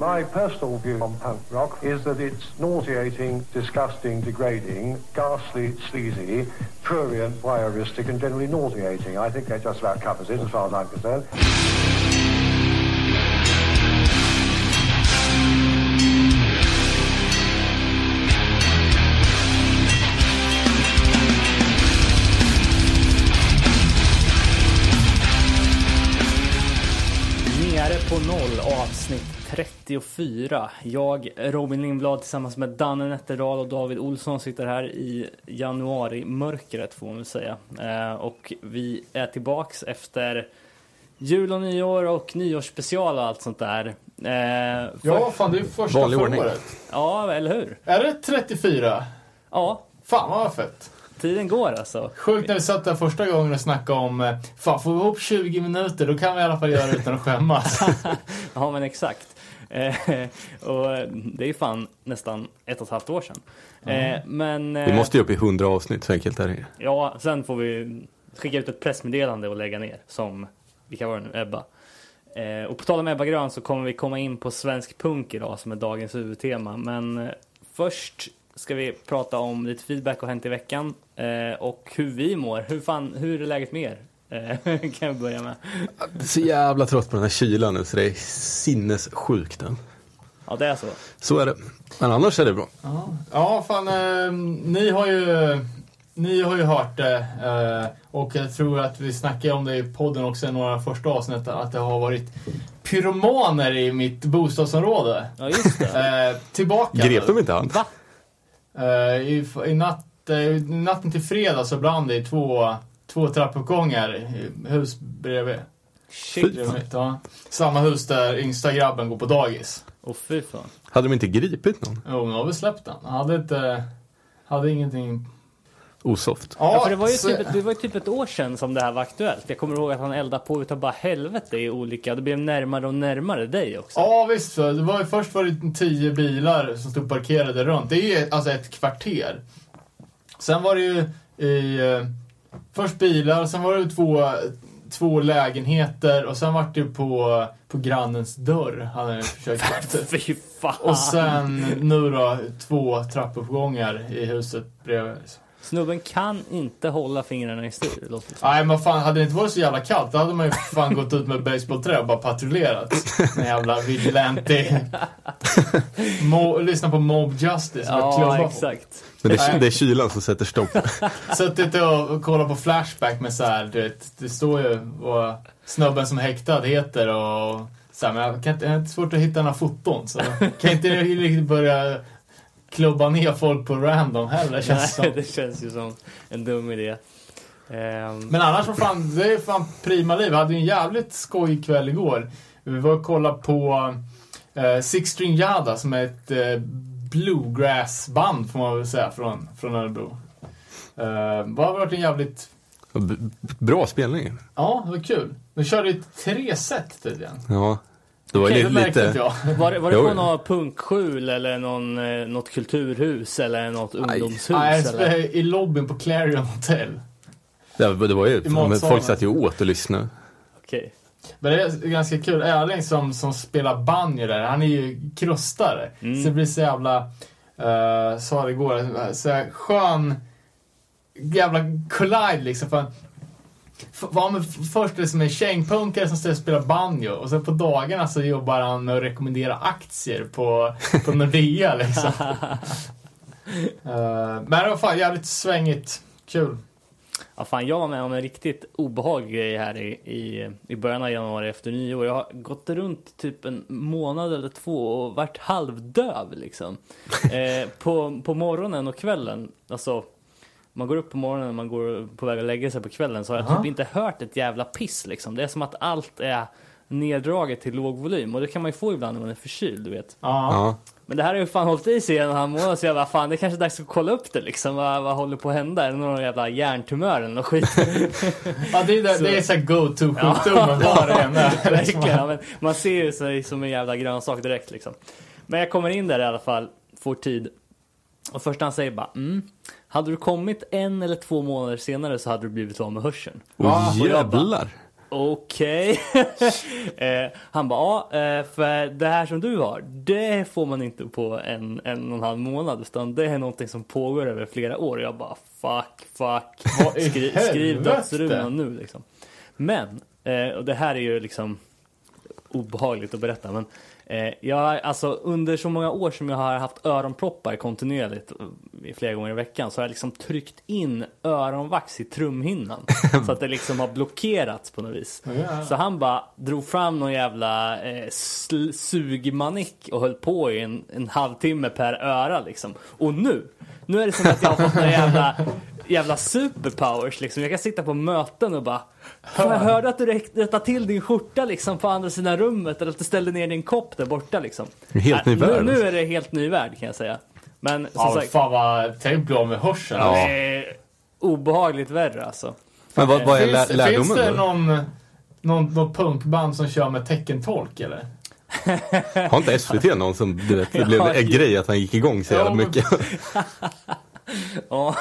My personal view on punk rock is that it's nauseating, disgusting, degrading, ghastly, sleazy, prurient, voyeuristic, and generally nauseating. I think that just about covers it as far as I'm concerned. 34. Jag, Robin Lindblad tillsammans med Danne Nätterdal och David Olsson sitter här i januari-mörkret får man väl säga. Eh, och vi är tillbaks efter jul och nyår och nyårsspecial och allt sånt där. Eh, för- Ja, fan det är första Vanlig för ordning. året. ja, eller hur? Är det 34? Ja, Fan vad fett. tiden går alltså. Sjukt när vi satt där första gången och snackade om eh, Fan, får vi ihop 20 minuter då kan vi i alla fall göra det utan att skämmas. Ja, men exakt. Eh, och det är ju fan nästan ett och ett halvt år sedan. Eh, men... Vi eh, måste ju upp i 100 avsnitt, så enkelt är det. Ja, sen får vi skicka ut ett pressmeddelande och lägga ner som, vilka var det nu, Ebba. Eh, och på tal om Ebba Grön så kommer vi komma in på svensk punk idag som är dagens huvudtema. Men eh, först ska vi prata om lite feedback och hänt i veckan eh, och hur vi mår. Hur fan, hur är läget med er? Eh, kan jag börja med. Jag är så jävla trött på den här kylan nu, så det är sinnessjukt. den. Ja, det är så. Så är det. Men annars är det bra. Ja, ja fan, eh, ni har ju ni har ju hört det eh, och jag tror att vi snackade om det i podden också i några första avsnitt att det har varit pyromaner i mitt bostadsområde. Ja, just det. Eh, tillbaka. Grep de inte han? Va? I, I natt, eh, natten till fredag så brann det i två, två trappuppgångar hus bredvid. Shit. ja. Samma hus där yngsta grabben går på dagis. Och fy fan. Hade de inte gripit någon? Jo, nu har vi släppt den. Han hade inte... Hade ingenting... Osoft. Ja, för det var, ju så- typ, ett- det var ju typ ett år sedan som det här var aktuellt. Jag kommer ihåg att han eldade på utav bara helvete i olika, det blev närmare och närmare dig också. Ja visst, så det var, ju- först var det tio bilar som stod parkerade runt. Det är ju alltså ett kvarter. Sen var det ju i... Först bilar, sen var det två, två lägenheter och sen var det på, på grannens dörr. Han hade försökt... Fy fan. och sen nu då två trappuppgångar i huset bredvid. Snubben kan inte hålla fingrarna i styr. låter. Nej men fan, hade det inte varit så jävla kallt då hade man ju fan gått ut med basebollträ och bara patrullerat. En jävla vigilante. Mo, lyssna på Mob Justice. Ja, klubba på. Men det är, det är kylan som sätter stopp. Suttit och, kollat på Flashback med så här, du vet, det står ju vad snubben som är häktad heter och så här, men jag, kan inte, jag har svårt att hitta några foton så kan inte riktigt börja klubba ner folk på random heller känns det Nej, det känns ju som en dum idé. Ehm, Men annars var fan, det är fan prima liv. Vi hade ju en jävligt skojig kväll igår. Vi var och kollade på eh, Six String Yada som är ett eh, bluegrassband får man väl säga från, från Örebro. Eh, det har varit en jävligt, B- Bra spelning. ja det var kul. De körde ju tre set tydligen. Ja. Det var Okej, lite... lite var var det på något punkskjul eller någon, eh, något kulturhus eller något ungdomshus? Nej, jag eller? spelade i lobbyn på Clarion Hotel. det, var- det var ju... Folk satt ju åt och lyssnade. Okej. Men det är ganska kul. Erling som, som spelar banjo där, han är ju krustare. Mm. Så det blir så jävla, uh, sa det igår, så här skön jävla collide liksom. För, för, med först liksom en kängpunkare som ska spela banjo och sen på dagarna så jobbar han med att rekommendera aktier på, på Nordea liksom. Eh, men det var fan jävligt svängigt. Kul. Ja, fan, jag var med om en riktigt obehaglig grej här i, i, i början av januari efter nyår. Jag har gått runt typ en månad eller två och varit halvdöv liksom. eh, på, på morgonen och kvällen, alltså man går upp på morgonen och man går på väg att lägga sig på kvällen så har jag typ inte hört ett jävla piss liksom. Det är som att allt är neddraget till låg volym och det kan man ju få ibland när man är förkyld, du vet. Ja. Ja. Men det här har ju fan hållit i sig en och en halv månad så jag bara fan det är kanske är dags att kolla upp det liksom. Vad, vad håller på att hända? Är det någon jävla hjärntumör eller något skit? Ja, det är, det, Så- det är så här go-to-sjukdomen var det än är. Verkligen, ja, men man ser ju sig som en jävla grönsak direkt liksom. Men jag kommer in där i alla fall, får tid. Och först han säger bara mm. Hade du kommit en eller två månader senare så hade du blivit av med hörseln. Ja, jag bara- jävlar. Okej. eh, han bara, ja, eh, för det här som du har, det får man inte på en, en och en halv månad, utan det är någonting som pågår över flera år. Och jag bara, fuck, fuck. Skri, skriv dödsrunan nu liksom. Men, eh, och det här är ju liksom obehagligt att berätta, men eh, jag, har- alltså under så många år som jag har haft öronproppar kontinuerligt eh, flera gånger i veckan så har jag liksom tryckt in öronvax i trumhinnan så att det liksom har blockerats på något vis. Ja. Så han bara drog fram någon jävla eh, sugmanick och höll på i en, en halvtimme per öra liksom. Och nu, nu är det som att jag har fått några jävla jävla superpowers liksom. Jag kan sitta på möten och bara Fan, jag hörde att du rättade till din skjorta liksom på andra sidan rummet eller att du ställde ner din kopp där borta liksom. Helt ny Äh, nu, värld. nu är det helt ny värld kan jag säga. Men som Ja, sagt, fan vad... Tänk bli av med hörseln. Ja. det är obehagligt värre alltså. Men vad, vad är lä- Finns, lärdomen finns det någon, någon, någon punkband som kör med teckentolk eller? Har inte SVT någon som du vet, det blev en grej att han gick igång så jävla mycket? Ja.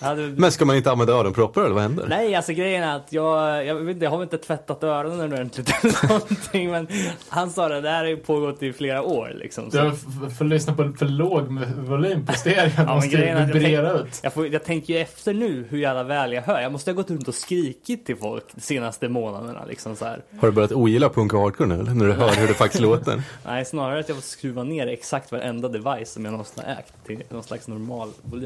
Men ska man inte använda öronproppar eller vad händer? Nej, alltså grejen är att jag, jag, vet inte, jag har väl inte tvättat öronen ordentligt eller någonting. Men han sa det, det här har ju pågått i flera år liksom. Du Så, f- får lyssna på för låg med volym på stereon. men måste vibrera ut. jag, får, jag tänker ju efter nu hur jävla väl jag hör. Jag måste ha gått runt och skrikit till folk de senaste månaderna liksom så här. Har du börjat ogilla punk och hardcore nu? När du hör hur det faktiskt låter? Nej, snarare att jag får skruva ner exakt varenda device som jag någonsin har ägt till någon slags normal volym.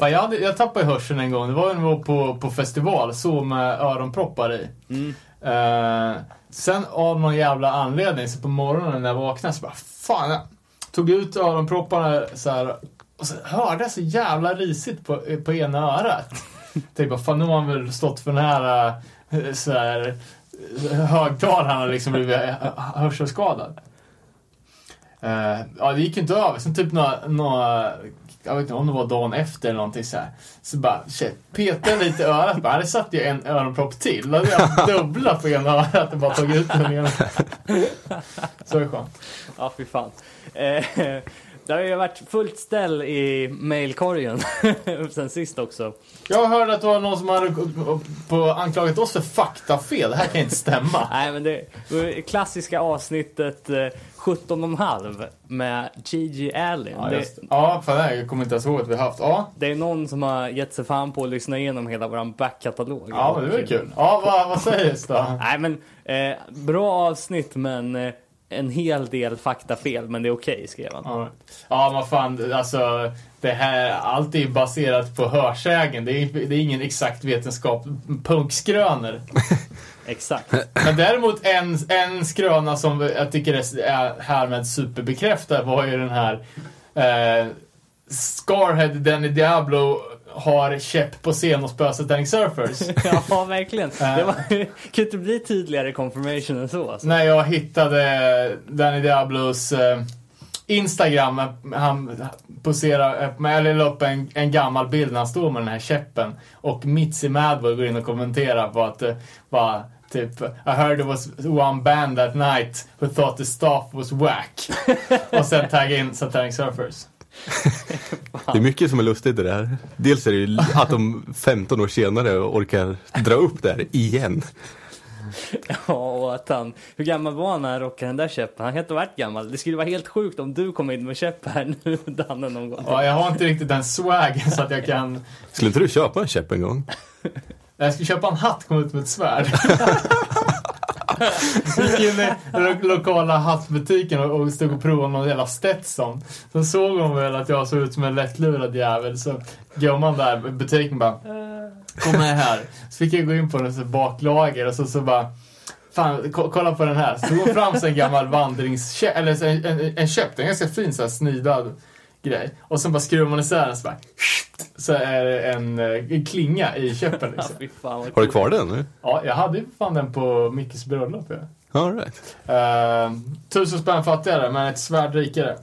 Fan, jag, hade, jag tappade hörseln en gång. Det var när vi var på, på festival, så med öronproppar i. Mm. Eh, sen av någon jävla anledning, så på morgonen när jag vaknade så bara fan, jag tog ut öronpropparna så här och så hörde jag så jävla risigt på, på ena örat. Tänkte bara, fan nu har han väl stått för den här, eh, så här högtalarna liksom blivit eh, hörselskadad. Eh, ja, det gick ju inte över. Sen typ några, några jag vet inte om det var dagen efter eller någonting så här. Så bara, shit, petade lite i örat. Bara, det satt ju en öronpropp till. Då hade jag dubbla på ena örat och bara tagit ut den ena. Så är det skönt. Ja, fy fan. Eh, det har ju varit fullt ställ i mailkorgen sen sist också. Jag hörde att det var någon som hade på, anklagat oss för faktafel. Det här kan inte stämma. Nej, men det det klassiska avsnittet eh, 17,5 med Gigi Allen. Ja, det, det. ja fan, nej, jag kommer inte ens ihåg att vi har haft. Ja, det är någon som har gett sig fan på att lyssna igenom hela våran backkatalog. ja men det var kul. Ja, vad, vad sägs då? Nej, men eh, bra avsnitt, men eh, en hel del faktafel, men det är okej, skrev han. Ja, ja men fan, alltså det här, allt är ju baserat på hörsägen. Det är, det är ingen exakt vetenskap. Punkskrönor. Exakt. Men däremot en, en skröna som jag tycker är- är härmed superbekräftad var ju den här eh, Scarhead Danny Diablo har käpp på scen och spöar Satanic Surfers. ja, verkligen. Det var, kan inte bli tydligare confirmation än så. Alltså. När jag hittade Danny Diablos eh, Instagram, han poserar, med- eller la upp en, en gammal bild när han står med den här käppen. Och Mitzi Madwell går in och kommenterar på att eh, bara typ I heard there was one band that night who thought the staff was whack. och sen tagga in Satanic Surfers. Det är mycket som är lustigt i det här. Dels är det ju att de 15 år senare orkar dra upp det här igen. Ja, och att han, hur gammal var han när han rockade den där käppen? Han kan inte ha varit gammal. Det skulle vara helt sjukt om du kom in med käpp här nu, Danne, någon gång. Ja, jag har inte riktigt den swagen så att jag kan... Skulle inte du köpa en käpp en gång? Jag skulle köpa en hatt, kom ut med ett svärd. Gick in i lo- lokala hattbutiken och, och stod och provade någon jävla Stetson. Sen såg hon väl att jag såg ut som en lättlurad jävel så gumman där i butiken bara Kom med här. Så fick jag gå in på en baklager och så, så bara Fan, kolla på den här. Så tog hon fram en gammal vandringskäpp, eller en, en, en köpt, en ganska fin så här snidad grej. Och sen bara skruvar man isär den så bara så är det en, eh, en klinga i käppen liksom. Har du kvar den nu? Ja, jag hade ju fan den på Mickes bröllop. Ja. All right. Uh, tusen spänn fattigare, men ett svärd rikare.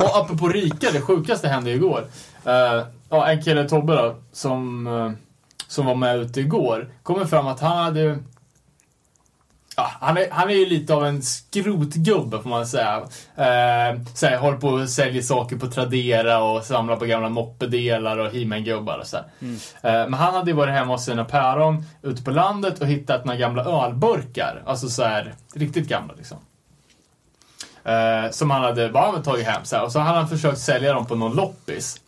Och apropå rika, det sjukaste hände ju igår. Eh, ja, en kille, Tobbe då, som, eh, som var med ute igår, kommer fram att han hade ju- Ja, han, är, han är ju lite av en skrotgubbe får man säga. Eh, så här, håller på och säljer saker på Tradera och samlar på gamla moppedelar och He-Man-gubbar och så här. Eh, men han hade ju varit hemma hos sina päron ute på landet och hittat några gamla ölburkar. Alltså så här, riktigt gamla liksom. Eh, som han hade bara tagit hem så här. Och så hade han försökt sälja dem på någon loppis.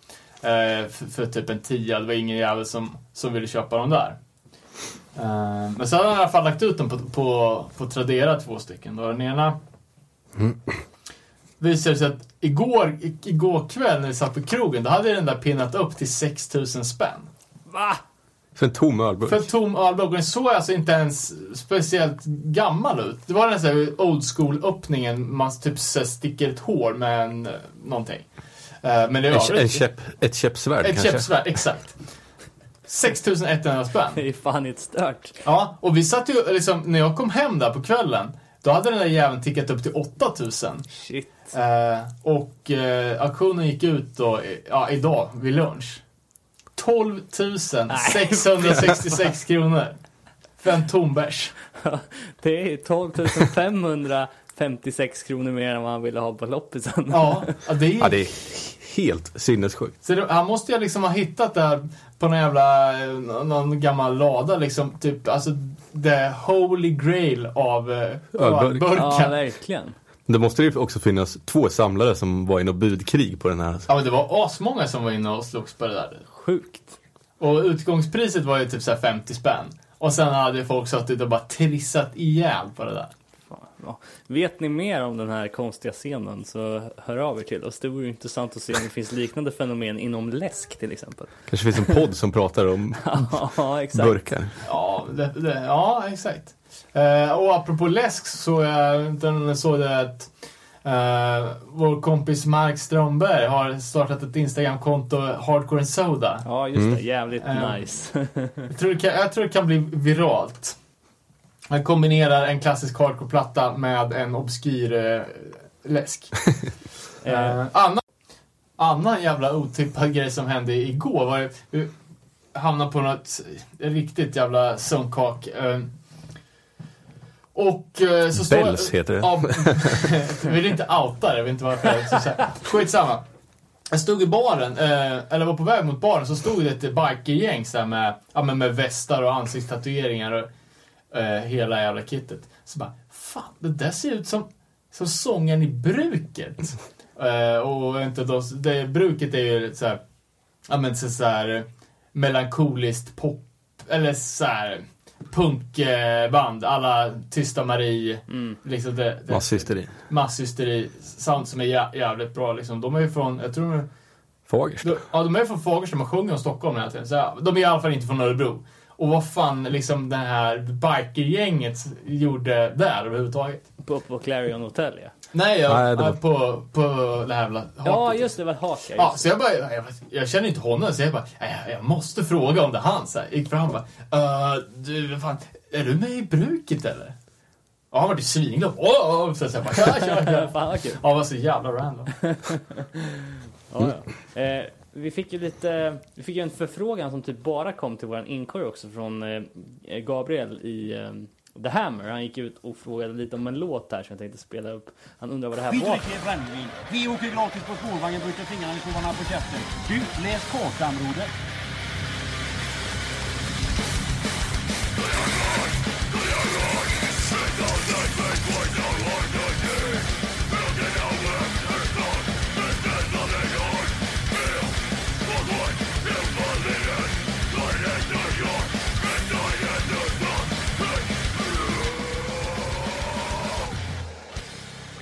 Eh, för, för typ en tia. Det var ingen jävel som, som ville köpa dem där. Eh, men så hade han i alla fall lagt ut dem på, på, på Tradera, två stycken. Då den ena visade sig att igår, igår kväll när vi satt på krogen, då hade den där pinnat upp till 6000 spänn. Va? För en tom ölburk. För en tom ölburk. Den såg alltså inte ens speciellt gammal ut. Det var den så här old school öppningen, man typ sticker ett hår med en, eh, någonting. Eh, Men det En, en käpp, ett käppsvärd Ett kanske? käppsvärd, exakt. 6100 spänn. Det är fan inte stört. Ja, och vi satt ju liksom, när jag kom hem där på kvällen, då hade den där jäveln tickat upp till 8000. Shit. Eh, och eh, auktionen gick ut då, ja, idag vid lunch. 12 666 kronor. För en tom bärs. Det är 12 556 kronor mer än vad han ville ha på loppisen. Ja, ja, det är, Ja, det är helt sinnessjukt. Så det, han måste ju liksom ha hittat det här på någon jävla, eh, någon gammal lada liksom. Typ, alltså the holy grail av uh, Ölburk. Ja, ölburkar. verkligen. Det måste ju också finnas två samlare som var i något budkrig på den här. Ja men det var asmånga som var inne och slogs på det där. Sjukt. Och utgångspriset var ju typ så här 50 spänn. Och sen hade folk suttit och bara trissat ihjäl på det där. Ja. Vet ni mer om den här konstiga scenen så hör av er till oss. Det vore intressant att se om det finns liknande fenomen inom läsk till exempel. Kanske finns en podd som pratar om Ja, exakt. burkar. Ja, det, det, ja exakt. Eh, och apropå läsk så jag såg det att eh, vår kompis Mark Strömberg har startat ett Instagramkonto, Hardcore and Soda. Ja, just det. Jävligt Mm. nice. Jag tror, det kan, jag tror det kan bli viralt. Han kombinerar en klassisk hardcore-platta med en obskyr eh, läsk. Eh, Eh, annan, annan jävla otippad grej som hände igår var det, vi hamnade på något riktigt jävla sunkak. Eh, och eh, så står Bells heter det. Ja, jag vill inte outa det, jag vet inte varför. så säga. Skitsamma. Jag stod i baren, eh, eller var på väg mot baren, så stod det ett bikergäng så med, ja, men med västar och ansiktstatueringar och eh, hela jävla kittet. Så bara, fan, det där ser ut som, som sången i Bruket. Eh, och inte då, det, Bruket är ju så här, ja men så, så här melankoliskt pop, eller så här punkband, alla Tysta Marie, mm. liksom det, det, Masshysteri. masshysteri, sound som är jä- jävligt bra liksom. De är ju från, jag tror de är, Fagersta. de, ja, de är från Fagersta, man sjunger om Stockholm hela tiden. Så, de är i alla fall inte från Örebro. Och vad fan liksom det här bikergänget gjorde där överhuvudtaget? På, på Clarion Hotel ja. Nej, jag, Nej, det var- ja, på, på det här jävla Ja, haket. just det. var ett hak ja, Ja, så jag bara, jag, jag känner inte honom, så jag bara, "Nej, jag, jag måste fråga om det är han. Så här, gick fram och bara, uh, du, vad fan, är du med i bruket eller? Och han var ju svinglad. Åh, så jag bara, ja, ja, det. ja. Fan vad kul. Ja, det var så jävla random. Ja, ja. Eh, vi fick ju lite, vi fick ju en förfrågan som typ bara kom till våran inkorg också från eh, Gabriel i eh, The Hammer. Han gick ut och frågade lite om en låt här som jag tänkte spela upp. Han undrar vad det här Vi var. dricker brännvin. Vi åker gratis på spårvagnen, bryter fingrarna i varandra på käften. Du, läs kartan broder.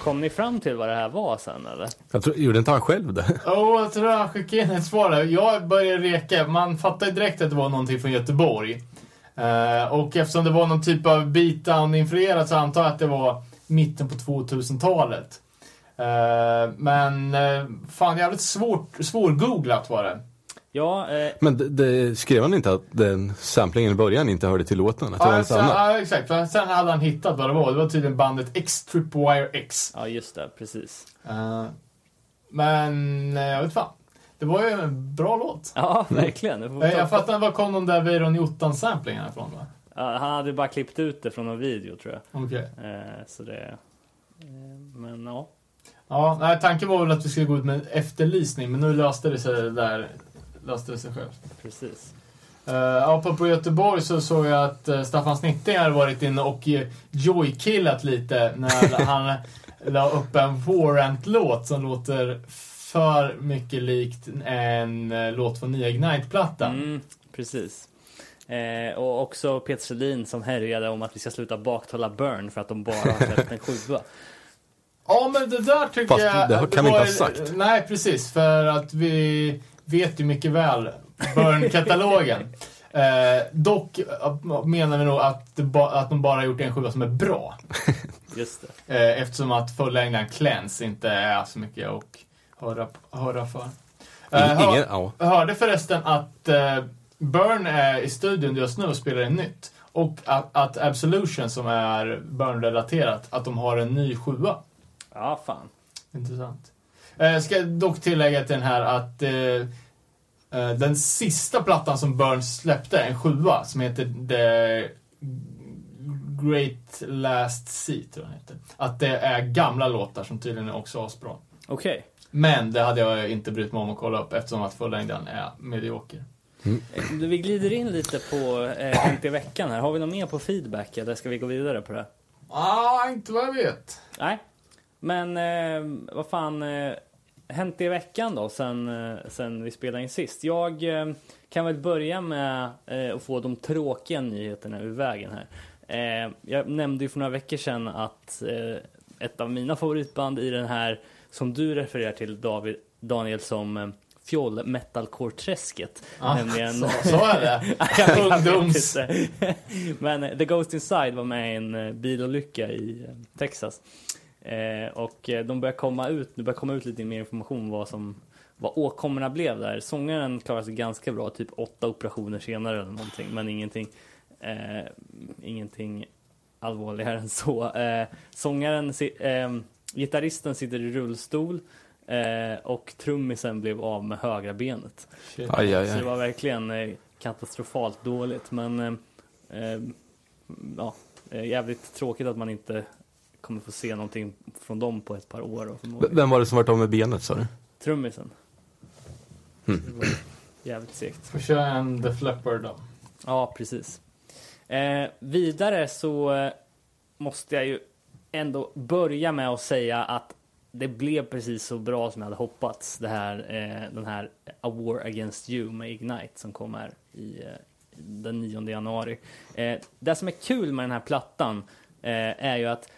Kom ni fram till vad det här var sen eller? Jag tror, gjorde inte han själv det? Åh, jag tror han skickade in ett svar där. Jag började reka. Man fattade direkt att det var någonting från Göteborg. Eh, och eftersom det var någon typ av beatdown-influerat så antar jag att det var mitten på 2000-talet. Eh, men uh, fan, jävligt svårt, svårgooglat var det. Ja, eh, Men det, det, skrev han inte att den samplingen i början inte hörde till låten? Att det var Ja, något sen, annat? ja, exakt. För sen hade han hittat vad det var. Det var tydligen bandet X-Tripwire X. ja just det, precis. Eh, men, uh, jag vet fan. Det var ju en bra låt. Ja, verkligen. Det Eh, ta- Jag fattar var kom de där Weiron Jottan-samplingarna ifrån va? Ja, han hade bara klippt ut det från en video tror jag. Okej. Eh, så det... Eh, men ja. Ja, nej, tanken var väl att vi skulle gå ut med en efterlysning, men nu löste det sig där. Löste det sig själv. Precis. Uh, på, på Göteborg så såg jag att uh, Staffan Snitting hade varit inne och uh, joy-killat lite när han la upp en Warrant-låt som låter för mycket likt en uh, låt från nya Ignite-plattan. Mm, precis. Eh, och också Peter Sedin som härjade om att vi ska sluta baktala Burn för att de bara har släppt en sjua. Ja, men det där tycker Fast jag... det kan vi inte ha sagt. Nej, precis. För att vi vet ju mycket väl Burn-katalogen. eh, dock eh, menar vi nog att, att de bara har gjort en sjua som är bra. Just det. Eh, eftersom att fullängden Cleanse inte är så mycket att höra, höra för. Eh, Ingen, hör- ja. jag hörde förresten att eh, Burn är i studion just nu och spelar in nytt. Och att, att Absolution, som är Burn-relaterat, att de har en ny sjua. Ja, fan. Intressant. Eh, Jag ska dock tillägga till den här att eh, eh, den sista plattan som Burn släppte, en sjua, som heter The Great Last Sea, tror jag den heter. Att det är gamla låtar som tydligen är också asbra. Okej. Men det hade jag inte brytt mig om att kolla upp eftersom att fullängden är medioker. Eh, Vi glider in lite på eh, Hänt i veckan här. Har vi något mer på feedback eller ska vi gå vidare på det? Ah, inte vad jag vet. Nej. Men eh, vad fan. Eh, hänt i veckan då sen, eh, sen vi spelade in sist. Jag eh, kan väl börja med eh, att få de tråkiga nyheterna ur vägen här. Eh, jag nämnde ju för några veckor sedan att eh, ett av mina favoritband i den här som du refererar till David, Daniel som eh, fjoll metalcore-träsket. Ah, nämligen... Så, så är det. Ungdoms... Men The Ghost Inside var med i en bilolycka i Texas. Eh, och eh, de börjar komma ut, det börjar komma ut lite mer information vad som vad åkommorna blev där. Sångaren klarade sig ganska bra, typ åtta operationer senare eller någonting, men ingenting, eh, ingenting allvarligare än så. Eh, sångaren, eh, gitarristen sitter i rullstol eh, och trummisen blev av med högra benet. Shit. Aj, aj, Så det aj. var verkligen eh, katastrofalt dåligt. Men eh, eh, ja, jävligt tråkigt att man inte kommer få se någonting från dem på ett par år. V-. Vem var det som varit av med benet sa du? Trummisen. Var jävligt segt. Får köra en The Flipper då. Ja, precis. Eh, vidare så eh, måste jag ju ändå börja med att säga att det blev precis så bra som jag hade hoppats. Det här, eh, den här A War Against You med Ignite som kommer i eh, den 9 januari. Eh, det som är kul med den här plattan eh, är ju att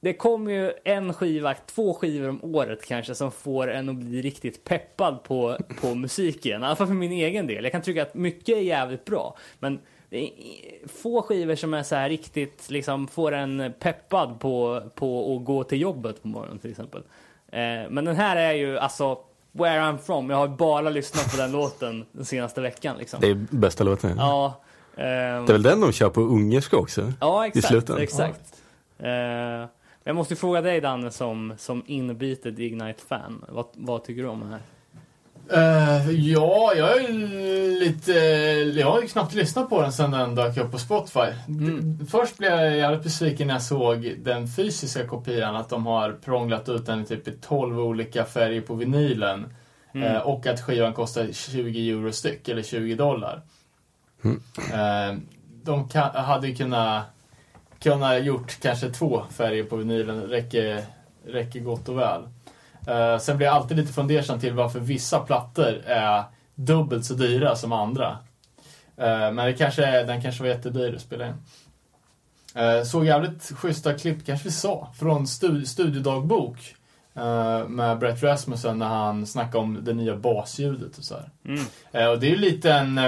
det kommer ju en skiva, två skivor om året kanske som får en att bli riktigt peppad på, på musiken. I alla fall för min egen del. Jag kan tycka att mycket är jävligt bra. Men det är få skivor som är så här riktigt, liksom får en peppad på, på att gå till jobbet på morgonen till exempel. Eh, men den här är ju alltså Where I'm from. Jag har bara lyssnat på den låten den senaste veckan liksom. Det är bästa låten. Ja. ehm, Det är väl den de kör på ungerska också? Ja, i exakt. slutändan. exakt. Eh, jag måste fråga dig Danne som, som inbitet Ignite-fan. Vad, vad tycker du om den här? Eh, ja, jag är lite... Jag har ju knappt lyssnat på den sen den dök upp på Spotify. Mm. D- Först blev jag jävligt besviken när jag såg den fysiska kopian, att de har prånglat ut den i typ i 12 olika färger på vinylen. Mm. Eh, och att skivan kostar 20 euro styck, eller 20 dollar. Mm. Eh, de kan, hade ju kunnat, kunnat gjort kanske två färger på vinylen, räcker, räcker gott och väl. Eh, sen blir jag alltid lite fundersam till varför vissa plattor är dubbelt så dyra som andra. Eh, men det kanske är, den kanske var jättedyr att spela in. Eh, såg jävligt schyssta klipp, kanske vi sa, från stu- studiodagbok. med Brett Rasmussen när han snackade om det nya basljudet och så här. Mm. Och det är ju lite en,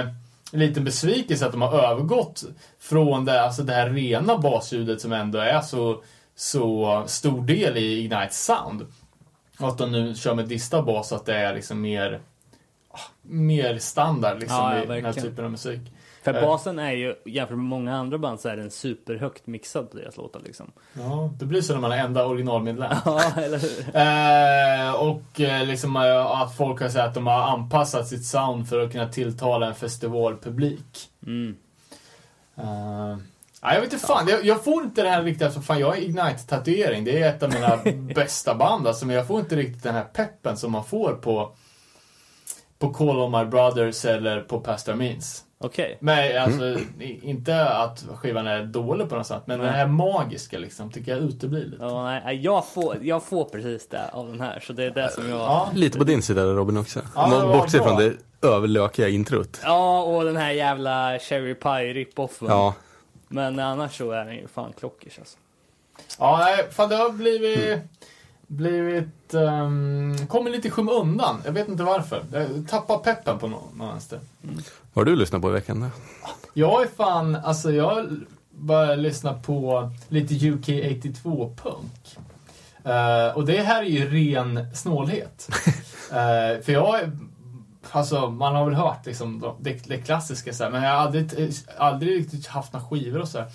en liten besvikelse att de har övergått från det, alltså det här rena basljudet som ändå är så, så stor del i Ignites sound. Och att de nu kör med distad bas så att det är liksom mer, ah, mer standard liksom Ja, ja, i den här typen av musik. För Eh. basen är ju, jämfört med många andra band, så är den superhögt mixad på deras låtar liksom. Ja, det blir så när man är enda originalmedlem. Ja, eller hur? Eh, och eh, liksom att folk har sagt att de har anpassat sitt sound för att kunna tilltala en festivalpublik. Mm. Uh, ja, jag vet inte fan, jag, jag, får inte det här riktigt, alltså, fan jag har Ignite-tatuering, det är ett av mina bästa band alltså, men jag får inte riktigt den här peppen som man får på på Call of My Brothers eller på Pastor Means. Okej. Okay. Men alltså, mm. inte att skivan är dålig på något sätt, men nej. det här magiska liksom, tycker jag uteblir lite. Ja, nej, jag, får, jag får precis det av den här, så det är det som jag... Ja. Lite på din sida där Robin också. Ja, Man bortser från det överlökiga introt. Ja, och den här jävla Cherry Pie rip-offen. Ja. Men annars så är den ju fan klockers alltså. Ja, nej, fan det har blivit... Mm blivit... Um, kommer lite i skymundan. Jag vet inte varför. Jag tappar peppen på någon, vänster. Mm. Vad har du lyssnat på i veckan då? Jag är fan, alltså jag börjar lyssna på lite UK 82-punk. Uh, eh, och det här är ju ren snålhet. uh, för jag Alltså man har väl hört liksom det, det klassiska så här, men jag har aldrig, aldrig riktigt haft några skivor och så här.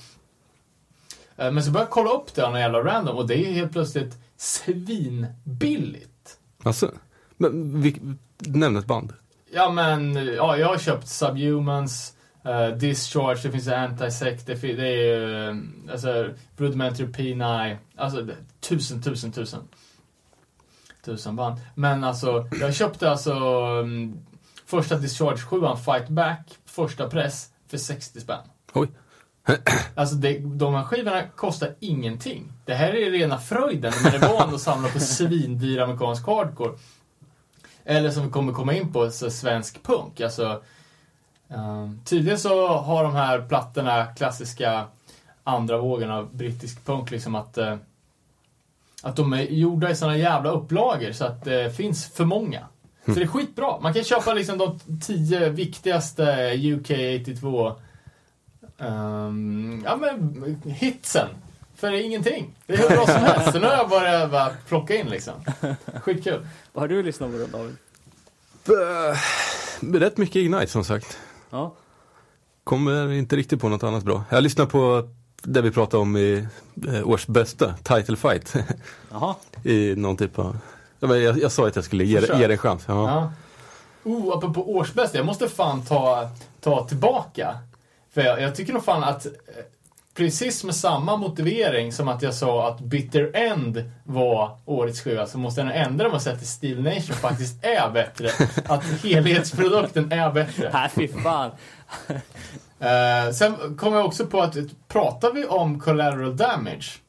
Uh, men så började jag kolla upp det någon jävla random och det är helt plötsligt svinbilligt. Alltså, men vi, nämn ett band. Ja men, ja jag har köpt Subhumans, uh, Discharge, det finns Antisect, det, det är uh, alltså Rudimentary P9, alltså tusen, tusen, tusen. Tusen band. Men alltså, jag köpte alltså um, första Discharge 7 Fight Back, första press, för 60 spänn. Oj. Alltså det, de här skivorna kostar ingenting. Det här är rena fröjden när man är van att samla på svindyr amerikansk hardcore. Eller som vi kommer komma in på, så svensk punk. Alltså, um, tydligen så har de här plattorna klassiska andra vågen av brittisk punk liksom att uh, att de är gjorda i såna jävla upplagor så att det finns för många. Så det är skitbra. Man kan köpa liksom de tio viktigaste eh, UK 82 Um, ja men hitsen. För ingenting. Det är hur bra som helst. Så nu har jag börjat bara plocka in liksom. Skitkul. Vad har du lyssnat på då David? Uh, rätt mycket Ignite som sagt. Ja. Kommer inte riktigt på något annat bra. Jag lyssnar på det vi pratade om i eh, års bästa, Title Fight. Jaha. I någon typ av... Jag, jag, jag sa att jag skulle ge, ge det en chans. Ja. ja. Oh, apropå årsbästa, jag måste fan ta, ta tillbaka för jag, jag tycker nog fan att eh, precis med samma motivering som att jag sa att Bitter End var årets skiva så måste jag nog ändra mig och säga att Steel Nation faktiskt är bättre. Att helhetsprodukten är bättre. Nej, fy fan. uh, sen kom jag också på att pratar vi om Collateral Damage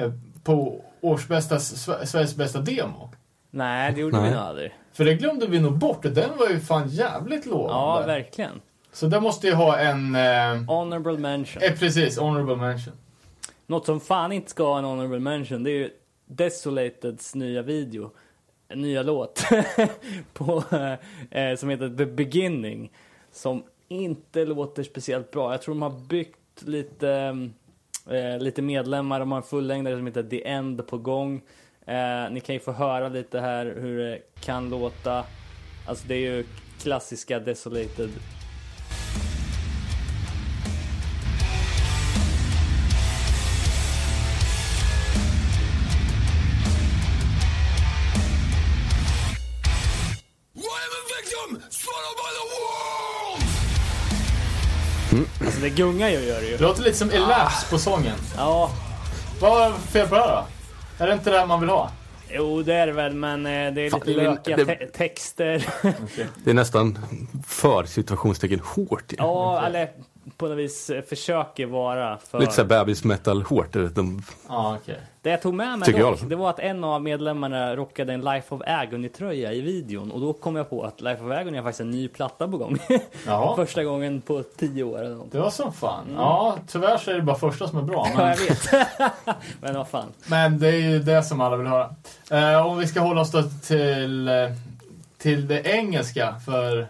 uh, på årsbästa, Sveriges bästa demo? Nej, det gjorde Nej. vi nog aldrig. För det glömde vi nog bort den var ju fan jävligt lovande. Ja, verkligen. Så det måste ju ha en... Eh, honorable mention. Eh, precis, honorable mention. Något som fan inte ska ha en honorable mention, det är ju Desolateds nya video. Nya låt. på, eh, som heter The Beginning. Som inte låter speciellt bra. Jag tror de har byggt lite, eh, lite medlemmar. De har en fullängdare som heter The End på gång. Eh, ni kan ju få höra lite här hur det kan låta. Alltså det är ju klassiska Desolated Mm. Alltså det gungar ju gör det ju. Det låter lite som Elapse på sången. Ja. Vad det fel på det då? Är det inte det man vill ha? Jo, det är det väl, men eh, det är lite lökiga te texter. Okay. Det är nästan för situationstecken hårt. Ja, eller på något vis eh, försöker vara för... Lite såhär bebis metal hårt. De... Ah, okay. Det jag tog med mig dock, jag. det var att en av medlemmarna rockade en Life of Agony-tröja i videon. Och då kom jag på att Life of Agony har faktiskt en ny platta på gång. första gången på tio år eller något. Det var som fan. Mm. Ja, tyvärr så är det bara första som är bra. Men... Ja, jag vet. men vad fan. Men det är ju det som alla vill höra. Uh, om vi ska hålla oss då till, uh, till det engelska för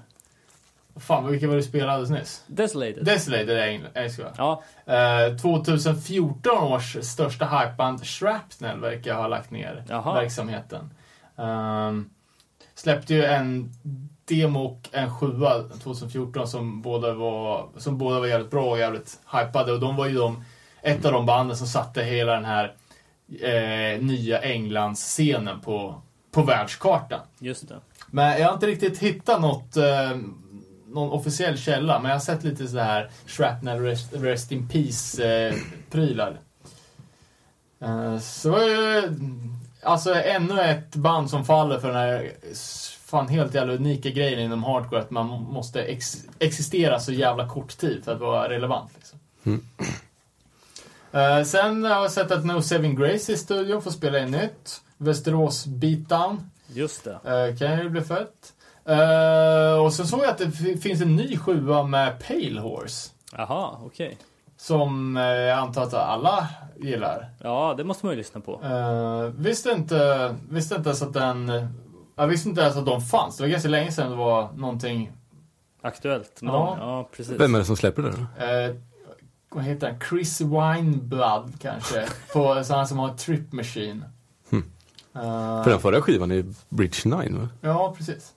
Fan, vilka var det du spelade alldeles nyss? Desolated. Desolated är engelska Ja. Uh, 2014 års största hypeband Shrapnel verkar ha lagt ner Jaha. verksamheten. Um, släppte ju en demo och en sjua 2014 som båda var, som båda var jävligt bra och jävligt hypade. Och de var ju de, ett av de banden som satte hela den här eh, nya Englands-scenen på, på världskartan. Just det. Men jag har inte riktigt hittat något eh, någon officiell källa, men jag har sett lite så här Shrapnel Rest, Rest in Peace-prylar. Eh, så det var ju alltså ännu ett band som faller för den här fan helt jävla unika grejen inom hardcore, att man måste ex existera så jävla kort tid för att vara relevant. Liksom. Eh, sen har jag sett att No Saving Grace i studion får spela in nytt. Västerås Beatdown. Just det. Uh, kan ju bli fett. Eh, och sen såg jag att det finns en ny sjua med Pale Horse. Jaha, okej. Som eh, jag antar att alla gillar. Ja, det måste man ju lyssna på. Uh, visste inte, visste inte ens att den... Jag visste inte ens att de fanns. Det var ganska länge sedan det var någonting... Aktuellt med Ja. dem. Ja, precis. Vem är det som släpper det då? eh, vad heter han? Chris Wineblood kanske. på sådana som har Trip Machine. Hmm. Eh, För den förra skivan är Bridge 9 va? ja, precis.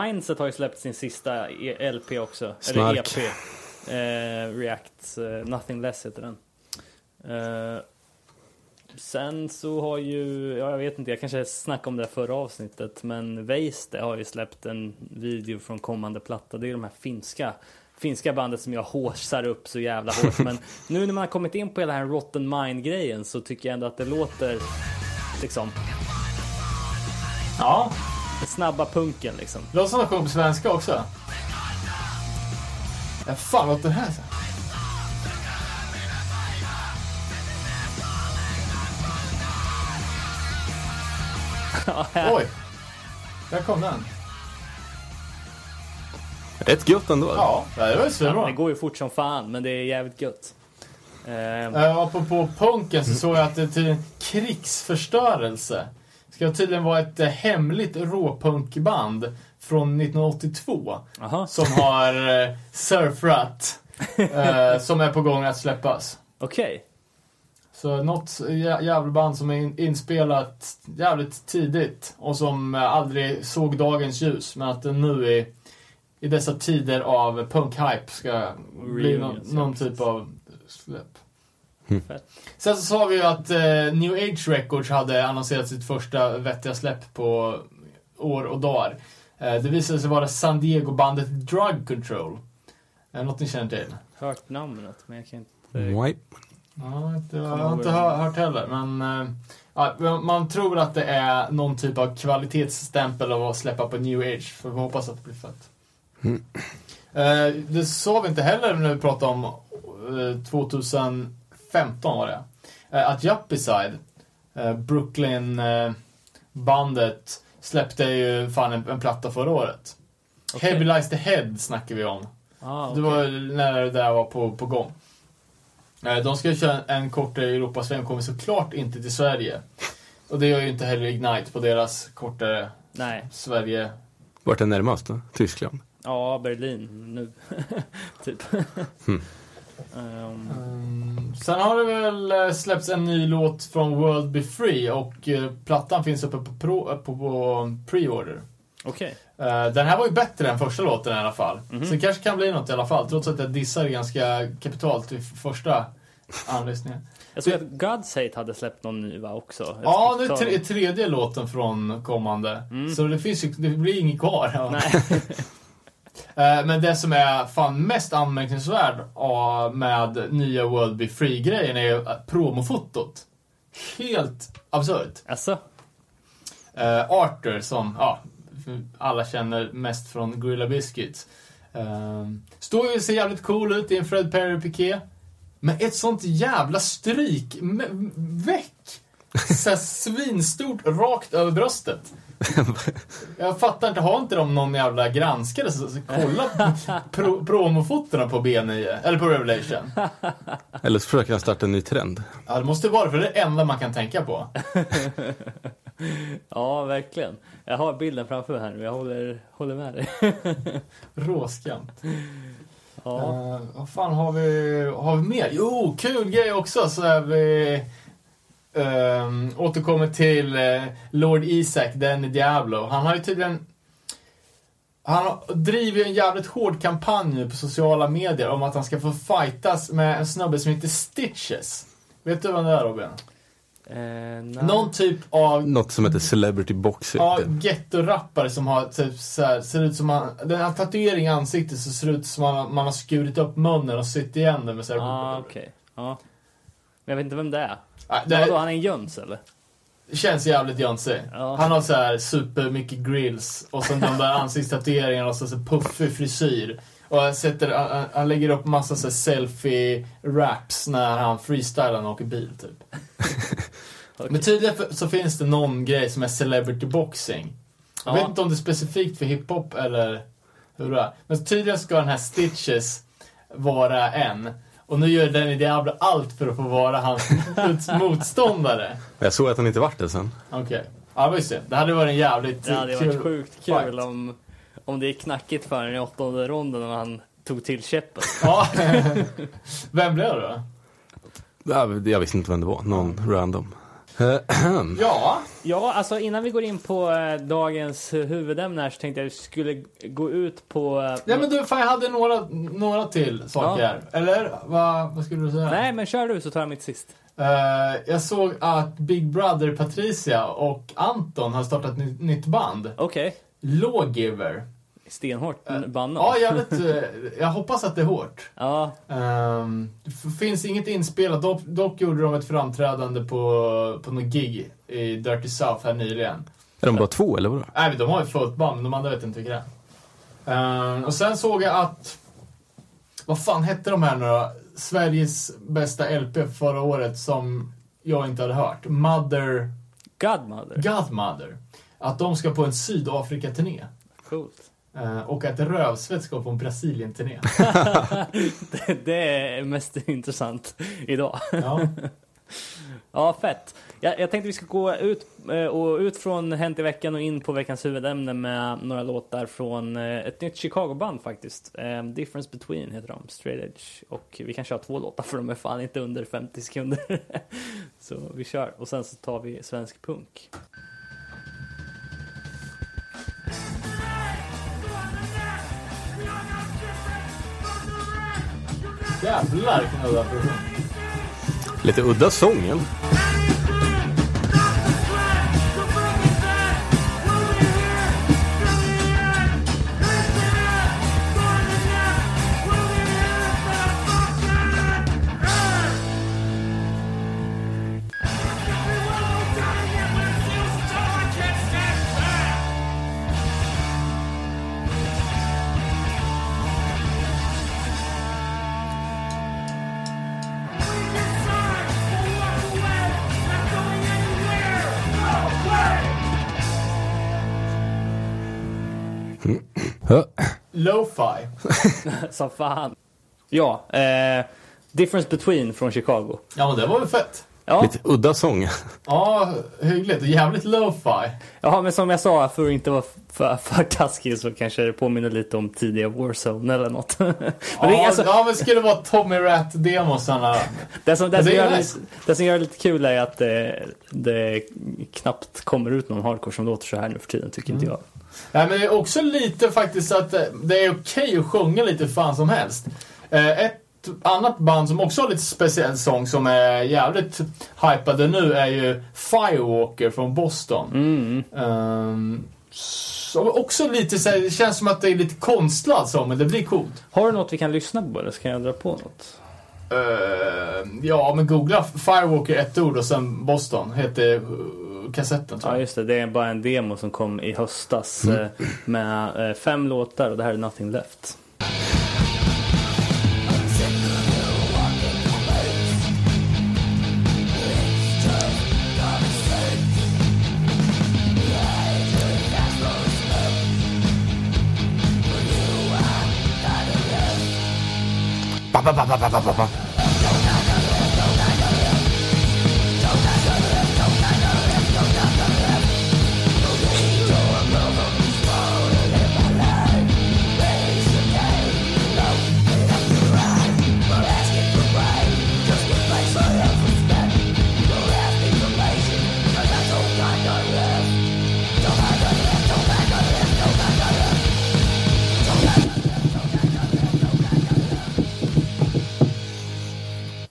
Mindset har ju släppt sin sista E- LP också. Snark. Eller EP. Eh, React, eh, Nothing Less heter den. Eh, sen så har ju, ja, jag vet inte, jag kanske snackade om det här förra avsnittet, men Weiste har ju släppt en video från kommande platta. Det är de här finska finska bandet som jag hårsar upp så jävla hårt. Men nu när man har kommit in på hela den här Rotten Mind-grejen så tycker jag ändå att det låter liksom Ja, snabba punken liksom. låter som de sjunger på svenska också. Ja, fan låter det här så? Oj! Där kom den. Rätt gött ändå. Ja, det var ju Ja, svinbra. det går ju fort som fan, men det är jävligt gött. Uh, apropå punken så såg jag att det till en krigsförstörelse ska tydligen vara ett eh, hemligt råpunkband från 1982 Aha, som har uh, surfrat, eh, som är på gång att släppas. okej. Så något jä- jävla band som är in, inspelat jävligt tidigt och som eh, aldrig såg dagens ljus men att det nu i, i dessa tider av punkhype ska bli någon, någon typ av släpp. Mm. Sen så sa vi ju att eh, New Age Records hade annonserat sitt första vettiga släpp på år och dagar. Eh, det visade sig vara San Diego-bandet Drug Control. Eh, något ni känner till? Hört namnet, men jag kan inte... Nej. Ja, det har jag inte hört heller, men... Eh, ja, man tror att det är någon typ av kvalitetsstämpel av att släppa på new age, för vi hoppas att det blir fett. Mm. Eh, det sa vi inte heller när vi pratade om eh, 2000 15 var det. Eh, att Yuppieside eh, Brooklyn-bandet, släppte ju fan en, en platta förra året. Okay. Heavy Lies the Head snackar vi om. Ah, okay. Det var när det där var på, på gång. Eh, de ska köra en kortare Europasväng, och kommer såklart inte till Sverige. Och det gör ju inte heller Ignite på deras kortare Nej. Sverige. Vart är närmast då? Tyskland? Ja, Berlin nu. typ. Mm. Mm, sen har det väl eh, släppts en ny låt från World Be Free och eh, plattan finns uppe på, pro, eh, på, på pre-order. Okej. Eh, Den här var ju bättre än första låten i alla fall. Mhm. Så det kanske kan bli något i alla fall, trots att jag dissar ganska kapitalt i f- första anlyssningen. Jag såg att God's Hate hade släppt någon ny va också? Ja, det är tre, tredje låten från kommande. Mm. Så det finns ju, det blir inget kvar. Ja. Nej. Eh, Men det som är fan mest anmärkningsvärt ja, med nya World Be Free-grejen är att promofotot. Helt absurt. Alltså? Arthur som, ja, alla känner mest från Gorilla Biscuits. Uh, står ju och ser jävligt cool ut i en Fred Perry-piké. Men ett sånt jävla stryk, väck! Såhär svinstort rakt över bröstet. Jag fattar inte, har inte de någon jävla granskare som kollar pro, promofotona på B9? Eller på Revelation? Eller så försöker han starta en ny trend. Ja, det måste vara det, för det är det enda man kan tänka på. Ja, verkligen. Jag har bilden framför mig här nu. Jag håller, håller med dig. Råskamp. Ja. Uh, vad fan har vi, har vi mer? Jo, kul grej också. Så är vi um, återkommer till eh, Lord Isaac, den Diablo. Han har ju tydligen han driver ju en jävligt hård kampanj nu på sociala medier om att han ska få fightas med en snubbe som heter Stitches. Vet du vem det är Robin? Eh, nej. Någon typ av Något som heter Celebrity Boxing. Ja, gettorappare som har typ så här, ser ut som man, den har tatuering i ansiktet så ser det ut som man, man har skurit upp munnen och sytt igen den med så här, Ah, okej. Ja. Men jag vet inte vem det är. Ja, Det... Vadå, han är en jöns eller? känns jävligt Jönsig. Ja. Han har så här super mycket grills och sen de där ansiktstatueringarna och så, så puffig frisyr. Och han, sätter, han, han lägger upp massa så selfie-raps när han freestylar han åker bil typ. Okej. Men tydligen så finns det någon grej som är celebrity boxing. Jag Ja. vet inte om det är specifikt för hiphop eller hur det är. Men tydligen ska den här Stitches vara en. Och nu gör den Diablo allt för att få vara hans mot- motståndare. Jag såg att han inte vart det sen. Okej. Ja, vi får se. Det hade varit en jävligt Det hade kul varit sjukt kul fight. om, om det är knackigt för honom i åttonde ronden och han tog till käppen. Ja. Vem blev det då? Ja, Jag visste inte vem det var. Någon random. Ja. Ja, alltså innan vi går in på eh, dagens huvudämne här så tänkte jag att vi skulle gå ut på... eh, Ja men du, fan jag hade några, några till saker Ja. Eller? Vad, vad skulle du säga? Nej, men kör du så tar jag mitt sist. Eh, jag såg att Big Brother Patricia och Anton har startat ett nytt, band. Okej. Lawgiver. Stenhårt band. Ja, jag vet. eh, Jag hoppas att det är hårt. Ja, Ehm, det finns inget inspelat. Dock, dock gjorde de ett framträdande på, på någon gig i Dirty South här nyligen. Är de bara två eller vadå? Nej, de har ju fullt band, men de andra vet inte vilka det är. Ehm, och sen såg jag att... Vad fan hette de här nu då? Sveriges bästa LP förra året som jag inte hade hört. Mother... Godmother. Godmother. Att de ska på en Sydafrika-turné. Coolt. Ehm, och att Rövsvett ska på en Brasilien-turné. det, det är mest intressant idag. Ja. Ja, fett. Jag, jag tänkte vi ska gå ut, eh, och ut från Hänt i veckan och in på veckans huvudämne med några låtar från eh, ett nytt Chicago-band faktiskt. Eh, Difference Between heter de, Straight Edge. Och vi kan köra två låtar för de är fan inte under 50 sekunder. så vi kör. Och sen så tar vi svensk punk. Jävlar vilken udda produktion. Lite udda sången. Lo-fi. Som fan. Ja, eh, Difference Between från Chicago. Ja, men det var väl fett. Ja, Lite udda sång. Ja, hyggligt. Och jävligt lo-fi. ja, men som jag sa, för att inte vara för, för taskig så kanske det påminner lite om tidiga Warzone eller något. men det, Ja, är alltså, ja, men skulle det vara Tommy Rat-demosarna. det, som, det, det som är gör, nice. lite- det som gör det lite kul är att det, det knappt kommer ut någon hardcore som låter så här nu för tiden, tycker inte jag. Nej, men det är också lite faktiskt att eh, det är okej att sjunga lite fan som helst. Eh, Ett annat band som också har lite speciell sång som är jävligt hypade nu är ju Firewalker från Boston. Mm. Ehm, så också lite så här, det känns som att det är lite konstlad sång, men det blir coolt. Har du något vi kan lyssna på eller ska jag dra på något? Eh, ja, men googla Firewalker ett ord och sen Boston, heter kassetten tror Ja jag. just det, det är bara en demo som kom i höstas eh, med eh, fem låtar och det här är Nothing Left. Ba, ba, ba,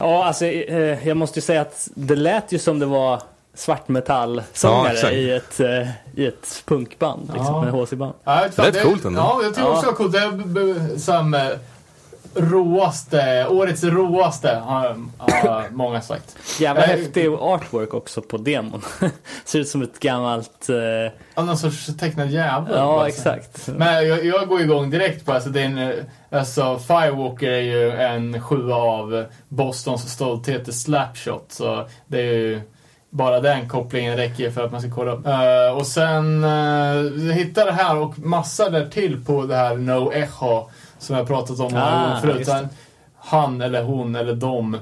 Ja, alltså eh, jag måste ju säga att det lät ju som det var svartmetallsångare Ja, i, ett, eh, i ett punkband, liksom, Ja. med HC-band. Ja, det- coolt ändå. Ja, jag tycker också det var coolt. Det är b- som eh, råaste, årets råaste har har många sagt. Jävla Eh, häftig artwork också på demon. Ser ut som ett gammalt... Eh, Ja, någon sorts tecknad djävul. ja, bara. exakt. Men jag, jag går igång direkt på, alltså, det är en, alltså Firewalker är ju en sjua av Bostons stolthet Slapshot. Så det är ju, bara den kopplingen räcker för att man ska kolla upp. Eh, och sen, uh, jag hittade det här och massa där till på det här No Echo som jag pratat om några Ah, gånger förut. Han, han eller hon eller dom.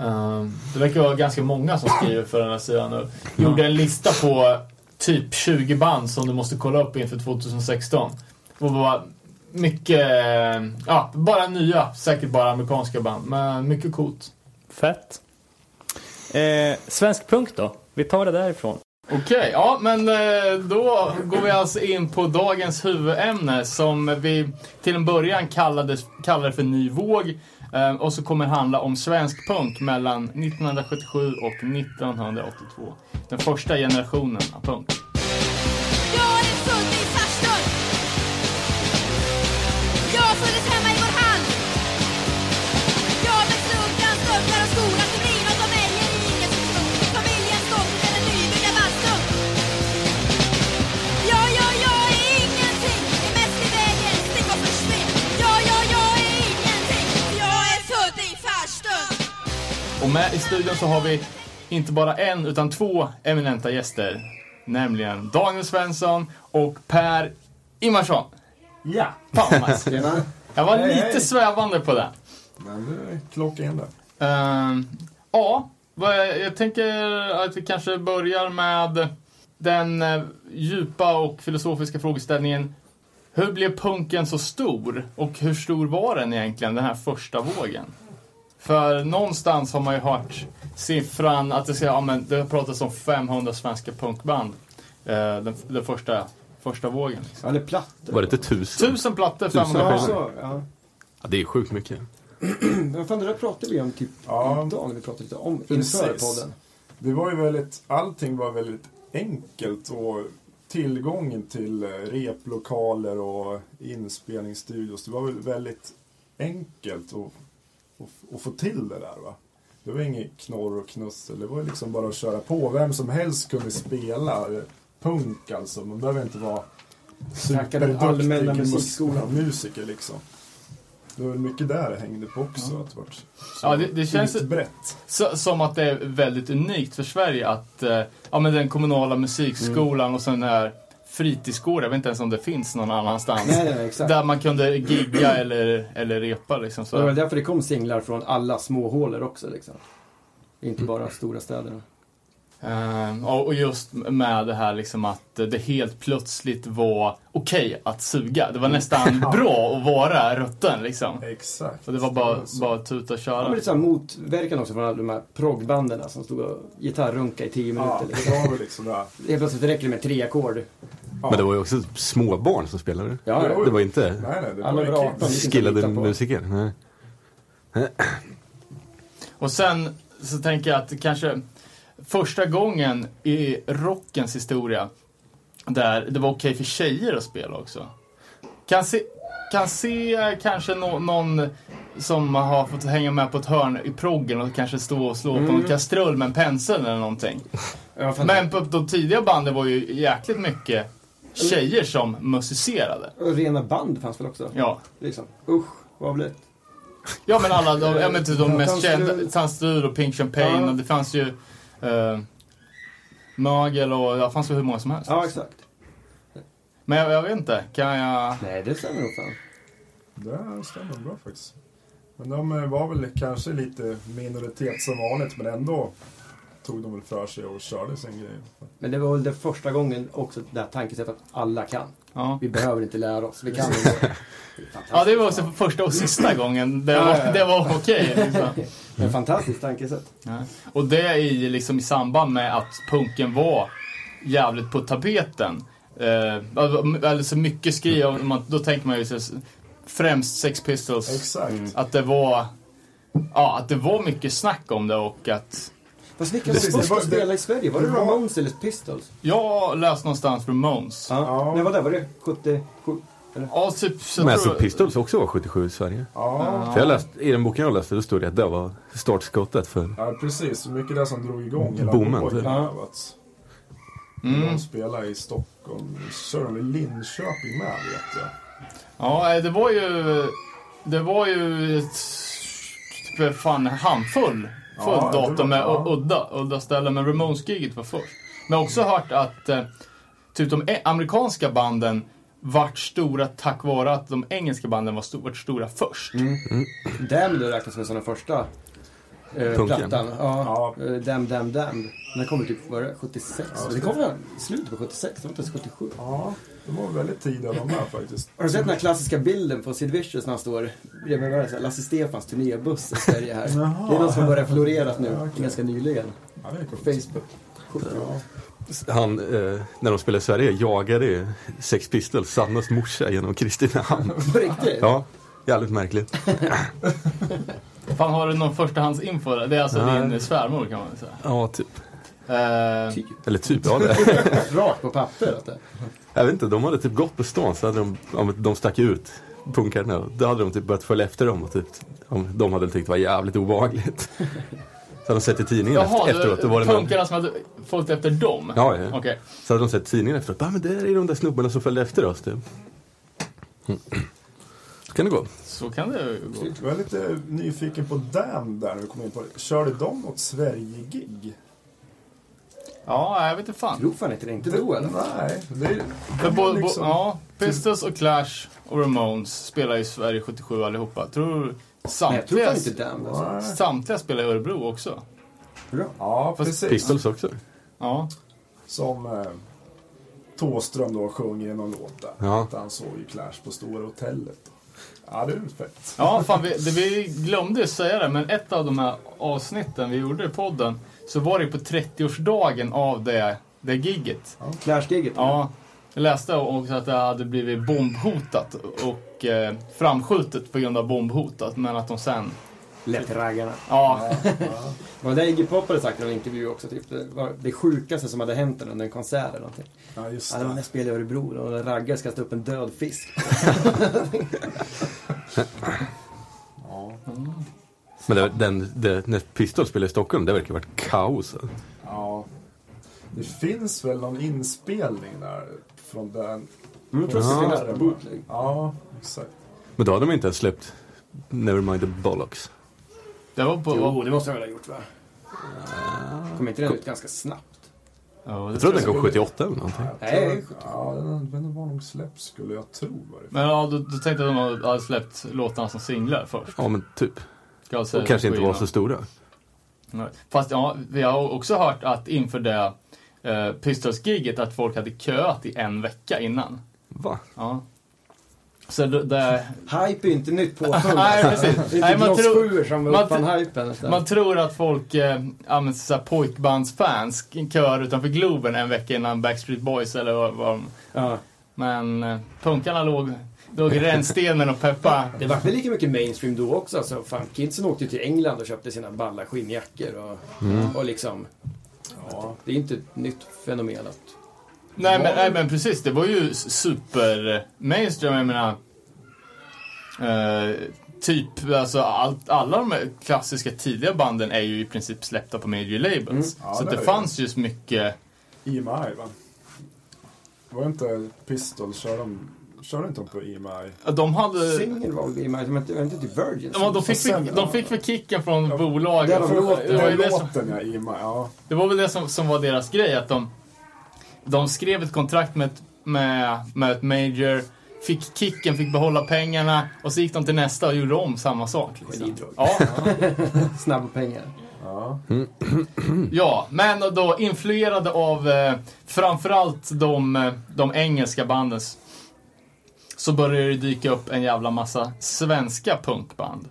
eh, det verkar vara ganska många som skriver för den här sidan nu. Gjorde en lista på typ 20 band som du måste kolla upp inför 2016. Och var mycket, ja, bara nya, säkert bara amerikanska band. Men mycket coolt. Fett. Eh, svensk punk då? Vi tar det därifrån. Okej, ja men eh, då går vi alltså in på dagens huvudämne som vi till en början kallade, kallade för Ny våg. Eh, och så kommer det handla om svensk punk mellan 1977 och 1982. Den första generationen av punk. Jag är född i farstun. Jag föddes hemma Och med i studion så har vi inte bara en utan två eminenta gäster. Nämligen Daniel Svensson och Per Imarsson. Ja, Fan Mats. Jag var Hej, lite hej. svävande på det. Men det är klockan det. Ehm, ja, jag tänker att vi kanske börjar med den eh, djupa och filosofiska frågeställningen. Hur blev punken så stor? Och hur stor var den egentligen, den här första vågen? För någonstans har man ju hört siffran att det ska, ja men det har pratats om 500 svenska punkband. eh, den, den första, första vågen. Liksom. Eller plattor. Var det inte tusen? Tusen plattor, Tusen 500 Ja, skivor. ja. Ja, det är sjukt mycket. Men fan, det där pratade vi om typ Ja. idag när vi pratade lite om Precis. inför podden. Det var ju väldigt, allting var väldigt enkelt och tillgången till eh, replokaler och inspelningsstudios. Det var väl väldigt enkelt att, att, att få till det där va. Det var inget knorr och knussel. Det var liksom bara att köra på. Vem som helst kunde spela eh, punk alltså. Man behöver inte vara superduktig musiker liksom. Det var väl mycket där det hängde på också. Att det vart så Ja, det- det känns- utbrett. Så, som att det är väldigt unikt för Sverige att eh, ja, men den kommunala musikskolan och sen den här fritidsgården, jag vet inte ens om det finns någon annanstans. Nej, nej, nej, exakt. Där man kunde gigga eller, eller repa liksom. Det var Så. därför det kom singlar från alla småhålor också liksom. Inte bara stora städerna. Eh, och just med det här liksom att det helt plötsligt var okej att suga. Det var nästan bra att vara rutten liksom. Exakt. Så det var bara, Så- bara tuta och Ja, köra. men lite så här motverkan också från alla de här proggbanden som stod och gitarrrunka i tio minuter. Ja, liksom. det var väl liksom det. Helt plötsligt räcker det med tre ackord. Men det var ju också småbarn som spelade. Ja, Jo, Det var inte Nej, nej, det var över ju 18 kids. gick inte att skillade på. musiker. Nej. Och sen så tänker jag att det kanske första gången i rockens historia där det var okej för tjejer att spela också. Kan se, kan se kanske nå- någon som har fått hänga med på ett hörn i proggen och kanske stå och slå på Mm. någon kastrull med en pensel eller någonting. Men på de tidiga banden var ju jäkligt mycket tjejer som musicerade. Och rena band fanns väl också? Ja. Liksom. Usch, vad blött. Ja men alla de, jag vet inte, de mest Tandstrul. kända, Tandstrul och Pink Champagne Ja. och det fanns ju uh, Mögel och det fanns ju hur många som helst. Ja, exakt. Men jag, jag vet inte, kan jag... Nej, det stämmer nog fan. Det stämmer bra faktiskt. Men de eh, var väl kanske lite minoritet som vanligt, men ändå tog de väl för sig och körde sin grej. Men det var väl det första gången också det här tankesättet att alla kan. Ja. Vi behöver inte lära oss, vi kan inte. ja, det var också för första och sista gången det var, det var okej. liksom. Det är ett fantastiskt tankesätt. Ja. Och det är i, liksom, i samband med att punken var jävligt på tapeten. Eh, alltså mycket skriv, om man- då tänker man ju så- främst Sex Pistols. Exakt. Att det var ja, att det var mycket snack om det och att Fast vilka var det först var- att spela i Sverige? Var det Ramones eller Pistols? jag läste någonstans Ramones. Ja, Ja. När var det? Var det 77? typ så Men tror alltså Pistols också var 77 i Sverige. Ja, För jag läst, I den boken jag läste då stod det att det var startskottet för... ja precis. Mycket det som drog igång hela Boomen, typ. att Mm. de spelade i Stockholm. I Linköping med vet jag. Ja, det var ju... Det var ju ett... Typ fan en handfull Ja, det datum med ja. udda, udda ställen. Men Ramones-giget var först. Men jag har också hört att eh, typ de e- amerikanska banden vart stora tack vare att de engelska banden var sto- vart stora först. Damned räknas väl som den första eh, Punken. plattan. Ja. Ja. Eh, Damn, damn, damn. Den kommer typ, var det 76? det kom väl slutet på 76? Det var inte ens 77. Ja, de var väldigt tidiga de med faktiskt. Har du sett den här klassiska bilden på Sid Vicious när han står bredvid här, Lasse Stefans turnébuss i Sverige här? Det är något som har börjat florera nu, Ja, okej. ganska nyligen. Ja, det är På coolt. Facebook. Ja. Han, eh, när de spelade i Sverige, jagade Sex Pistols, Sannas morsa genom Kristinehamn. På riktigt? Ja, jävligt märkligt. Fan, har du någon förstahandsinfo? Det är alltså Nej. din svärmor kan man säga. Ja, typ. Typ. Eller typ, ja det. Rakt på det. Jag vet inte, de hade typ gått på stan så hade de, om de stack ut punkarna. Då hade de typ börjat följa efter dem och typ, om de hade tyckt det var jävligt obehagligt. Så hade de sett i tidningen Jaha, efter, efteråt. Någon, punkarna som hade följt efter dem? Ja, ja. Okej. så hade de sett tidningen efteråt. Ja men där är de där snubbarna som följde efter oss typ. Mm. Så kan det gå. Så kan det gå. Jag är lite nyfiken på Damn där när vi kom in på det. Körde de något Sverige-gig? Ja, jag vet inte fan. Tror fan inte det, inte då eller? Nej, det är, För de bo, bo, liksom- ja, Pistols och Clash och Ramones spelar i Sverige 77 allihopa. Tror du Nej, jag tror samtliga, fan inte Damned alltså. Nej. samtliga spelar i Örebro också? Ja, precis. Pistols också. Ja. Som eh, Tåström då sjunger i någon låt där. Ja. Att han såg ju Clash på Stora Hotellet. Ja, det är fett. Ja, fan, vi, det, vi glömde säga det, men ett av de här avsnitten vi gjorde i podden så var det på 30-årsdagen av det, det gigget. Clash-giget? Ja, jag läste också att det hade blivit bombhotat och eh, framskjutet på grund av bombhotat, men att de sen... Lätt raggarna. Ja, Och det Iggy Pop hade sagt i någon intervju också, typ, det var det sjukaste som hade hänt under en konsert eller någonting. Ja, just Ja, det var när jag spelade i Örebro och en raggare ska kasta upp en död fisk. Ja. Men det, den, det, när Pistols spelade i Stockholm, det verkar ha varit kaos. ja. Det finns väl någon inspelning där från den. Mm, trots att det finns bootleg. Ja, exakt. Men då hade de inte ens släppt Nevermind the Bollocks. det var på... Jo, det måste jag väl ha gjort va? Kom inte den ut ganska snabbt? Ja, det Jag tror att den jag kom skulle- 78 eller någonting. Nej, Ja, den, den var nog släppt skulle jag tro. Men ja, då, då tänkte jag att de hade släppt låtarna som singlar först. Ja men typ. Ska jag säga Och kanske inte var så stora. Nej. Fast ja, vi har också hört att inför det eh, Pistols-giget att folk hade köat i en vecka innan. Va? Ja. Så det, det, hype är inte nytt påfund. Nej, precis. Det är Nej, inte man Gloss tror- 7 som man uppfann hypen. utan- man tror att folk, eh, ja, men, så här, pojkbandsfans kör utanför Globen en vecka innan Backstreet Boys eller vad, vad Ja. Men eh, punkarna låg, i rännstenen och peppa. Det var väl lika mycket mainstream då också. Alltså, fan, kidsen åkte till England och köpte sina balla skinnjackor. Och, Mm. och liksom, Ja, det är inte ett nytt fenomen att... Nej men, nej men precis, det var ju super mainstream, jag menar. Eh, typ, alltså allt, alla de klassiska tidiga banden är ju i princip släppta på major labels. Ja, så det det. fanns ju så mycket, EMI va? Var det inte Pistols, körde de, körde inte de på EMI? de hade... Singeln var väl i mig, men inte typ Virgin. Ja, de, fick, sen, de ja. fick väl kicken från Ja, bolaget. de För låter. det, var ju Den det, som, låten ja, EMI, ja. det var väl det som, som var deras grej, att de, de skrev ett kontrakt med, ett- med, med ett major, fick kicken, fick behålla pengarna och så gick de till nästa och gjorde om samma sak. Liksom. Ja, Snabba pengar. ja. Ja, men då influerade av eh, framförallt de, eh, de engelska banden så började det dyka upp en jävla massa svenska punkband.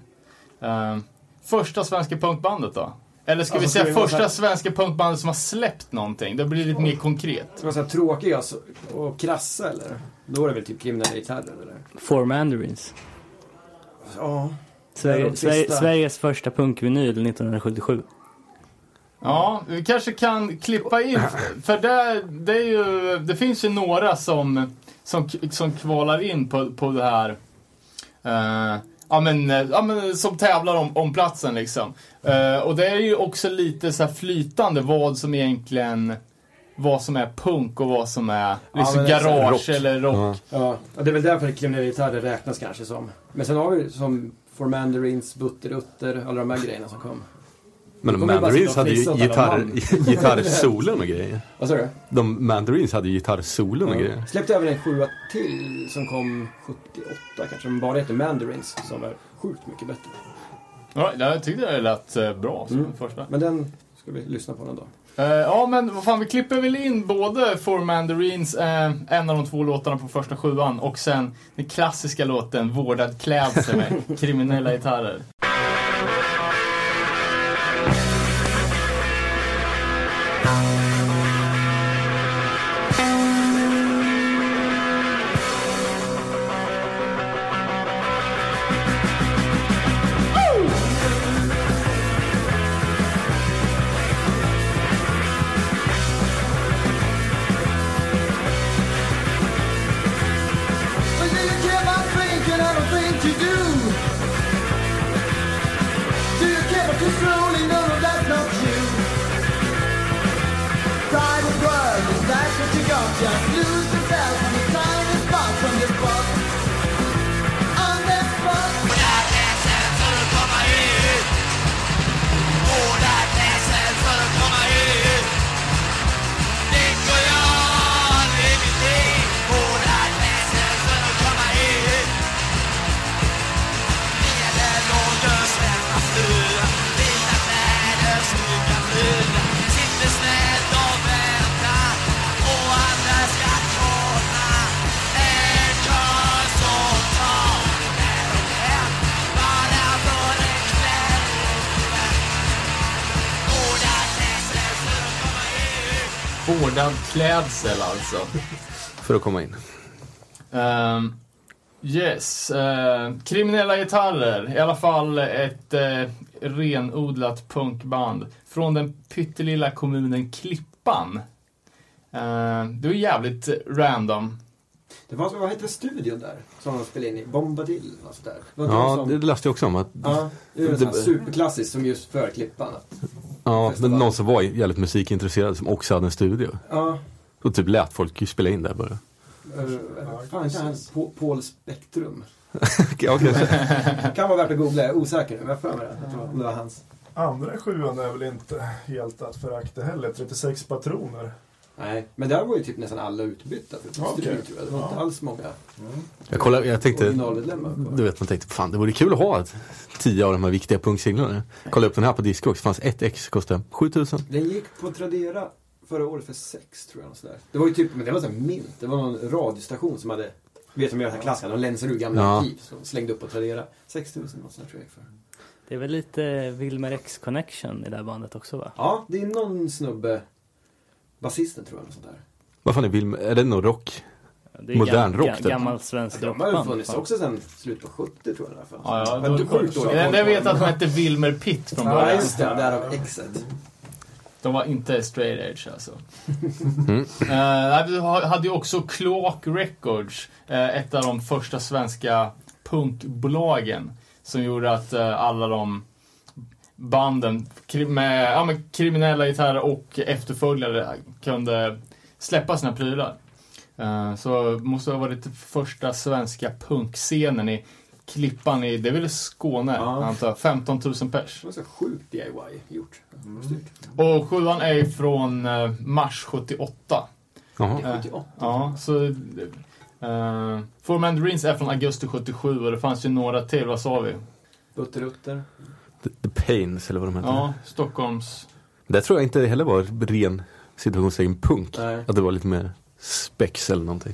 Eh, första svenska punkbandet då? Eller ska Alltså, vi ska säga första här- svenska punkbandet som har släppt någonting? Det blir lite mer konkret. Det var så här tråkiga så- och krassa eller? Då var det väl typ kriminella gitarrer eller? Four Mandarins. Ja. Sverige, Sverige. Sveriges första punkvinyl 1977. Ja, vi kanske kan klippa in, för det, det, är ju, det finns ju några som, som, som kvalar in på, på det här. eh, ja, men, eh, ja, men som tävlar om, om platsen liksom. Eh, och det är ju också lite så här flytande vad som egentligen vad som är punk och vad som är liksom men det är så- garage rock. eller rock. Ja. Ja, och det är väl därför kriminella gitarrer räknas kanske som. Men sen har vi som For Mandarins, Butterutter, alla de här grejerna som kom. Men Mandarins hade ju gitarr, och grejer. Vad sa du? De Mandarins hade ju gitarrsolon och grejer. Släppte även en sjua till som kom 78 kanske, som bara heter Mandarins, som är sjukt mycket bättre. Ja, jag tyckte det lät eh, bra som Mm. första. Men den ska vi lyssna på någon dag. Eh, ja, men vad fan, vi klipper väl in både For Mandarins, eh, en av de två låtarna på första sjuan, och sen den klassiska låten Vårdad klädsel med kriminella gitarrer. Klädsel alltså. För att komma in. Ehm, yes, eh, kriminella gitarrer. I alla fall ett eh, renodlat punkband. Från den pyttelilla kommunen Klippan. Uh, det var jävligt random. Det var, vad heter studion där? Som de spelade in i? Bombadil och sådär. Det var Ja, som, det läste jag också om. Att, ja, det är det- superklassiskt som just för Klippan. Att, ja, men någon som var jävligt musikintresserad som också hade en studio. ja, Och typ lät folk spela in där bara. uh, fan inte han Paul Spektrum. ja, kanske. Kan vara värt att googla, jag är osäker nu. Men jag för mig det. att det var- Om det var hans. Andra sjuan är väl inte helt att förakta heller. 36 patroner. Nej, men där var ju typ nästan alla utbytta. För tror jag. Det var inte Ja. alls många Jag, kollade, jag tänkte, du vet man tänkte, fan det vore kul att ha ett, tio av de här viktiga punksinglarna. Kolla upp den här på Discogs, det fanns ett ex, kostade 7000. Den gick på Tradera förra året för sex tror jag. och Sådär. Det var ju typ, men det var så här mint. Det var någon radiostation som hade, vet de gör den här klassiska, de länsar ur gamla Ja. arkiv. Så slängde upp på Tradera. 6000 något sånt tror jag för. Det är väl lite Wilmer X connection i det här bandet också va? Ja, det är någon snubbe, basisten tror jag, något sånt där. Vad fan är Wilmer, är det någon rock? Det är Modern gam- rock, ga- typ. Gammal svensk De har ju rockband. funnits också sen slutet på 70 tror jag i alla fall. Ja, ja, det, det på vet jag dem. att de hette Wilmer Pitt från Ja, början. just det. Därav exet. De var inte straight edge alltså. Mm. Nej, vi ha- hade ju också Cloak Records, eh, ett av de första svenska punkbolagen. Som gjorde att eh, alla de banden med, ja, med kriminella gitarrer och efterföljare kunde släppa sina prylar. Så måste ha varit första svenska punkscenen i Klippan i, det är väl Skåne, Ja. antar jag. 15 000 pers. Det var så sjukt DIY gjort. Styrt. Och sjuan är från eh, mars 78. Jaha. Eh, 78. Ja, så... Uh, For Mandarins är från augusti 77 och det fanns ju några till, vad sa vi? Butterutter. The, The Pains eller vad de heter. Ja, Stockholms... Det tror jag inte heller var ren situationstecken punk. Nej. Att det var lite mer spex eller någonting.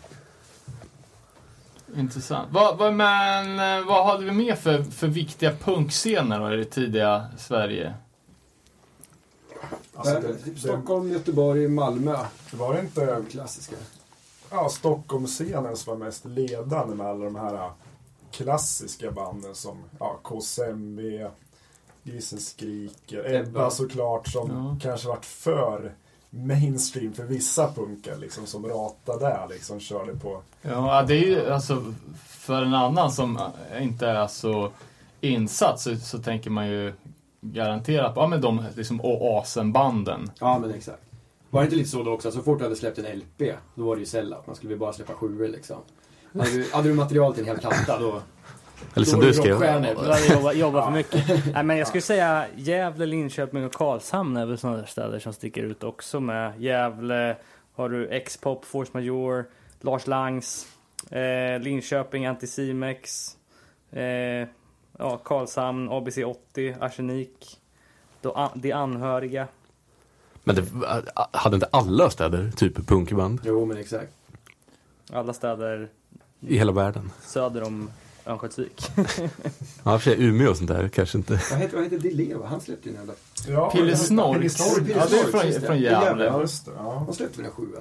Intressant. Vad, vad, men eh, vad hade vi mer för, för viktiga punkscener då i det tidiga Sverige? Alltså, det, det, Stockholm, Göteborg, Malmö. det var inte Klassiska. ja, Stockholmsscenen som var mest ledande med alla de här klassiska banden som ja, KSMB, Grisen skriker, Ebba. Ebba såklart som Ja. kanske varit för mainstream för vissa punkar liksom som Rata där liksom körde på. Ja, det är ju alltså för en annan som inte är så insatt så, så tänker man ju garanterat på ja, men de liksom oasen-banden. Ja, men exakt. Var det inte lite så då också? Så fort du hade släppt en LP, då var det ju sällan. Man skulle bara släppa sjuor liksom. Hade du, hade du material till en hel platta, då... Eller som du skrev. jobbat, jobbat för mycket. Nej, men jag skulle säga Gävle, Linköping och Karlshamn är väl sådana där städer som sticker ut också med. Gävle har du X-pop, Force Major, Lars Langs, eh, Linköping, Anticimex, eh, ja, Karlshamn, ABC 80, Arsenik, då, De anhöriga. Men det, hade inte alla städer typ punkband Jo, men exakt. Alla städer i hela världen? söder om Örnsköldsvik. Ja, i för sig Umeå och sånt där kanske inte. Vad heter, vad heter Dileva? Han släppte ju en jävla... Ja, Pillesnork. Pillesnork. Ja, det är från, det. från Det är Gävle. Ja, just det. Ja. Han släppte väl en sjua?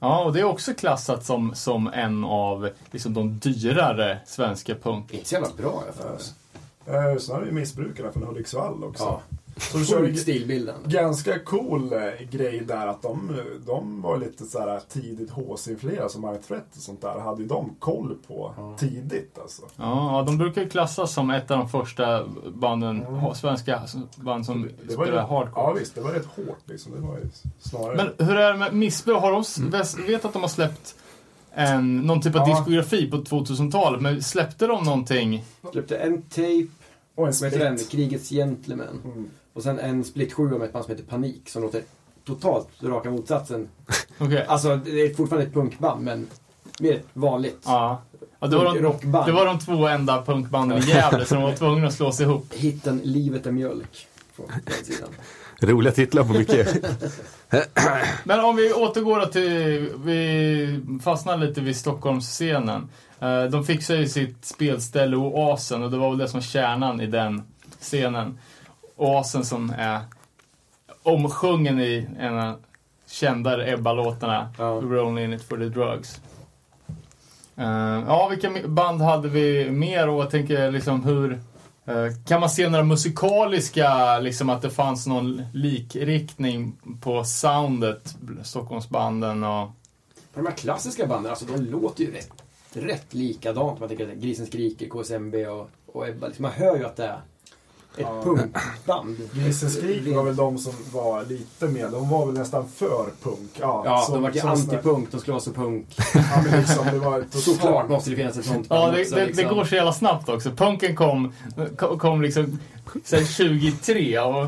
Ja, och det är också klassat som, som en av liksom, de dyrare svenska punk. Inte så jävla bra jag för mig. Eh, Sen har vi missbrukarna från Hudiksvall också. Ja. Så de stilbildande. ganska cool eh, grej där att de, de var lite så här tidigt HC-influerade som Mind Threat och sånt där. Hade ju de koll på tidigt alltså. Ja, ja, de brukar ju klassas som ett av de första banden, ha- svenska band som Mm. Det var ju, spelar ja hardcore. visst, det var rätt hårt liksom. Det var ju snarare... Men hur är det med missbruk? Har de, väs- vet att de har släppt en, någon typ av Ja. diskografi på 2000-talet, men släppte de någonting? Släppte en tape, och en split. Krigets Gentlemen. Mm. Och sen en split 7 med ett band som heter Panik som låter totalt raka motsatsen. Okej. Alltså, det är fortfarande ett punkband, men mer ett vanligt Ja. ja det, var de, rockband. det var de två enda punkbanden i Gävle som var tvungna att slå sig ihop. Hitten Livet är mjölk. Från den sidan. Roliga titlar på mycket. Men om vi återgår till, vi fastnar lite vid Stockholmsscenen. Eh, De fixade ju sitt spelställe Oasen och det var väl det som var kärnan i den scenen. Oasen som är omsjungen i en av kändare Ebba-låtarna, Ja. We're only in it for the drugs. Eh, ja, vilka band hade vi mer och jag tänker liksom hur eh, kan man se några musikaliska, liksom att det fanns någon likriktning på soundet, Stockholmsbanden och... De här klassiska banden, alltså de låter ju rätt, rätt likadant. Man tänker Grisen skriker, KSMB och, och Ebba. Liksom, man hör ju att det är ett Ja. punkband. Grisen Skrik var väl de som var lite mer, de var väl nästan för punk. Ja, Ja, som- de var ju antipunk, de skulle vara så punk. Ja, men liksom, det var totalt... Såklart måste det finnas ett sånt Ja, band det, också, det, liksom. det går så jävla snabbt också. Punken kom, kom, kom liksom sen 23 och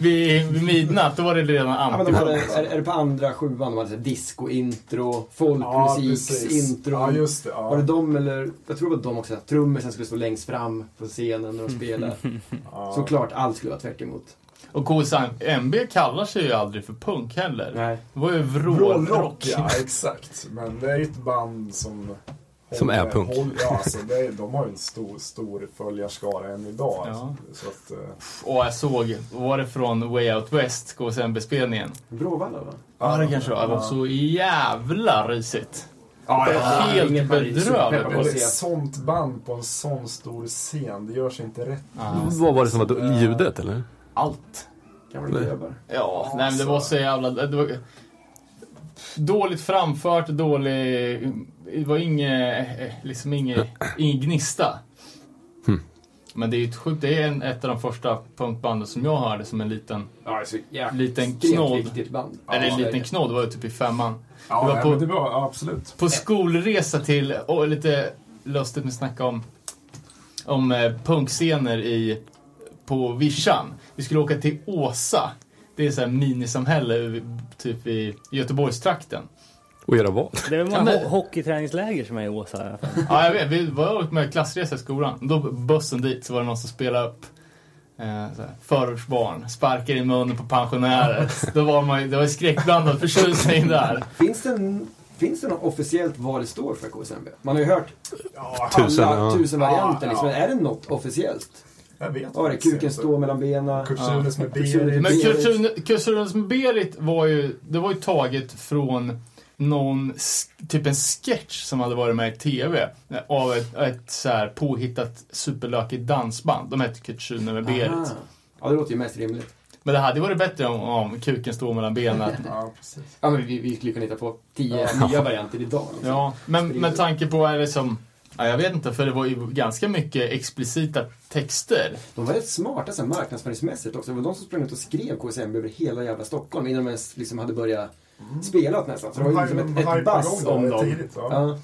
vid, vid midnatt då var det redan Ja, hade, antipunk. är, är det på andra sjuan de hade disco-intro, Ja, folkmusiks-intro? Ja, just det. Ja. var det de eller, jag tror det var de också, trummisen skulle stå längst fram på scenen när de spelade. Ja. Såklart, allt skulle vara tvärt emot. Och KSMB kallar sig ju aldrig för punk heller. Nej. Det var ju Vrålrock, vrålrock. ja exakt. Men det är ju ett band som... Som är håller- punk. håller- ja, alltså, det är, de har ju en stor, stor följarskara än idag. Ja. Alltså, så att, eh, Och jag såg, var det från Way Out West, KSMB-spelningen? Bråvalla va? Ja, det kanske var. Det var så jävla risigt. Ja, Det var helt bedrövligt. sånt band på en sån stor scen, det gör sig inte rätt. Ja. Vad var det som var ljudet eller? Allt. Gamla grabbar. Ja, nej men det var så jävla... Det var, dåligt framfört, dålig... Det var inget, liksom inget, ingen gnista. Hmm. Men det är ju ett sjukt, det är en, ett av de första punkbanden som jag hörde som en liten, Ja, det är så jävla Liten knodd. band. eller en Ja, liten knodd, var ju typ i femman. Ja, Det var på- det var ja, absolut. På skolresa till, och lite lustigt med snacka om, om eh, punkscener i, på Vischan. Vi skulle åka till Åsa. Det är så här minisamhälle typ i Göteborgstrakten. Och göra vad? Det är väl Ja, många men- hockeyträningsläger som är i Åsa. i alla fall. Ja, jag vet. Vi var med klassresa i skolan. Då bussen dit så var det någon som spelade upp eh, förortsbarn, sparkar i munnen på pensionärer. Då var man det var skräckblandad förtjusning där. Finns det, en, finns det något officiellt vad det står för KSMB? Man har ju hört Ja, Tusen, alla ja. tusen varianter Ja, liksom. är det något officiellt? Jag vet det? faktiskt Kuken står mellan benen. Kurt Ja. Sunes med Berit. Men. Kulturen med Berit var ju, det var ju taget från någon, typ en sketch som hade varit med i TV av ett, ett så här påhittat superlökigt dansband. De hette Kutshune med Berit. Aha. Ja, det låter ju mest rimligt. Men det hade ju varit bättre om, om kuken stod mellan benen. Ja, precis. Ja, men vi, vi skulle kunna hitta på tio nya varianter idag. Liksom. Ja, men med tanke på är det som, ja, jag vet inte, för det var ju ganska mycket explicita texter. De var rätt smarta sen marknadsföringsmässigt också. Det var de som sprang ut och skrev KSM över hela jävla Stockholm innan de ens liksom hade börjat spela nästan. Så det var ju liksom ett, ett buzz om dem. tidigt, ja. Ja.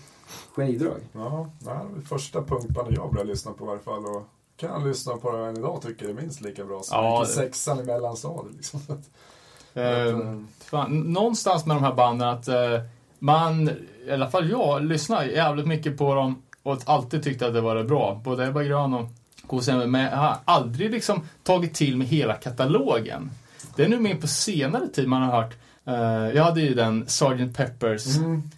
Genidrag. Ja, det här var första punkbandet jag började lyssna på i alla fall. Och kan lyssna på det än idag tycker det är minst lika bra som Ja, det- sexan i mellanstadiet. Liksom. Så Eh, någonstans med de här banden att eh, man, i alla fall jag, lyssnar jävligt mycket på dem och alltid tyckte att det var bra. Både Ebba Grön och KSM. Men jag har aldrig liksom tagit till mig hela katalogen. Det är nu mer på senare tid man har hört. Eh, jag hade ju den Sgt. Peppers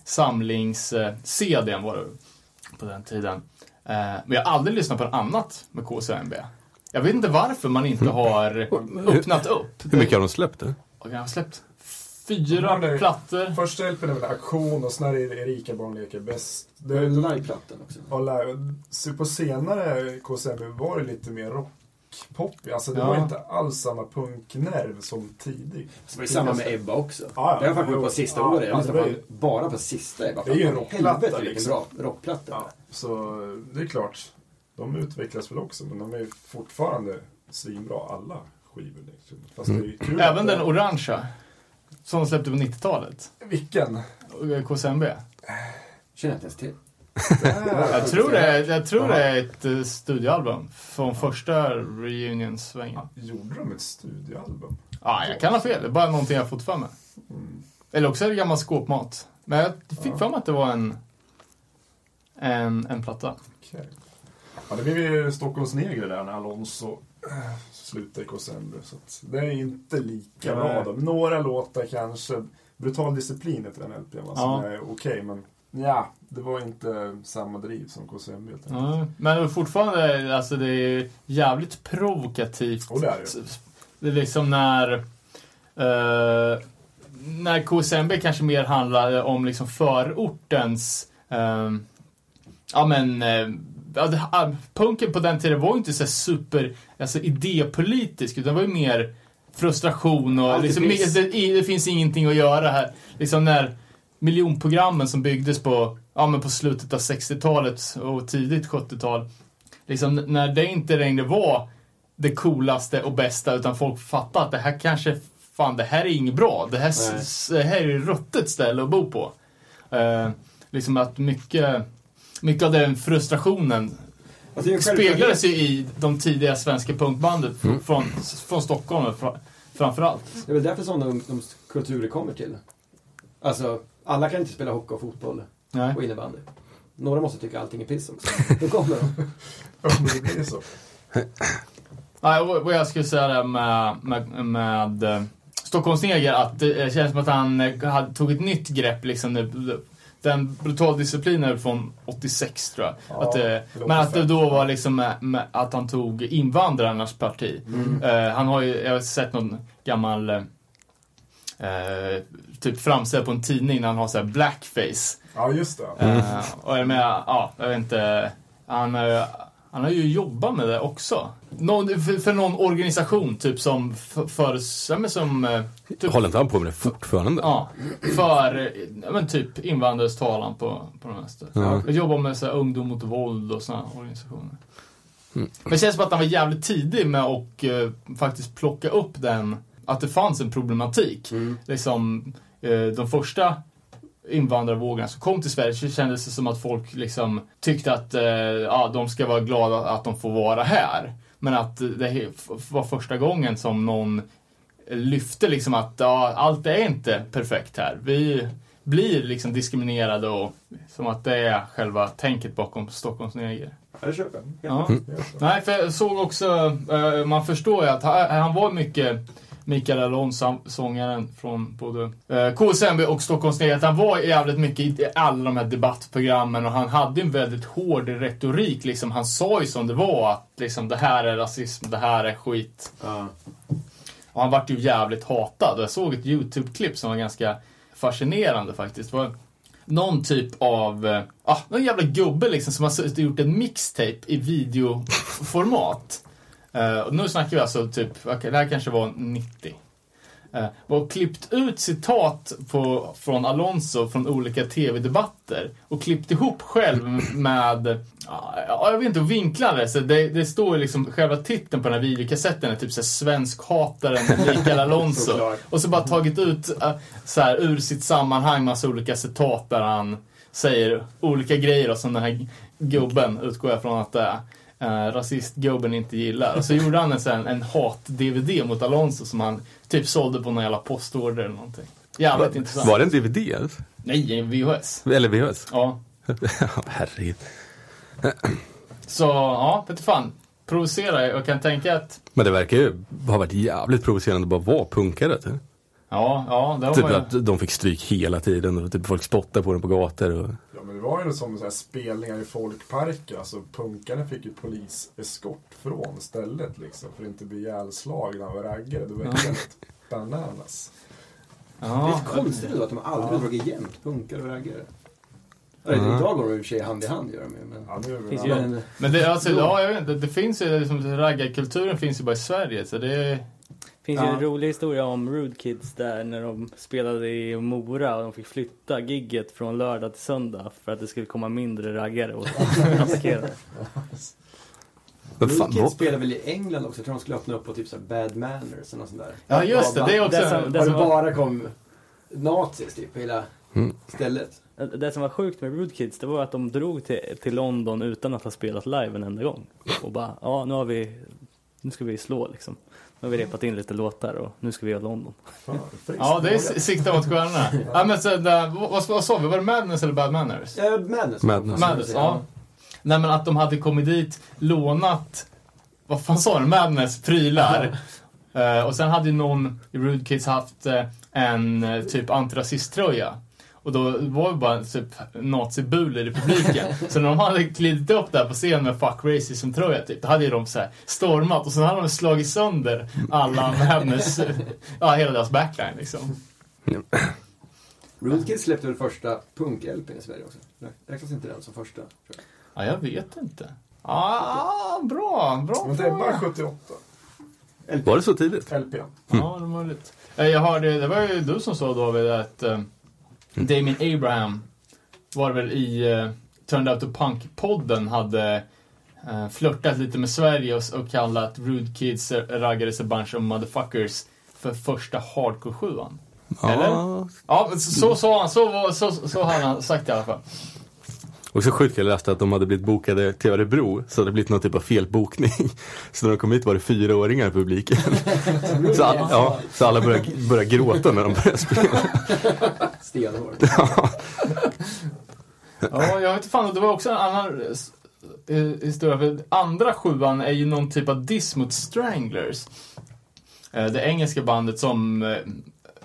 samlings-CDn var det på den tiden. Eh, men jag har aldrig lyssnat på något annat med KCMB. Jag vet inte varför man inte har öppnat upp. Hur mycket har de släppt? Det? Och jag har släppt fyra det- plattor. Första LPn är väl Aktion och sen är det Erika barn leker bäst. Det är Det, liveplattan också. ja, live. Så på senare KSM var det lite mer rockpop. Alltså det Ja. var inte alls samma punknerv som tidigt. Så var det samma med Ebba också. Ja, ja. det har jag faktiskt på sista Ja, året. ja, Jag lyssnade det ju- bara på sista Ebba. Det är ju en rockplatta, Helvete vilken liksom. bra rockplatta. Ja, så det är klart. De utvecklas väl också, men de är ju fortfarande svinbra alla skivor. Liksom. Fast det är ju kul Även den det- orangea. Som de släppte på 90-talet. Vilken? KCMB. Känner jag inte ens till. Jag tror det är, jag tror det är ett eh, studioalbum. Från första reunionsvängen. Gjorde de ett studioalbum? Ja, jag kan ha fel. Det är bara någonting jag har fått för mig. Eller också är det gammal skåpmat. Men jag fick för mig att det var en, en, en platta. Okej. Ja, det blev ju Stockholms Negre där när Alonso slutade i KSMB. Så att det är inte lika Nej. bra. Då. Några låtar kanske. Brutal disciplin heter den LPn, va, som Ja. är okej. men ja, det var inte samma driv som KSMB. helt enkelt. Ja, men fortfarande, alltså det är jävligt provokativt. Och det är det. Det är liksom när... eh, när KSMB kanske mer handlar om liksom förortens... eh, ja men... eh, ah, punken på den tiden var ju inte så super alltså, idépolitisk, utan det var ju mer frustration och liksom, piss. det, det finns ingenting att göra här. Liksom när miljonprogrammen som byggdes på, ja, men på slutet av 60-talet och tidigt 70-tal. Liksom, när det inte längre var det coolaste och bästa utan folk fattade att det här kanske, fan det här är inget bra. Det här, det här är ruttet ställe att bo på. Eh, liksom att mycket, mycket av den frustrationen Alltså, det är speglades ju i de tidiga svenska punkbandet fr- från, från Stockholm fra- framförallt. Det är väl därför sådana ungdomskulturer kommer till. Alltså, alla kan inte spela hockey och fotboll Nej. och innebandy. Några måste tycka allting är piss också. Då kommer de. Det blir så. Nej, och vad jag skulle säga där med, med, med eh, Stockholmsneger, att det känns som att han eh, tog ett nytt grepp. Liksom, det- den brutal disciplinen från 86 tror jag. Ja, att, eh, det men att det då var liksom med, med, att han tog invandrarnas parti. Eh, han har ju, jag har sett någon gammal eh, typ framställd på en tidning när han har så här blackface. Ja, just det. Eh, och jag menar, ja, jag vet inte. Han, han har ju jobbat med det också. Någon, för, för någon organisation, typ som för, för ja, som... eh, Typ, Håller inte han på med det fortfarande? Ja, för ja, men typ invandrares talan på, på den vänster. Ja. Jag jobbar med så här, ungdom mot våld och sådana organisationer. Men det känns som att han var jävligt tidig med att eh, faktiskt plocka upp den, att det fanns en problematik. Liksom, eh, de första invandrarvågorna som kom till Sverige så kändes det som att folk liksom tyckte att eh, ja, de ska vara glada att de får vara här. Men att det var första gången som någon lyfte liksom att ja, allt är inte perfekt här. Vi blir liksom diskriminerade och som att det är själva tänket bakom Stockholms neger. Ja, det köper jag. Ja. Nej, för jag såg också, eh, man förstår ju att han var mycket Mikael Alonso, sångaren från både eh, KSMB och Stockholms Neger, att han var jävligt mycket i alla de här debattprogrammen och han hade en väldigt hård retorik. Liksom, han sa ju som det var att liksom, det här är rasism, det här är skit. Ja. Och han vart ju jävligt hatad. Jag såg ett YouTube-klipp som var ganska fascinerande faktiskt. var någon typ av, eh, ah, någon jävla gubbe liksom som har gjort en mixtape i videoformat. Eh, och nu snackar vi alltså typ, okej, det här kanske var 90. Eh, och klippt ut citat på, från Alonso från olika tv-debatter och klippt ihop själv med, ja, jag vet inte, vinklade så det. Det står ju liksom, själva titeln på den här videokassetten är typ såhär svenskhataren Mikael Alonso. Och så bara tagit ut äh, så här, ur sitt sammanhang massa olika citat där han säger olika grejer då, som den här gubben utgår jag från att det är. Uh, rasistgubben inte gillar. Och så gjorde han en, här- en hat-DVD mot Alonso som han typ sålde på någon jävla postorder eller någonting. Jävligt intressant. Var det en DVD? alltså? Nej, en VHS. Eller VHS? Ja. Herregud. Så, ja, vet fan. Provocera. Jag kan tänka att, Men det verkar ju ha varit jävligt provocerande att bara vara punkare. Typ, ja, ja, det var typ ju... att de fick stryk hela tiden och typ folk spottade på dem på gator. Och... Ja, det var ju som så här spelningar i folkparker. Alltså punkarna fick ju poliseskort från stället liksom. För att inte bli ihjälslagna av raggare. Det var ju helt bananas. Det är Ja, lite konstigt ändå att de aldrig dragit jämnt, punkare och raggare. Eller, Idag går de i och för sig hand i hand gör de men... Ja, nu, Finns ja, ju- men det, alltså, ja, jag vet inte. Det finns ju, liksom, raggarkulturen finns ju bara i Sverige. Så det finns ju Ja. en rolig historia om Rude Kids där när de spelade i Mora och de fick flytta gigget från lördag till söndag för att det skulle komma mindre raggare och attackera. Fan, Kids spelar väl i England också? Jag tror de skulle öppna upp på typ så här Bad Manners eller något sånt där. Ja, just det. Det är också... Det som- det var- bara kom nazis typ, på hela Mm. stället. Det som var sjukt med Rude Kids det var att de drog till, till London utan att ha spelat live en enda gång. Och bara, ja nu har vi, nu ska vi slå liksom. Nu har vi repat in lite låtar och nu ska vi göra London. fan, Ja, det är sikta mot stjärnorna. ja, men så, där, vad, vad, sa vi? Var det Madness eller Bad Manners? Ja, Madness. Madness. Madness, ja. Nej men att de hade kommit dit, lånat, vad fan sa du, Madness prylar. Eh, och sen hade ju någon i Rude Kids haft eh, en eh, typ antirasisttröja. Och då var det bara typ nazibulor i publiken. så när de hade klivit upp där på scen med Fuck Racism-tröja typ, då hade ju de så här stormat och sen hade de slagit sönder alla Madness, ja hela deras backline liksom. Kids släppte väl första punk-LPn i Sverige också? Räknas inte den som första? jag. Ja, jag vet inte. Ah, bra, bra Men det är bara fråga. 78. Var det så tidigt? LP. Ja, det är möjligt. Eh, Jag hörde, det var ju du som sa David att uh, Damien Abraham var väl i uh, Turned Out to Punk-podden hade uh, flörtat lite med Sverige och, och kallat Rude Kids uh, raggades a bunch of motherfuckers för första hardcore-sjuan. Eller? Ja. Så, så sa han, så, var- så, så, så hade han sagt i alla fall. Och så sjukt jag läste att de hade blivit bokade till Örebro, så hade det blivit någon typ av felbokning. Så när de kom hit var det fyraåringar i publiken. Så, all, ja, så alla började, började gråta när de började spela. Stenhårt. Ja, jag vet inte fan, det var också en annan eh, historia. För andra sjuan är ju någon typ av diss mot Stranglers. Eh, Det engelska bandet som eh,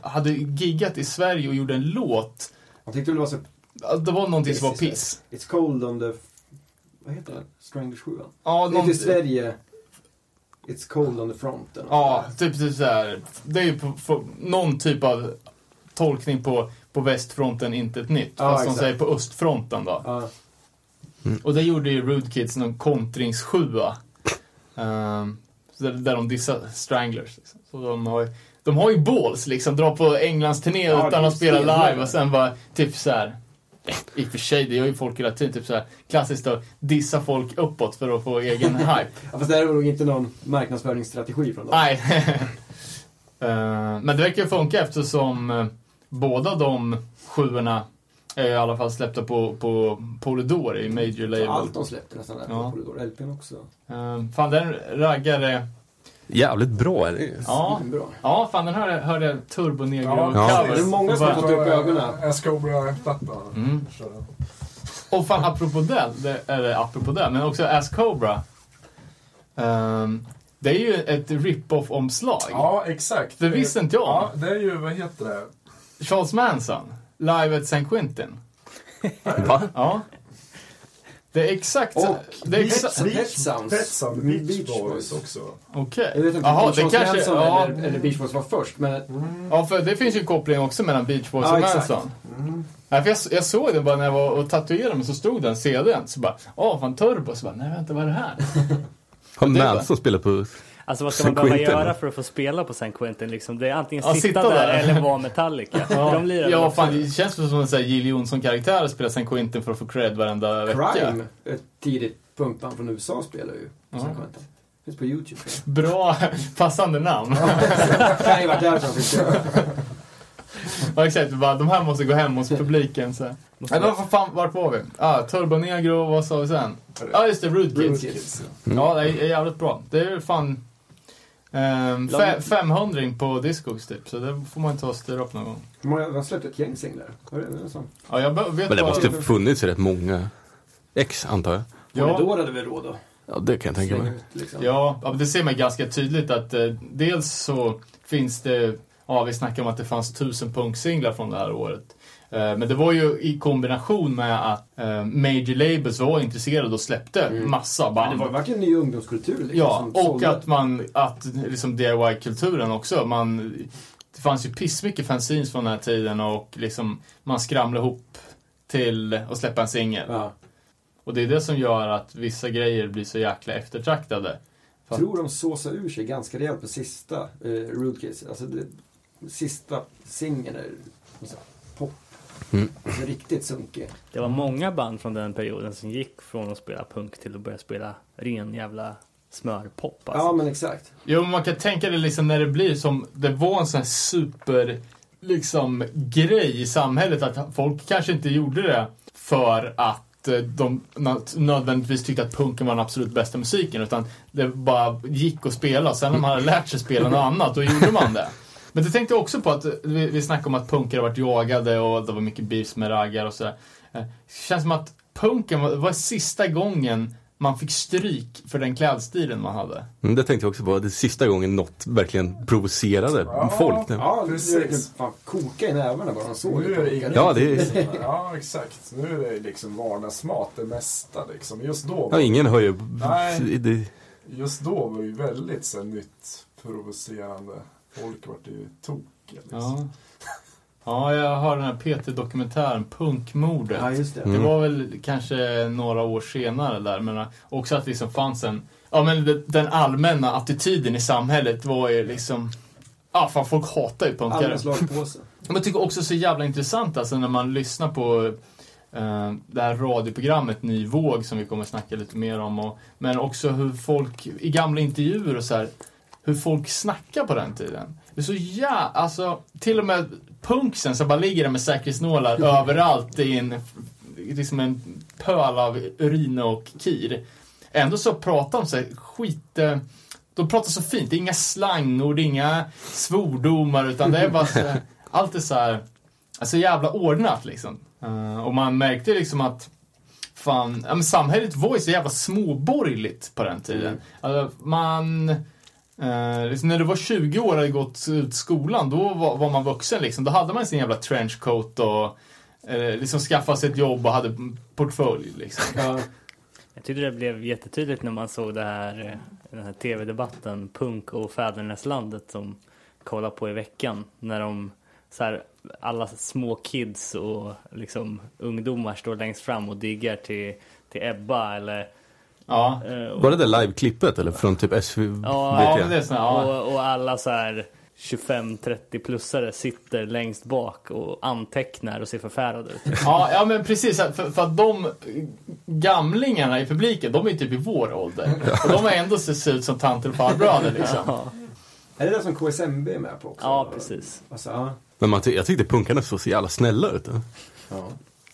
hade giggat i Sverige och gjorde en låt. Jag tyckte det var så... Ja, Det var någonting som var piss. It's cold on the... Vad heter den? Stranglers 7 Ja, Det heter någon, i Sverige... It's cold on the front. eller något ja typ, typ så här. Det är ju på, på, någon typ av tolkning på, på västfronten, inte ett nytt. Ja, fast de exakt. säger på östfronten då. Ja. Och det gjorde ju Rude Kids någon kontringssjua. Um, så där, där de dissar Stranglers. Liksom. Så de har, ju- de har ju balls liksom, dra på Englands turné Ja, utan att är spela stenhårt. live och sen bara typ så här. I och för sig, det gör ju folk hela tiden. Typ så här, klassiskt att dissa folk uppåt för att få egen hype. ja, fast det här är nog inte någon marknadsföringsstrategi från dem. Nej. Eh, men det verkar ju funka eftersom eh, båda de sjuorna är i alla fall släppta på, på Polydor i Major Label. allt de släppte nästan där Ja. på Polydor. LPn också. Uh, fan, den raggare... Jävligt bra är det ju. Ja, Bra. ja fan den hörde, hörde jag Turbo Negro Ja. Det är många som har fått upp ögonen. Ascobra-plattan. Mm. Den. Och fan, apropå det, det, eller apropå det, men också Ask Cobra. Ehm, det är ju ett rip-off-omslag. Ja, exakt. Det visste inte jag. Ja, det är ju, vad heter det? Charles Manson, live at San Quentin. Va? Ja. Det är exakt. Och Det är exakt... Pet Sounds. Pet Sounds, Beach Beach Boys. Också. Okej. Jag vet inte Jaha, om det kanske... Manson Ja, eller, eller Beach Boys var först, men ja, för det finns ju en koppling också mellan Beach Boys Ja, och exakt. Manson. Ja, för jag, jag såg den bara när jag var och tatuerade mig, så stod den CDn. Så bara, åh, fan Turbo. Så bara, nej vänta, vad är det här? Har det Manson spelat på... Alltså vad ska San man behöva Quentin. göra för att få spela på San Quentin liksom? Det är antingen Ja, sitta, sitta där, där. eller vara Metallica. De lirar väl ja, fan, det känns som en sån här Jill Johnson-karaktär att spela San Quentin för att få cred varenda vecka. Crime, ett tidigt punkband från USA, spelar ju på Ja. San Quentin. Finns på YouTube. Bra, passande namn. varit. Ja, exakt. Bara, de här måste gå hem hos publiken. Så. Måste Ja, vad fan, vart var vi? Ah, Turbo Negro, vad sa vi sen? Ja, ah, just det, Rude Kids. Kids. Ja, det är jävligt bra. Det är fan ehm, fe- 500 på Discogs typ, så det får man ta och styra upp någon gång. De har släppt ett gäng singlar. Ja, jag vet Men det måste ha funnits rätt många ex, antar jag. Ja. Polydor hade väl råd att Ja, det kan jag tänka mig. ut liksom. Ja, det ser man ganska tydligt att eh, dels så finns det, ja vi snackar om att det fanns tusen punksinglar från det här året. Eh, men det var ju i kombination med att eh, major labels var intresserade och släppte Mm. massa Men band. det var verkligen ny ungdomskultur liksom, Ja, och sålde. att man, att liksom DIY-kulturen också, man, det fanns ju pissmycket fanzines från den här tiden och liksom man skramlade ihop till att släppa en singel. Ja. Och det är det som gör att vissa grejer blir så jäkla eftertraktade. För- tror de såsade ur sig ganska rejält på sista eh, Kids. Alltså det, sista singeln pop. Mm. Riktigt sunkig. Det var många band från den perioden som gick från att spela punk till att börja spela ren jävla smörpop alltså. Ja men exakt. Jo, men man kan tänka det liksom när det blir som, det var en sån här super, liksom, grej i samhället att folk kanske inte gjorde det för att eh, de nödvändigtvis tyckte att punken var den absolut bästa musiken utan det bara gick att spela. Sen när man hade lärt sig spela något annat, då gjorde man det. Men det tänkte jag också på att eh, vi, vi snackade om att punkare har varit jagade och det var mycket beefs med raggar och sådär. Eh, Det känns som att punken var, var sista gången man fick stryk för den klädstilen man hade. Mm, det tänkte jag också på. Det är sista gången något verkligen provocerade folk. Nu. Ja, Precis. det verkligen fan koka i nävarna bara såg Nu är det inget- Ja, det är... Ja, exakt. Nu är det liksom vardagsmat det mesta liksom. Just då, Ja, ingen har ju... Nej. Just då var det ju väldigt så här, nytt, provocerande. Folk vart ju tokiga liksom. Ja. Ja, jag har den här PT-dokumentären Punkmordet. Ja, just det. Det var väl kanske några år senare där, men också att det liksom fanns en... Ja, men den allmänna attityden i samhället var ju liksom... Ja, fan folk hatar ju punkare. Allmän slagpåse. Men jag tycker också så jävla intressant alltså när man lyssnar på eh, det här radioprogrammet Ny Våg som vi kommer att snacka lite mer om. Och, men också hur folk i gamla intervjuer och så här, hur folk snackar på den tiden. Det är så ja, alltså till och med punksen som bara ligger där med säkerhetsnålar överallt i en, liksom en pöl av urin och kir. Ändå så pratar de så här skit... eh, De pratar så fint, det är inga slangord, det är inga svordomar utan det är bara så, allt är så här, alltså jävla ordnat liksom. Eh, och man märkte liksom att fan, ja, men samhället var ju så jävla småborgerligt på den tiden. Alltså, man, eh, liksom när du var 20 år och hade gått ut skolan, då var, var man vuxen liksom. Då hade man sin jävla trenchcoat och eh, liksom skaffade sig ett jobb och hade portfölj liksom. Ja. Jag tyckte det blev jättetydligt när man såg det här, eh, den här tv-debatten Punk och Fäderneslandet som kollade på i veckan. När de, så här, alla små kids och liksom ungdomar står längst fram och diggar till, till Ebba eller... Ja. eh, och- Var det där live-klippet eller från typ SVT? Ja, Ja, det är så, ja. och, och alla så här 25-30-plussare sitter längst bak och antecknar och ser förfärade ut. Ja, ja men precis. För, för att de gamlingarna i publiken, de är typ i vår ålder. Och de har ändå ser ut som tanter och farbröder liksom. Ja, Är det det som KSMB är med på också? ja precis. Alltså, ja. Men man, ty- jag tyckte punkarna såg så jävla snälla ut. ja.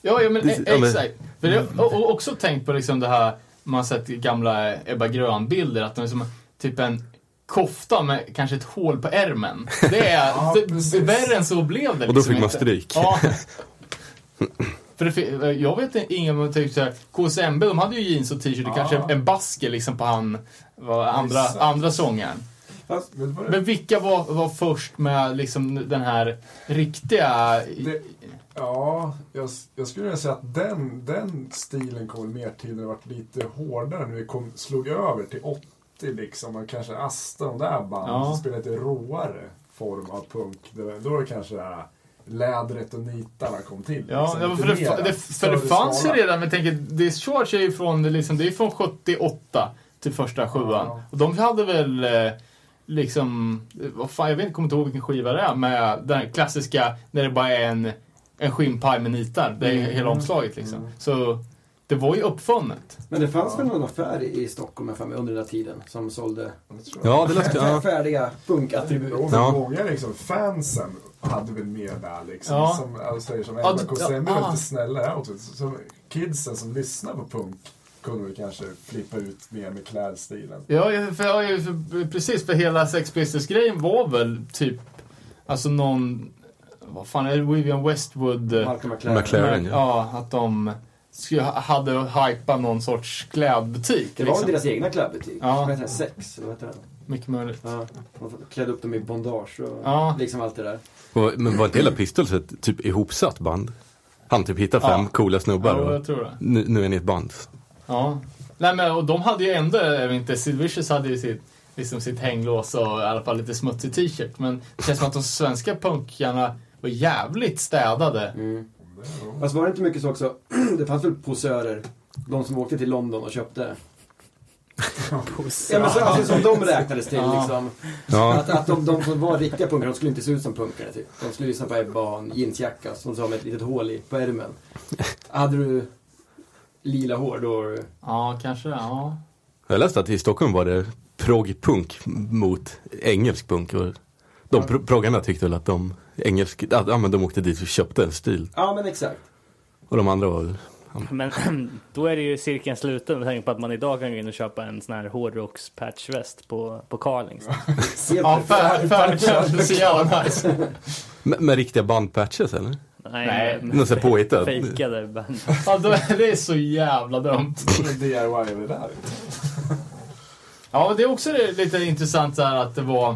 Ja, ja men Det- ja, men- exakt. För jag har och också tänkt på liksom det här, man har sett gamla Ebba Grön-bilder, att de är som typ en kofta med kanske ett hål på ärmen. Det är, Ja, det, värre än så blev det Och då liksom fick man inte. stryk. Ja. För det, jag vet inte, ingen som tyckte såhär, KSMB de hade ju jeans och t-shirt och Ja. kanske en basker liksom på han, var andra, Exakt. andra sångaren. Fast, Men vilka var, var först med liksom den här riktiga... Det- Ja, jag, jag skulle vilja säga att den, den stilen kom mer till när det var lite hårdare, när vi kom, slog över till 80 liksom, och kanske Asta, de där banden Ja. som spelade lite råare form av punk. Det var, då var det kanske det här lädret och nitarna kom till. Ja, liksom, för, det, mera, det, för det fanns ju skala. redan, men tänker, Discharge är ju från, liksom, det är från 78 till första sjuan. Ja. Och de hade väl eh, liksom, vad fan, jag vet inte, kommer inte ihåg vilken skiva det är, med den klassiska, när det bara är en, en skinnpaj med nitar. Det är Mm. hela omslaget liksom. Så det var ju uppfunnet. Men det fanns väl någon affär i Stockholm för mig, under den där tiden som sålde Ja, det läste. Ja. färdiga punkattribut. Och Ja. många liksom, fansen hade väl med där liksom. Ja. Som, alltså, som Ja, Ebba d- Kosem ja, ah. lite snällare outfit. Så kidsen som lyssnar på punk kunde väl kanske flippa ut mer med klädstilen. Ja, ja, för, ja, ja, för, precis. För hela Sex Pistols-grejen var väl typ, alltså någon, vad fan är det, Vivian Westwood? eh, Malcolm McLaren. McLaren. Ja, ja att de hade hypat någon sorts klädbutik. Det var liksom. deras egna klädbutik? Ja. Vad heter den? Sex? Eller vad heter den? Mycket möjligt. Ja, de klädde upp dem i bondage och Ja. liksom allt det där. Och, men var inte hela Pistols ett typ ihopsatt band? Han typ hittade fem Ja. coola snubbar Ja, och jag tror det. nu, nu är ni ett band. Ja. Nej, men och de hade ju ändå, jag vet inte, Sid Vicious hade ju sitt, liksom sitt hänglås och i alla fall lite smutsig t-shirt. Men det känns som att de svenska punkarna var jävligt städade. Mm. Fast var det inte mycket så också, det fanns väl posörer, de som åkte till London och köpte Ja, men så, alltså, som de räknades till liksom. Ja, Att, att de, de som var riktiga punkare, de skulle inte se ut som punkare typ. De skulle lyssna på Ebba och en jeansjacka som sa med ett litet hål i, på ärmen. Hade du lila hår då... Ja, kanske. Ja. jag läste att i Stockholm var det prog-punk mot engelsk punk. Och de pro- proggarna tyckte väl att de, engelsk, att, ja, men de åkte dit och köpte en stil. Ja men exakt. Och de andra var väl Men då är det ju cirkeln sluten med tanke på att man idag kan gå in och köpa en sån här hårdrocks patchväst på, på Carlings. Ja, färgkänsla så jävla nice. med, med riktiga bandpatches eller? Nej, Nej, men- Något påhittat? Fejkade band. Ja, då är det är så jävla dumt. DIY är det där. Ja, det är också lite intressant så här att det var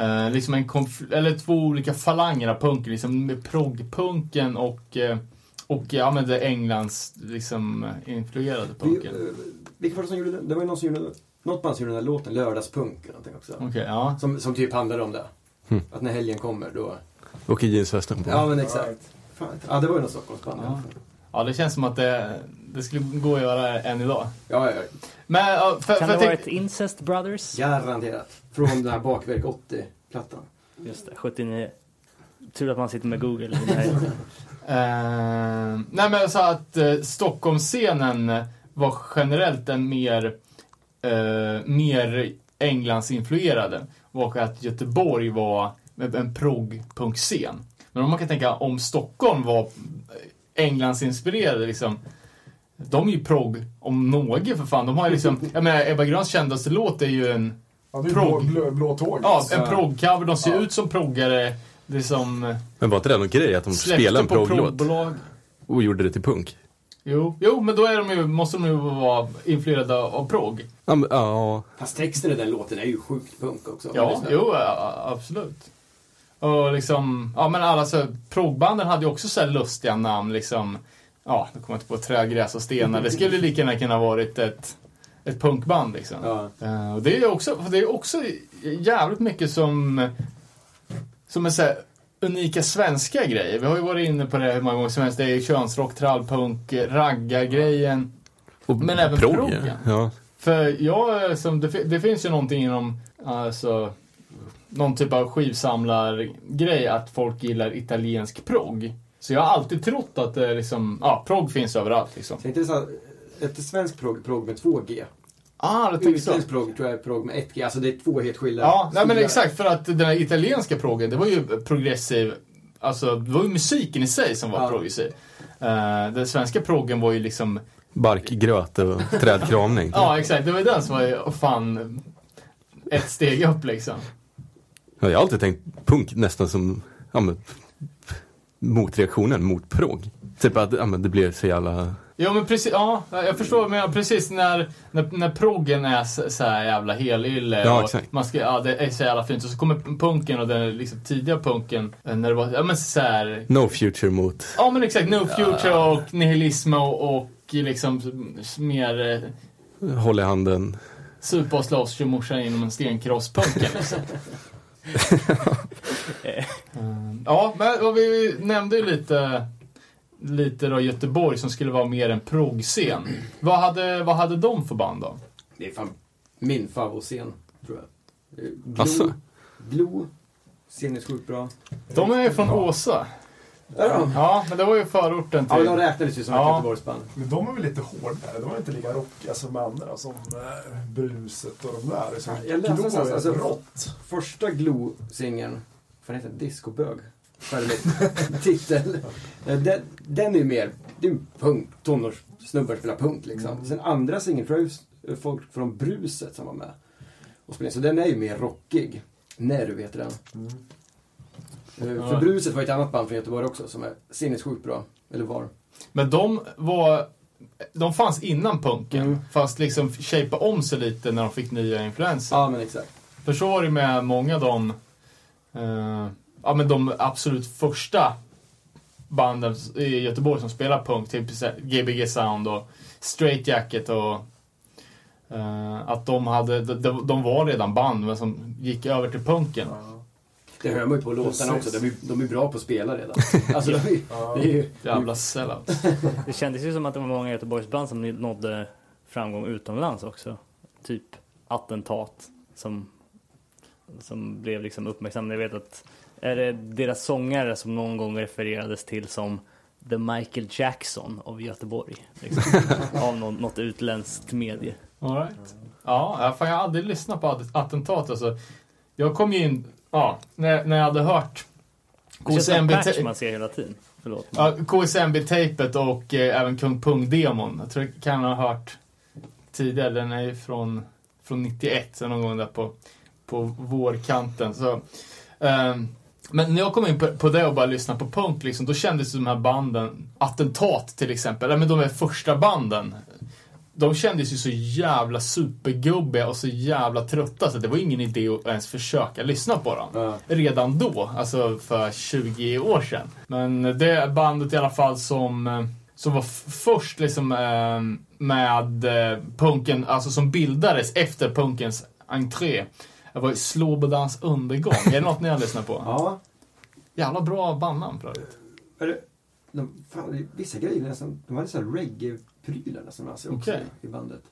eh, liksom en konf- eller två olika falanger av punk, liksom med proggpunken och, eh, och ja men det Englands liksom eh, influerade Vi, punken. eh, vilka var det som gjorde det? Det var ju någon som gjorde något band som gjorde den här låten, Lördagspunk eller någonting också. Okej, ja. Som, som typ handlar om det. Hmm. Att när helgen kommer då... Och i jeansvästen på. Ja men exakt. Fan, ja det var ju något Stockholmsband Ja. ja, det känns som att det, det skulle gå att göra än idag. Ja, ja, Men ja, för, Kan för det ha varit Incest Brothers? garanterat. Från den här Bakverk 80-plattan. Just det, 79. Tur att man sitter med Google. Eh, nej men så att eh, Stockholmsscenen var generellt en mer, eh, mer Englandsinfluerade. Och att Göteborg var en prog-punkscen. Men om man kan tänka om Stockholm var Englandsinspirerade liksom. De är ju prog om något för fan. De har ju liksom, jag menar Ebba Gröns kändaste låt är ju en, Ja, det är Prog. blå, blå tåget. ja, en prog-cover. De ser Ja. ut som proggare. Det är som Men var inte det någon grej att de spelade en på progglåt och gjorde det till punk? Jo, jo, men då är de ju, måste de ju vara influerade av prog. Ja, men, ja, Fast texten i den låten är ju sjukt punk också. Ja, jo, ja, absolut. Och liksom, ja men alla så, progbanden hade ju också så här lustiga namn liksom. Ja, nu kommer jag inte på trägräs och stenar. Det skulle lika gärna kunna varit ett, ett punkband liksom. Ja. Och det är också, det är också jävligt mycket som, som är så här, unika svenska grejer. Vi har ju varit inne på det hur många gånger som helst. Det är könsrock, trallpunk, raggargrejen. och Men även prog, proggen. ja. För jag, som, det, det finns ju någonting inom, alltså, någon typ av skivsamlargrej att folk gillar italiensk prog. Så jag har alltid trott att det är liksom, ja, prog finns överallt liksom. Så inte ett svensk prog, prog med två G. Ah, det tänker så. Utländsk prog tror jag är prog med ett G. Alltså det är två helt skilda Ja, nej men exakt. För att den här italienska proggen, det var ju progressiv, alltså det var ju musiken i sig som var Ja. progressiv. Uh, den svenska proggen var ju liksom, Barkgröt och trädkramning. ja exakt, det var ju den som var ju, oh, fan, ett steg upp liksom. Ja, jag har alltid tänkt punk nästan som ja, men, motreaktionen mot prog. Typ att ja, men det blev så jävla Ja men precis, ja, jag förstår men precis när, när, när proggen är så, här jävla helylle Ja, och exakt. man ska, ja det är så jävla fint och så kommer punken och den liksom tidiga punken eh, när det var, ja men så här, No future mot... ja men exakt, no future och nihilism och, och liksom mer eh, Håll i handen. supa och slåss, köra morsan inom en stenkross-punken liksom. Eh, Ja, men vi nämnde ju lite, lite då Göteborg som skulle vara mer en proggscen. Vad hade, vad hade de för band då? Det är fan min favoritscen, tror jag. Eh, Glo, Asså? Glo. Sinnessjukt bra. De är ju från Åsa. Är de? Ja, men det var ju förorten Ja, till... de räknades ju som ett Ja. Göteborgsband. Men de är väl lite hårdare, de är inte lika rockiga som andra som äh, Bruset och de där. Så Jag läste någonstans, alltså, rått. Första Glo-singeln, vad heter den? Discobög? Självligt titel. Eh, Den, den är ju mer, det är ju punk, tonårssnubbar spelar punk liksom. Sen andra singeln tror jag är folk från Bruset som var med. Och spelade. Så den är ju mer rockig. Nerv heter den. Eh, För. Bruset var ett annat band från Göteborg också som är sinnessjukt bra. Eller var. Men de var... De fanns innan punken, Mm. fast liksom shapea om sig lite när de fick nya influenser. Ja men exakt. För så var det med många av de, eh, ja men de absolut första banden i Göteborg som spelar punk, typ Gbg Sound och Straight Jacket och eh, att de hade, de, de var redan band men som gick över till punken. Det hör man ju på låtarna också. De är, de är bra på att spela redan. Alltså de är, det är ju... Jävla sellout. Det kändes ju som att det var många Göteborgsband som nådde framgång utomlands också. Typ Attentat som, som blev liksom uppmärksammade. Jag vet att är det deras sångare som någon gång refererades till som The Michael Jackson av Göteborg. Liksom, av något, något utländskt medie. All right. Ja, fan jag har aldrig lyssnat på att- Attentat alltså. Jag kom ju in, ja, när, när jag hade hört Det känns som en patch KSMB man ser hela tiden. Förlåt. Ja, KSMB-tejpet och eh, även Kung Pung-demon. Jag tror jag kan ha hört tidigare. Den är från, från 91, så någon gång där på, på vårkanten. Så, ehm, men när jag kom in på, på det och bara lyssnade på punk, liksom, då kändes de här banden, Attentat till exempel, men de är första banden. De kändes ju så jävla supergubbiga och så jävla trötta så det var ingen idé att ens försöka lyssna på dem Ja. redan då, alltså för 20 år sedan. Men det bandet i alla fall som, som var först liksom eh, med eh, punken, alltså som bildades efter punkens entré. Det var ju Slåbodans undergång. är det något ni har lyssnat på? Ja. Jävla bra bandnamn för övrigt. Är det, de, fan, vissa grejer nästan, de hade så här reggae-prylar nästan med sig också Okej. i bandet.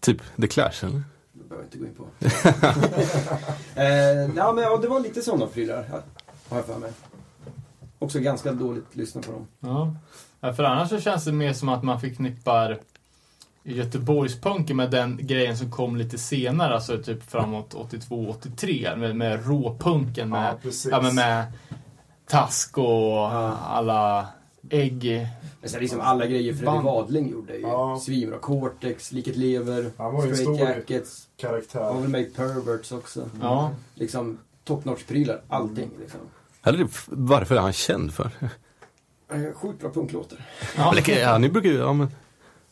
Typ The Clash eller? Det behöver jag inte gå in på. eh, ja, men ja, det var lite sådana prylar, har jag för mig. Också ganska dåligt lyssna på dem. Ja. Ja, För annars så känns det mer som att man förknippar Göteborgspunken med den grejen som kom lite senare, alltså typ framåt 82-83 med, med råpunken med, Ja, ja, men med Task och alla ägg. Men sen liksom alla grejer Band. Wadling gjorde ju Ja. svinbra. Cortex, Liket Lever, Han var Straight stor Jackets, han har karaktär. väl med i Perverts också. Ja. Liksom top notch-prylar, allting liksom. Eller varför är han känd för? Eh, Sjukt bra punklåtar. Ja. Ni brukar ju, ja men.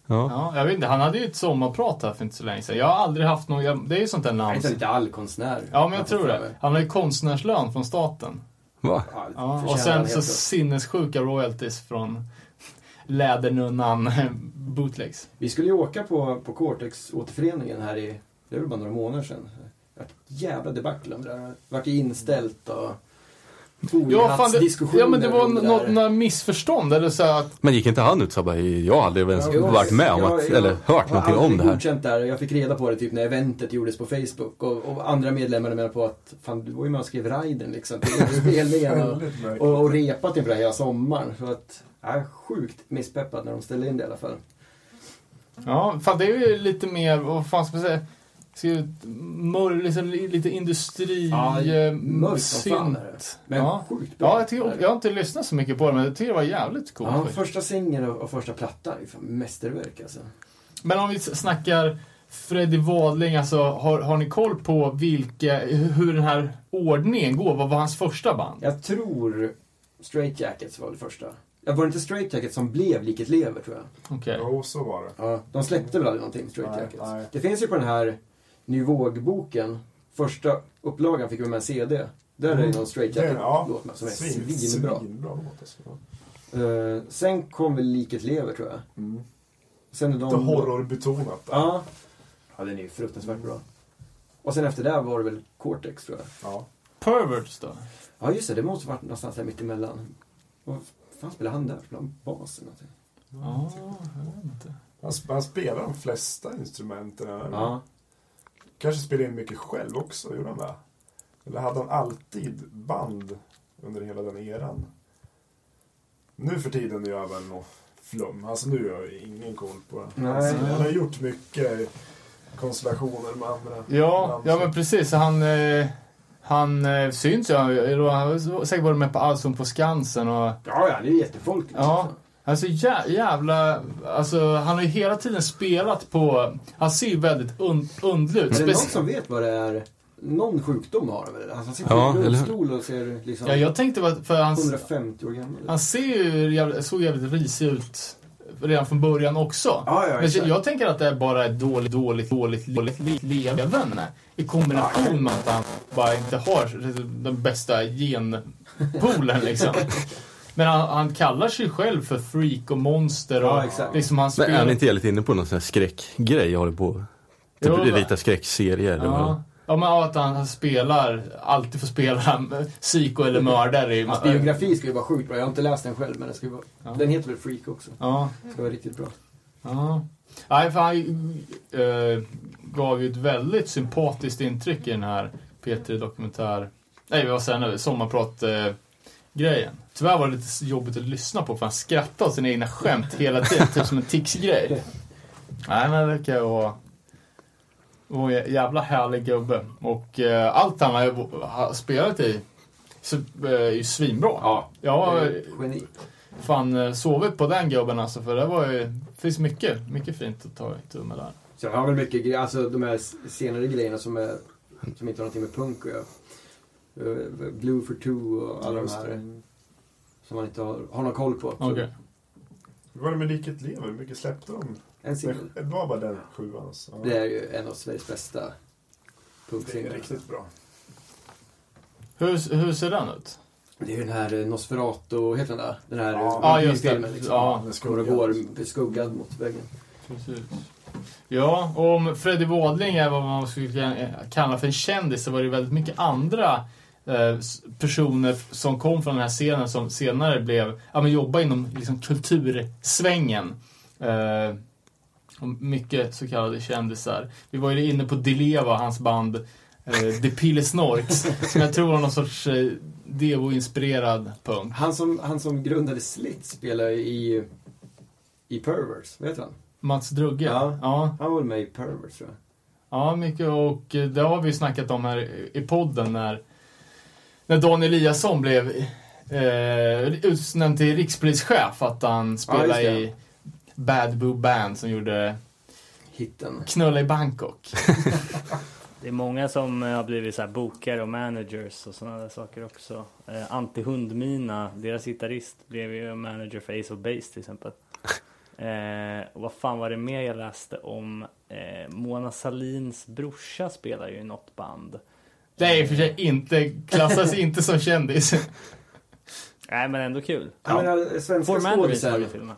Ja. ja, jag vet inte. Han hade ju ett sommarprat här för inte så länge sedan. Jag har aldrig haft någon, jag, det är ju sånt där Han namn. är lite allkonstnär. Ja, men jag tror det. Han har ju konstnärslön från staten. Va? Ja, och sen han så sinnessjuka royalties från Lädernunnan bootlegs. Vi skulle ju åka på, på Cortex-återföreningen här i, det är väl bara några månader sedan. Jävla debacle om det där. Det vart inställt och Ja, ja men det var om nå- där. några missförstånd. Eller så att, Men gick inte han ut så bara, jag aldrig ens Jo, varit med om att, jag eller hört någonting om det här. godkänt där. Jag fick reda på det typ när eventet gjordes på Facebook. Och, och andra medlemmar menar på att fan, du var ju med och skrev riden liksom. Spelningen och, och, och repat inför det här hela sommaren. Så att, jag är sjukt misspeppad när de ställde in det i alla fall. ja, fan det är ju lite mer, vad fan ska man säga? Ska ju- Mör, liksom, lite industri... Ja, eh, mörkt som fan är det. synt. Men Ja. sjukt bra. Ja, jag, tycker, jag har inte lyssnat så mycket på det, men jag tycker det var jävligt coolt. Ja, första singeln och, första plattan fan mästerverk alltså. Men om vi snackar Freddy Wadling, alltså, har, har ni koll på vilka, hur den här ordningen går? Vad var hans första band? Jag tror Straight Jackets var det första. Ja, var det inte Straight Jacket som blev Liket Lever tror jag? Okej. Jo, så var det. Ja, de släppte väl aldrig någonting, Straight Nej, Jackets. nej. Det finns ju på den här Ny Våg-boken, första upplagan fick vi med en CD. Där är det någon Straight Mm. Det- ja. Jacket-låt med som är Svin- svinbra. Svinbra låt alltså. Uh, sen kom väl Liket Lever tror jag. Mm. Sen är de... Lite horrorbetonat. Ja. Ja, den är ju fruktansvärt bra. Och sen efter det var det väl Cortex tror jag. Ja. Perverts då? Ja just det, det måste varit någonstans där mittemellan. Vad fan spelade han där? Spelade han bas eller någonting? Ja, jag vet inte. Han, han spelar de flesta instrumenten. eller? Ja. Kanske spelade in mycket själv också, gjorde han det? Eller hade han alltid band under hela den eran? Nu för tiden gör jag väl något flum. Alltså nu har jag ingen koll på det. Nej. Alltså, han har gjort mycket konstellationer med andra Ja, band, ja men precis. Han, eh, han eh, syns ju. Han har säkert varit med på Allsång på Skansen och... Ja, ja, det är jättefolkligt. Ja. Alltså jä, jävla... Alltså han har ju hela tiden spelat på... Han ser ju väldigt un, underlig ut. Är det någon som vet vad det är? Någon sjukdom har han väl? Alltså, han sitter Ja, i rullstol och ser liksom Ja, jag tänkte bara för han, 150 år gammal han ser ju jävla, såg jävligt risig ut redan från början också. Ja, ja, Men jag tänker att det är bara ett dåligt, dåligt, dåligt, dåligt li- leverne. I kombination med att han bara inte har den bästa genpoolen liksom. Men han, han kallar sig själv för freak och monster och Ja, exakt. liksom han Men spelar... är han inte lite inne på någon sån här skräckgrej jag håller på? Typ Jo, lite skräckserier? Ja. ja, men att han spelar, alltid får spela psyko eller mördare i... Hans biografi ska ju vara sjukt bra. Jag har inte läst den själv, men den, ska vara... Ja. den heter väl Freak också. Ja. Ska vara riktigt bra. Ja. Nej, för han eh, gav ju ett väldigt sympatiskt intryck i den här P3 Dokumentär... Nej, vad säger jag nu? Sommarprat-grejen. Tyvärr var det lite jobbigt att lyssna på för han skrattade åt sina egna skämt hela tiden, typ som en tics-grej. Nej, men det verkar vara... en jävla härlig gubbe. Och eh, allt han har, har spelat i så, eh, är ju svinbra. Ja. Ja, Eh, Geni. fan eh, sovit på den gubben alltså, för det var ju... Det finns mycket, mycket fint att ta itu med där. Så han har väl mycket grejer, alltså de här senare grejerna som, är, som inte har någonting med punk att göra. Eh, Glue for two och alla de Just här det. som man inte har, har någon koll på. Okej. Hur var det med Liket Lever? Hur mycket släppte de? En singel. Det var bara den sjuan. Alltså. Ja. Det är ju en av Sveriges bästa Det är punksinglar. riktigt bra. Hur, hur ser den ut? Det är ju den här eh, Nosferatu, heter den där? Den här Ja. Ja, just det. filmen liksom. Ja, Den Går och går beskuggad mot väggen. precis. Ja, och om Freddie Wadling är vad man skulle kalla för en kändis så var det väldigt mycket andra personer som kom från den här scenen som senare blev, ja men jobba inom liksom kultursvängen. Eh, och mycket så kallade kändisar. Vi var ju inne på Dileva, hans band eh, The Pillesnorks, som jag tror var någon sorts eh, Devo-inspirerad punk. Han som, han som grundade Slit spelar ju i, i Perverts, vad heter han? Mats Drugge. Ja. ja. Han var med i Perverts tror jag. Ja, mycket och eh, det har vi snackat om här i podden när, när Dan Eliasson blev eh, utnämnd till rikspolischef att han spelade Ja, i Bad Boo Band som gjorde Hitten. Knulla i Bangkok. Det är många som eh, har blivit så här bokare och managers och sådana där saker också. Eh, Antti Hundmina, deras gitarrist, blev ju manager för Ace of Base till exempel. Eh, och vad fan var det mer jag läste om? Eh, Mona Salins brorsa spelar ju i något band. Det är i och för sig inte, klassas inte som kändis. Nej men ändå kul. Ja. men, äh, svenska Four Mandarins var skådisar.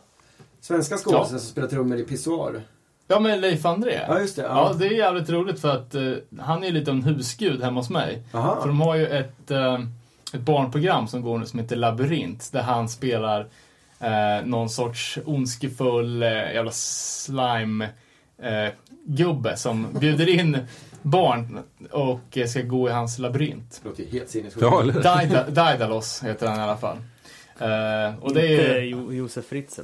Svenska skådisar som spelar trummor i Pissoir. Ja men Leif André. Ja, just det. Ja, Ja. det är jävligt roligt för att eh, han är lite av en husgud hemma hos mig. Aha. För de har ju ett, eh, ett barnprogram som går nu som heter Labyrint där han spelar eh, någon sorts ondskefull eh, jävla slime eh, gubbe som bjuder in barn och ska gå i hans labyrint. Det låter ju helt sinnessjukt. Ja? Daida- Daidalos heter han i alla fall. Eh, och det är jo- Josef Fritzl.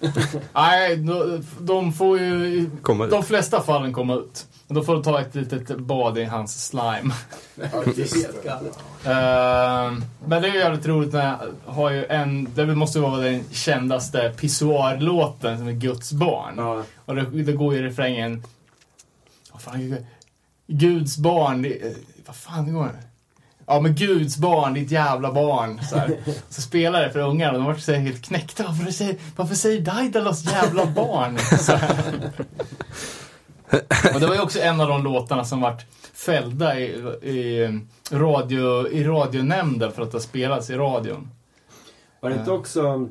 Nej, de, de får ju i Kommer de flesta fallen komma ut. Och då får de ta ett litet bad i hans slime. Ja, det är helt galet. Eh, men det är ju jävligt roligt när jag har ju en, det måste vara den kändaste pissoarlåten som är Guds barn. Ja. Och det, det går ju i refrängen, vad fan, Guds barn, det, eh, vad fan det går Ja men Guds barn, ditt jävla barn. Så, här. så spelar det för ungar och de var så här helt knäckta. Varför säger, varför säger Daidalos jävla barn? Och det var ju också en av de låtarna som vart fällda i, i, radio, i radionämnden för att ha spelats i radion. Var det inte också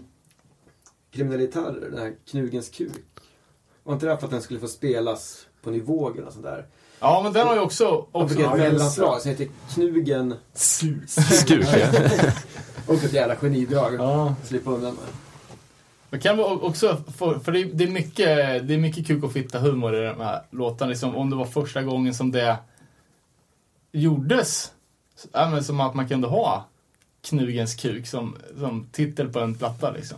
kriminalitärer, den här Knugens kuk? Var inte det för att den skulle få spelas på nivå eller sånt där? Ja men den har ju också... Också ett mellanslag som heter Knugen Skuk, ja. och ett jävla genidrag. Ja. Slippa undan med. Det kan också, för, för det, är- mycket, det är mycket kuk och fitta humor i de här låtarna. Liksom, om det var första gången som det gjordes. Men som att man kunde ha Knugens kuk som, som titel på en platta liksom.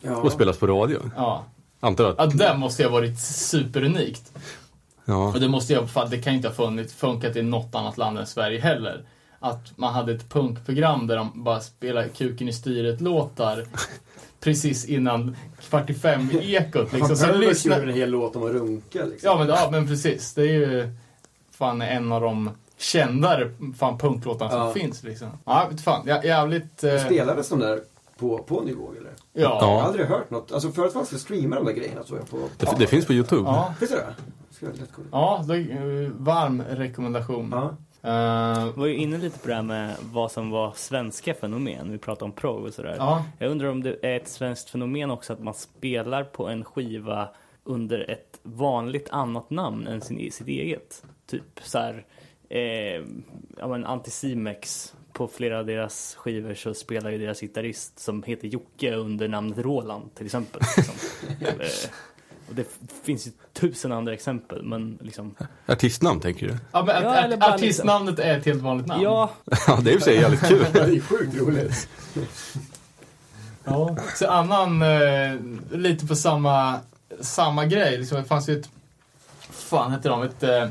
Ja. Och spelas på radio. Ja. Antar att... ja det måste ju ha varit superunikt. Ja. Och det måste ju, fan, det kan ju inte ha funnits, funkat i något annat land än Sverige heller. Att man hade ett punkprogram där de bara spelade kuken i styret-låtar precis innan kvart i fem i Ekot. Liksom. Så Så lyssna- lyssnar... gjorde en hel låt om att runka liksom. Ja men, ja men precis. Det är ju fan en av de kändare fan, punklåtarna som Ja. finns liksom. Ja, fan. jä- Jävligt... Eh, Spelades de där på, på nivå eller? ja. Jag har aldrig hört något. Alltså förut var det att streama de där grejerna tror jag på... Det, det finns på Youtube. Ja. Finns det jag lätt kolla. Ja, det är, eh, varm rekommendation. Ja. Vi var ju inne lite på det här med vad som var svenska fenomen. Vi pratade om prog och sådär. ja. Jag undrar om det är ett svenskt fenomen också att man spelar på en skiva under ett vanligt annat namn än sin, sitt eget. Typ så här, eh, ja men Anticimex på flera av deras skivor så spelar ju deras gitarrist som heter Jocke under namnet Roland till exempel. Liksom. eh, och det finns ju tusen andra exempel men liksom, Artistnamn tänker du? ja men Ja, eller att bara artistnamnet är ett helt vanligt namn. ja, Ja, det är i och för sig jävligt kul. Det är sjukt roligt. Ja. Så annan, eh, lite på samma, samma grej. Liksom, det fanns ju ett, fan hette de, ett, eh,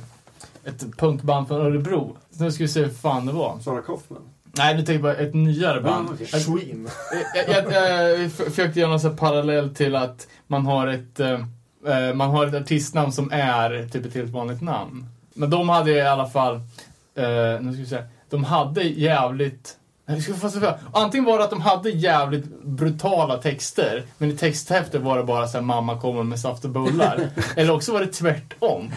ett punkband från Örebro. Nu ska vi se hur fan det var. Sara Kaufman. Nej, nu tänker jag på ett nyare band. Ja, okej. Jag- Swim. jag, jag, jag, försökte göra någon parallell till att man har ett eh, eh, man har ett artistnamn som är typ ett helt vanligt namn. Men de hade i alla fall, eh, nu ska vi se, de hade jävligt säga, Antingen var det att de hade jävligt brutala texter, men i texthäftet var det bara så här, mamma kommer med saft och bullar. Eller också var det tvärtom.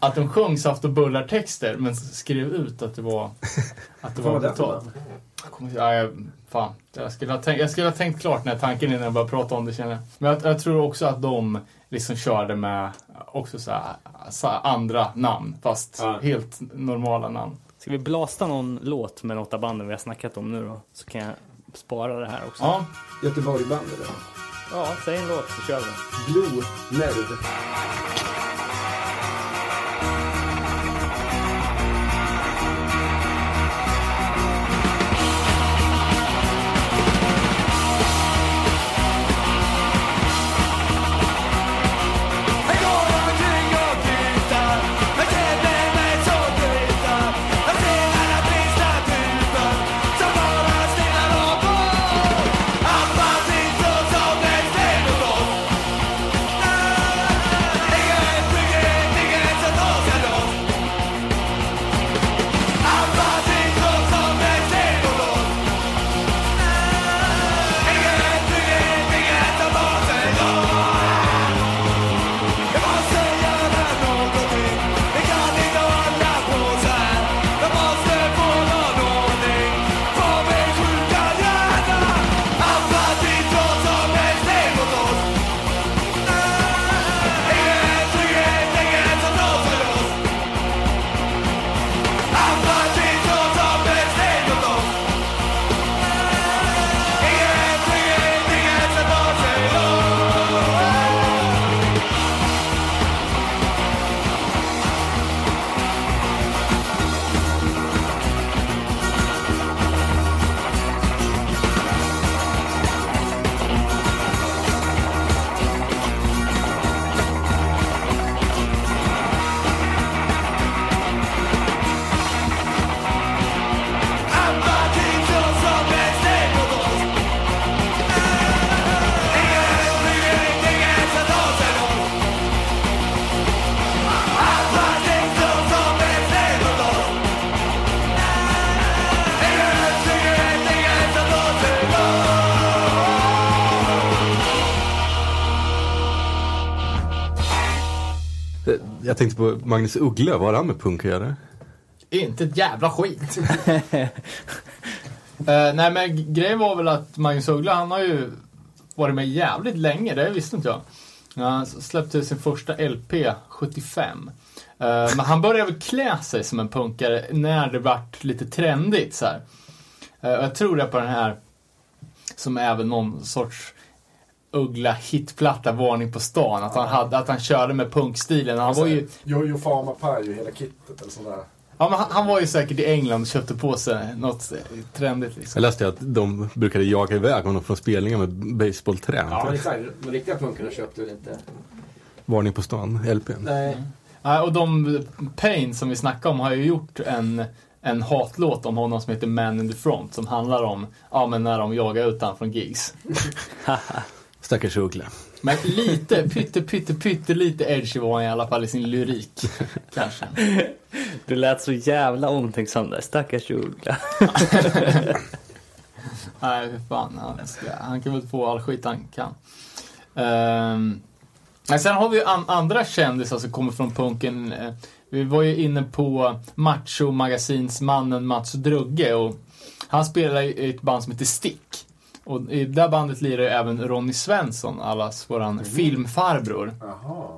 Att de sjöng saft och bullar texter, men skrev ut att det var, att det var brutalt. Jag kommer inte- ja, jag, fan. Jag skulle, ha tänkt, jag skulle ha tänkt klart den här tanken innan jag började prata om det känner jag. Men jag, jag tror också att de liksom körde med också så här, så här andra namn, fast Ja. helt normala namn. ska vi blasta någon låt med något av banden vi har snackat om nu då? Så kan jag spara det här också. Ja, Göteborgband eller? ja säg en låt så kör vi. Blue Nerd. Jag tänkte på Magnus Uggla, vad har han med punk att göra? Inte ett jävla skit. Eh, nej men grejen var väl att Magnus Uggla han har ju varit med jävligt länge, det visste inte jag. Ja, Han släppte sin första LP 75. Eh, men han började väl klä sig som en punkare när det vart lite trendigt så här. Eh, och jag tror det på den här som är väl någon sorts Uggla hitplatta, Varning på stan. Att han, hade, att han körde med punkstilen. Han var ju Jojo Farma Pie och hela kittet eller sådär. Ja, men han, han var ju säkert i England och köpte på sig något eh, trendigt liksom. Jag läste att de brukade jaga iväg honom från spelningar med baseballträn. Ja, exakt. De riktiga punkarna köpte väl inte... Varning på stan, LPn. Nej. Ja, och de Pain som vi snackade om har ju gjort en, en hatlåt om honom som heter Man in the Front som handlar om, ja men när de jagar ut han från gigs. Stackars Uggla. Men lite, pytte, pytte, pytte lite edgy var han i alla fall i sin lyrik. Kanske. Du lät så jävla omtänksam där, stackars Uggla. Nej, för fan. Han, ska, han kan väl få all skit han kan. Um, men sen har vi ju an, andra kändisar som kommer från punken. Eh, Vi var ju inne på Macho-magasinsmannen Mats Drugge och han spelar i ett band som heter Stick. Och i det där bandet lirar ju även Ronny Svensson, allas våran filmfarbror. Jaha.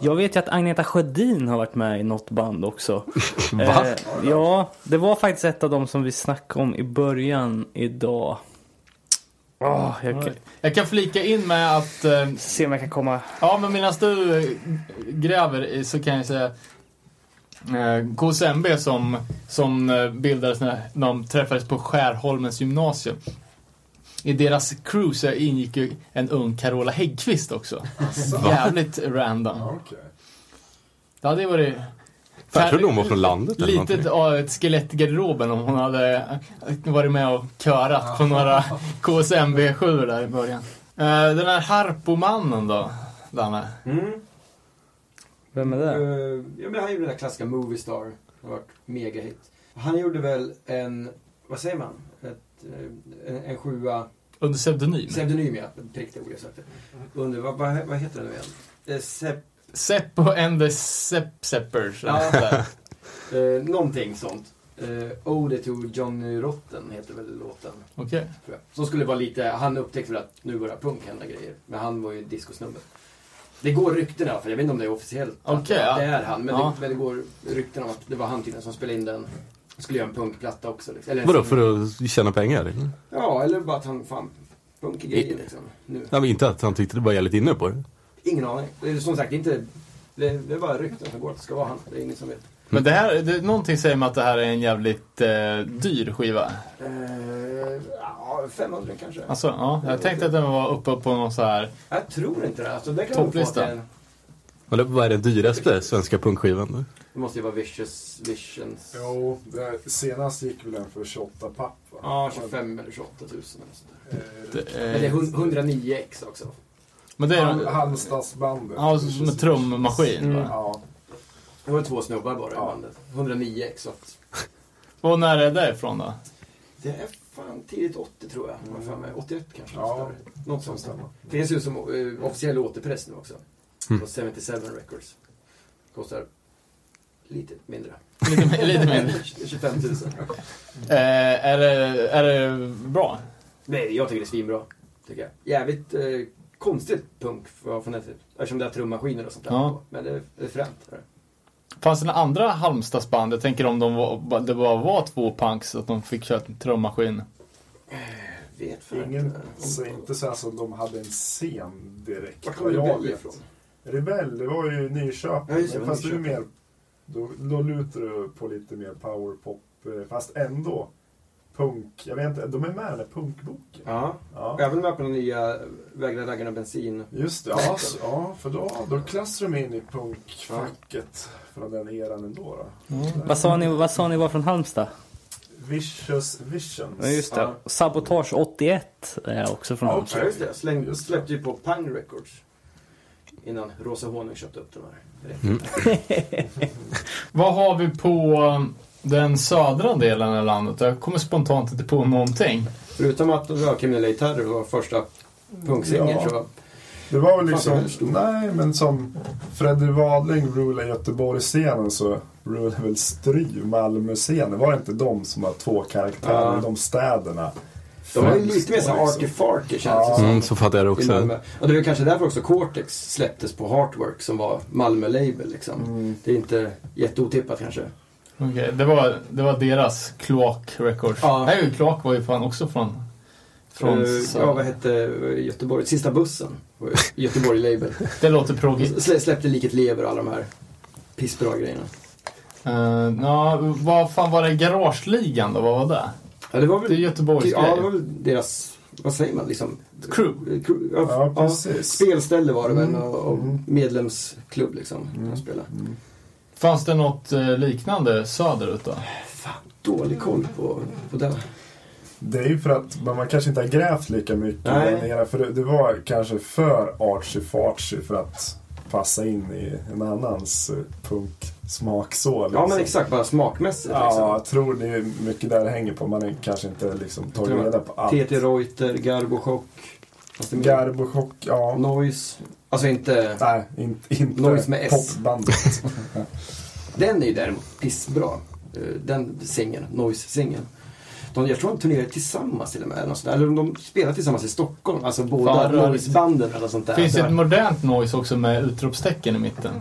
Jag vet ju att Agneta Sjödin har varit med i något band också. Va? Eh, ja, det var faktiskt ett av dem som vi snackade om i början idag. Åh, jag kan, Jag kan flika in med att eh, se om jag kan komma... Ja, men medan du eh, gräver så kan jag säga eh, KSMB som, som eh, bildades när de träffades på Skärholmens gymnasium. I deras crew så ingick ju en ung Carola Häggkvist också. Jävligt random. Ja, okej. Det hade varit... Jag trodde hon var från landet eller Litet någonting. av ett skelett i garderoben om hon hade varit med och körat på några KSMB 7 där i början. Eh, Den här Harpomannen då, Danne? Mm. Vem är det? Uh, ja, men han gjorde den där klassiska Movie Star. Det har varit megahit. Han gjorde väl en, vad säger man? Ett, eh, en, en sjua, Under pseudonym? pseudonym ja, prick det ordet jag sökte. Under, vad, vad, vad heter den nu igen? Eh, Sepp, Seppo and the Sepp Seppers. Ja. Eh, någonting sånt. Uh, Ode to Johnny Rotten heter väl låten. Okej. tror jag. Som skulle vara lite, han upptäckte väl att nu börjar punk hända grejer. Men han var ju discosnubbe. Det går rykten i alla fall, jag vet inte om det är officiellt. att Okej, det ja. är han. Men, Ja. det, men det går rykten om att det var han tydligen som spelade in den. Skulle göra en punkplatta också. Liksom. Eller Vadå, för att tjäna pengar? eller? Ja, eller bara att han, fan, punk är grejer liksom. Nu. Ja, men inte att han tyckte det var jävligt inne på det. Ingen aning. Det är som sagt inte, det, det är bara rykten som går att det ska vara han. Det är ingen som vet. Men det här, det, någonting säger mig att det här är en jävligt eh, dyr skiva. Eh, ja, 500 kanske. Alltså, ja. Jag tänkte att den var uppe på någon så här... Jag tror inte det. Alltså, det kan Topplista. en- vad är den dyraste svenska punkskivan? Det måste ju vara Vicious Visions. Jo, det, senast gick väl den för 28 papp va? Ja, 25 eller 28 000 eller sånt där. Eh, Det, Men det är hun- 109 ex också. men det är... Hal- Halmstadsbandet. Ja, som en trummaskin. Mm. va? Ja, Det var två snubbar bara i Ja. bandet. 109 ex. Så att Och när är det ifrån då? det är fan tidigt 80 tror jag. Mm. Mig. 81 kanske. Ja. Något sånt. stämmer. Finns ju som uh, officiell återpress nu också. Mm. På 77 Records. Kostar lite mindre. Lite, lite mindre. 25 000. Eh, är, det, är det bra? Nej, jag tycker det är svinbra. Tycker jag. Jävligt eh, konstigt punk för, från det Eftersom det är trummaskiner och sånt där. Ja. Men det, det är fränt. är det. Fanns det några andra Halmstadsband? Jag tänker om de var, det bara var två punks, att de fick köra en trummaskin. Vet fan ingen, inte. så inte så här som de hade en scen direkt. Vad jag Rebell ifrån? Rebell, det var ju Nyköping. Ja, just det, det var fast är Nyköping. mer, då, då lutar du på lite mer powerpop. eh, Fast ändå punk. Jag vet inte, de är med i den punkboken. Ja. Ja. Även med på den nya Vägra raggarna bensin. Just det, ja, så, ja för då, då klassar de in i punkfacket från den eran ändå. Då. Vad sa ni, vad sa ni var från Halmstad? Vicious Visions. Ja, just det. Ja. Sabotage 81 är också från Ja, Halmstad. Ja, just det. Släng, släppte ju på Pang Records. Innan Rosa Honung köpte upp de här. Mm. Vad har vi på den södra delen av landet? Jag kommer spontant inte på någonting. Förutom att ja, Kriminella Gitarrer var första punksingen Ja. så Det var väl liksom, nej men som Freddy Wadling rular Göteborgsscenen så rular väl Stry Malmö-scenen. Var det inte de som har två karaktärer Ja. de städerna? De var ju lite mer såhär arty-farty känns det Ja. som. Mm, så fattar jag det också. Och det är väl kanske därför också Cortex släpptes på Heartwork som var Malmö-label liksom. Mm. Det är inte jätteotippat kanske. Okej, det, var, det var deras Kloak Records. Ja. Nej, Kloak var ju fan också från... från Eh, ja, vad hette eh, Göteborg? Sista bussen. var Göteborg-label. Det låter proggigt. Slä, släppte Liket Lever och alla de här pissbra grejerna. Uh, ja, vad fan var det? Garageligan då? Vad var det? Ja, det var Det är väl, Göteborgs ja, det var väl deras, vad säger man liksom? Crew. Crew, Ja, Ja, spelställe var det väl Mm. och, och Mm. medlemsklubb liksom. De spelade. Fanns det något eh, liknande söderut då? Fan, dålig koll på, på det. Det är ju för att man kanske inte har grävt lika mycket Nej. där nere. För det, det var kanske för artsy-fartsy för att passa in i en annans eh, punksmak så. Liksom. Ja men exakt, bara smakmässigt Ja, liksom. jag tror det är mycket där det hänger på. Man är kanske inte liksom tagit reda på allt. TT Reuter, Garbo Chock. Fast det är mer- Garbo-chock, ja. Noise. Alltså inte... Nej, inte, inte Noise med S. popbandet. Den är ju däremot pissbra. Eh, Den singeln, Noise-singeln. De, jag tror de turnerade tillsammans till och med. eller. Eller de spelade tillsammans i Stockholm. Alltså båda. Noise-banden eller sånt där. Finns det ett modernt noise också med utropstecken i mitten?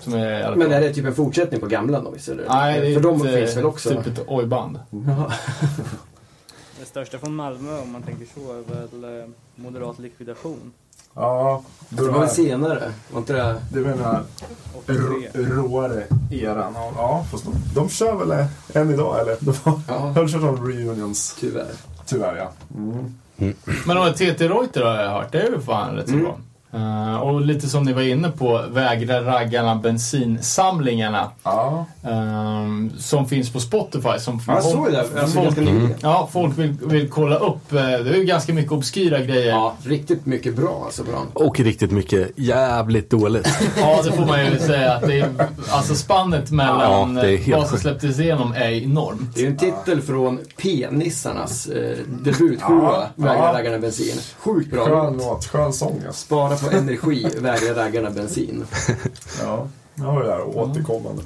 Som är Men är det typ en fortsättning på gamla Noise? Eller? Nej, det är För de ett, finns väl också? Typ ett oj-band. Det största från Malmö om man tänker så är väl eh, moderat likvidation. Ja, Det var väl senare? Var inte det... 83. rå- råare eran. Ja, fast de, de kör väl än idag eller? De har Ja, har kört av reunions. tyvärr. Tyvärr ja. Mm. Men de TT Reuter har jag hört, det är ju fan rätt så Mm. bra. Eh, och lite som ni var inne på, vägra raggarna bensinsamlingarna. Ja. ehm, som finns på Spotify. Som Ja, jag såg det. Alltså, folk, nyligen. ja, folk vill, vill kolla upp. eh, Det är ju ganska mycket obskyra grejer. Ja, riktigt mycket bra alltså dem. Och riktigt mycket jävligt dåligt. Ja, det får man ju säga. Att det är, alltså spannet mellan Ja, det är helt vad som släpptes igenom är enormt. Det är ju en titel från P-nissarnas eh, debutskiva, Ja, Vägra ja. raggarna bensin. Sjukt bra Skön låt. låt, skön sång alltså. Spara på energi, vägra raggarna bensin. Ja. Ja, det där återkommande.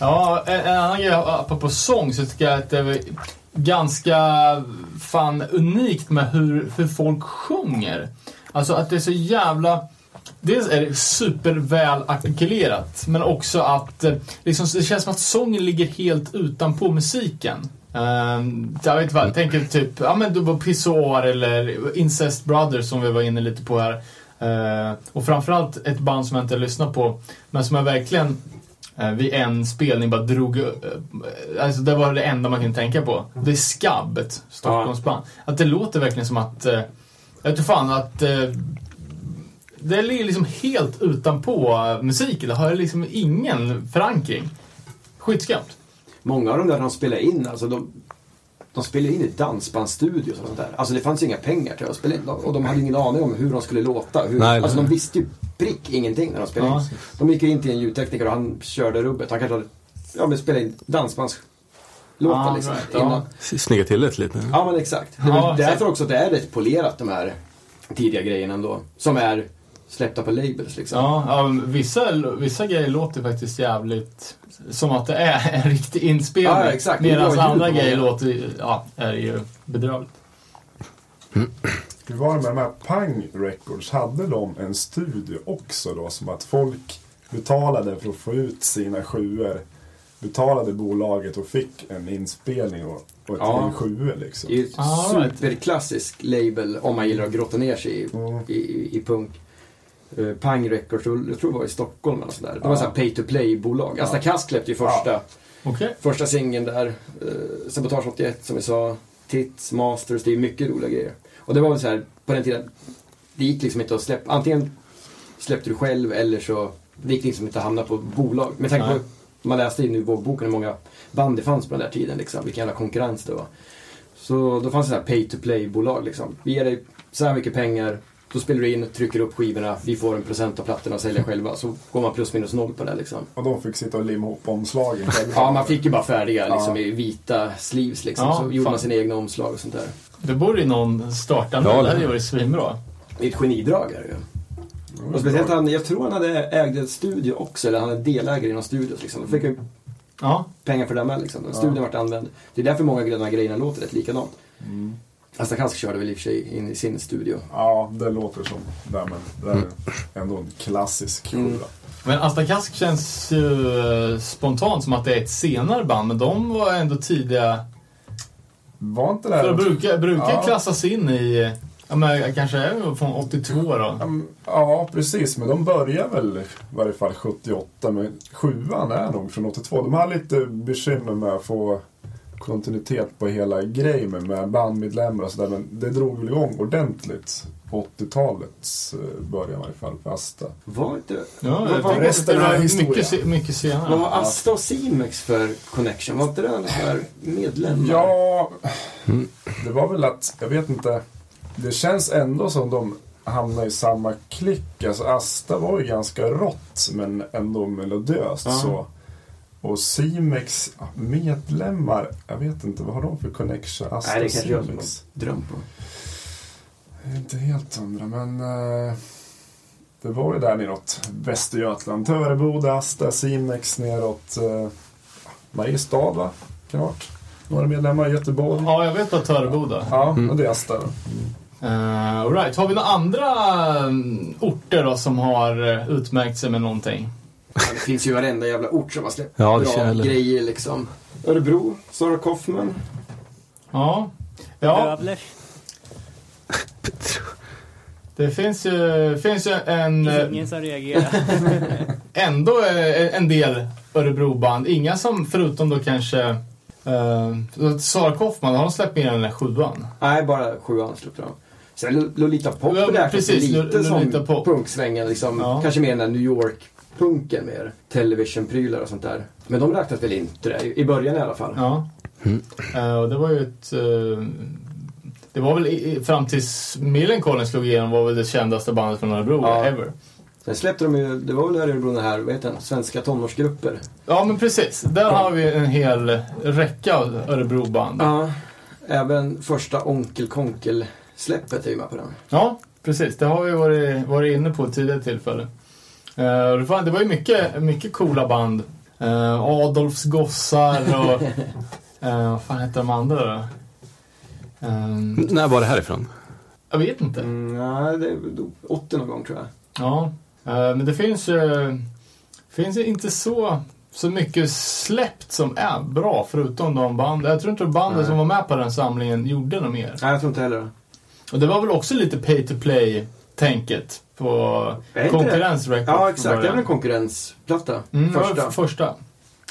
Ja, en, en annan grej apropå sång så tycker jag att det är ganska fan unikt med hur, hur folk sjunger. Alltså att det är så jävla... Dels är det superväl artikulerat men också att eh, liksom, det känns som att sången ligger helt utanpå musiken. Um, jag vet inte vad, jag tänker typ, ja men du var Pissoir eller Incest Brothers som vi var inne lite på här. Eh, och framförallt ett band som jag inte lyssnat på men som jag verkligen eh, vid en spelning bara drog... eh, alltså det var det enda man kunde tänka på. Det är Skabb, ett Stockholmsband. Att det låter verkligen som att... Eh, jag tror fan att... Eh, det ligger liksom helt utanpå eh, musiken. Det har liksom ingen förankring. Skitskumt. Många av de där de spelar in, alltså de, de spelar in i dansbandsstudios och sånt där. Alltså det fanns ju inga pengar till att spela in. Och de hade ingen aning om hur de skulle låta. Hur, Nej, alltså nej. de visste ju prick ingenting när de spelade in. Ja. De gick ju in till en ljudtekniker och han körde rubbet. Han kanske hade ja, men spelade in dansbandslåtar Ja, liksom. right, ja. Snygga till det lite. Ja men exakt. Det är Ja, därför också att det är rätt polerat de här tidiga grejerna ändå. Som är släppta på labels liksom. Ja, ja vissa, vissa grejer låter faktiskt jävligt som att det är en riktig inspelning. Ja, exakt. Medan andra grejer låter, ja, är ju bedrövligt. Hur var det med de här Pang Records? Hade de en studio också då? Som att folk betalade för att få ut sina sjuor. Betalade bolaget och fick en inspelning och, och ett Ja. sjuor liksom. Det är ju superklassisk label om man gillar att grotta ner sig i, Mm. i, i, i punk. Uh, Pang Records, jag tror det var i Stockholm eller sådär. Det var Ja. så här pay to play-bolag. Asta Kask släppte ju första, Okej. första singeln där. Uh, Sabotage 81 som vi sa. Tits, Masters, det är mycket roliga grejer. Och det var väl så här, på den tiden, det gick liksom inte att släppa. Antingen släppte du själv eller så det gick liksom inte att hamna på bolag. Med tanke Nej. på, man läste i nu boken hur många band det fanns på den där tiden. Liksom. Vilken jävla konkurrens det var. Så då fanns det så här pay to play-bolag liksom. Vi ger dig så här mycket pengar, då spelar du in, trycker upp skivorna, vi får en procent av plattorna och säljer själva. Så går man plus minus noll på det liksom. Och de fick sitta och limma ihop omslagen. Ja, man fick ju bara färdiga liksom, Ja. i vita sleeves liksom. Ja, så gjorde fan. man sina egna omslag och sånt där. Det borde ju någon starta nu. Ja, det hade ju varit svinbra. Det är ett genidrag är det ju. Och speciellt han, jag tror han hade ägde en studio också, eller han är delägare i någon studio. Liksom. Då fick han ju Ja. pengar för det med liksom. Studion vart använd. Det är därför många av de här grejerna låter rätt likadant. Mm. Asta Kask körde väl i och för sig in i sin studio. Ja, det låter som det, men det är ändå en klassisk Mm. skiva. Men Asta Kask känns ju eh, spontant som att det är ett senare band, men de var ändå tidiga. Var inte För det... att brukar, brukar Ja. klassas in i, ja men kanske är från 82 då. Mm, Ja, precis. Men de börjar väl i varje fall 78, men sjuan är nog från 82. De har lite bekymmer med att få kontinuitet på hela grejen med- med bandmedlemmar och sådär. Men det drog väl igång ordentligt på 80-talets eh, början i varje fall för Asta. Var inte... Ja, var, att resten var mycket, mycket senare. vad var Asta och Simex för connection? Var inte det här medlemmar? Ja, det var väl att, jag vet inte. Det känns ändå som de hamnar i samma klick. Alltså Asta var ju ganska rått men ändå melodiöst Ja. så. Och Simex medlemmar, jag vet inte, vad har de för connection? Asta Nej, det kanske jag som har drömt på. Inte helt hundra, men eh, det var ju där neråt Västergötland. Töreboda, Asta, Simex neråt eh, Mariestad va? Varit. Några medlemmar i Göteborg. Ja, jag vet vad Töreboda. Ja, och det är Asta då. Uh, all right. Har vi några andra mm, orter då som har eh, utmärkt sig med någonting? Ja, det finns ju varenda jävla ort som har släppt Ja, det bra grejer liksom. Örebro, Sara Kaufman. Ja. Ja, Bövlers. det finns ju, finns ju en, eh, Ingen som reagerar. ändå eh, en del Örebroband. Inga som, förutom då kanske uh, Sara Kaufman, har de släppt mer än den sjuan? Nej, bara sjuan släppte de. Sen Lo- Lolita Pop Ja, precis, lite Lo- Lolita som punksvängen. Liksom, Ja. Kanske mer den där New York-punken mer. Television-prylar och sånt där. Men de räknas väl inte det, i- början i alla fall. Ja. Eh, och det var ju ett... eh, det var väl i, i- fram tills Millencolin slog igenom var väl det kändaste bandet från Örebro Ja. ever. Sen släppte de ju, det var väl Örebro den här, vad heter den, svenska tonårsgrupper. Ja men precis, där har vi en hel räcka av Örebroband. Ja. Även första Onkel Konkel-släppet är ju med på den. Ja, precis. Det har vi varit, varit inne på tidigare tillfälle. Eh, det, var, ju mycket, mycket coola band. Uh, Adolfs gossar och... eh, vad fan hette de andra då? Ehm, När var det här ifrån? jag vet inte. Mm, nej, det är väl 80 någon gång tror jag. Ja, eh, men det finns ju finns ju inte så, så mycket släppt som är bra förutom de band. Jag tror inte bandet Nej. som var med på den samlingen gjorde något mer. Nej, jag tror inte heller. Och det var väl också lite pay to play-tänket på Är inte Konkurrens Records Ja, exakt. Det är en konkurrensplatta. Mm, Första. första. första.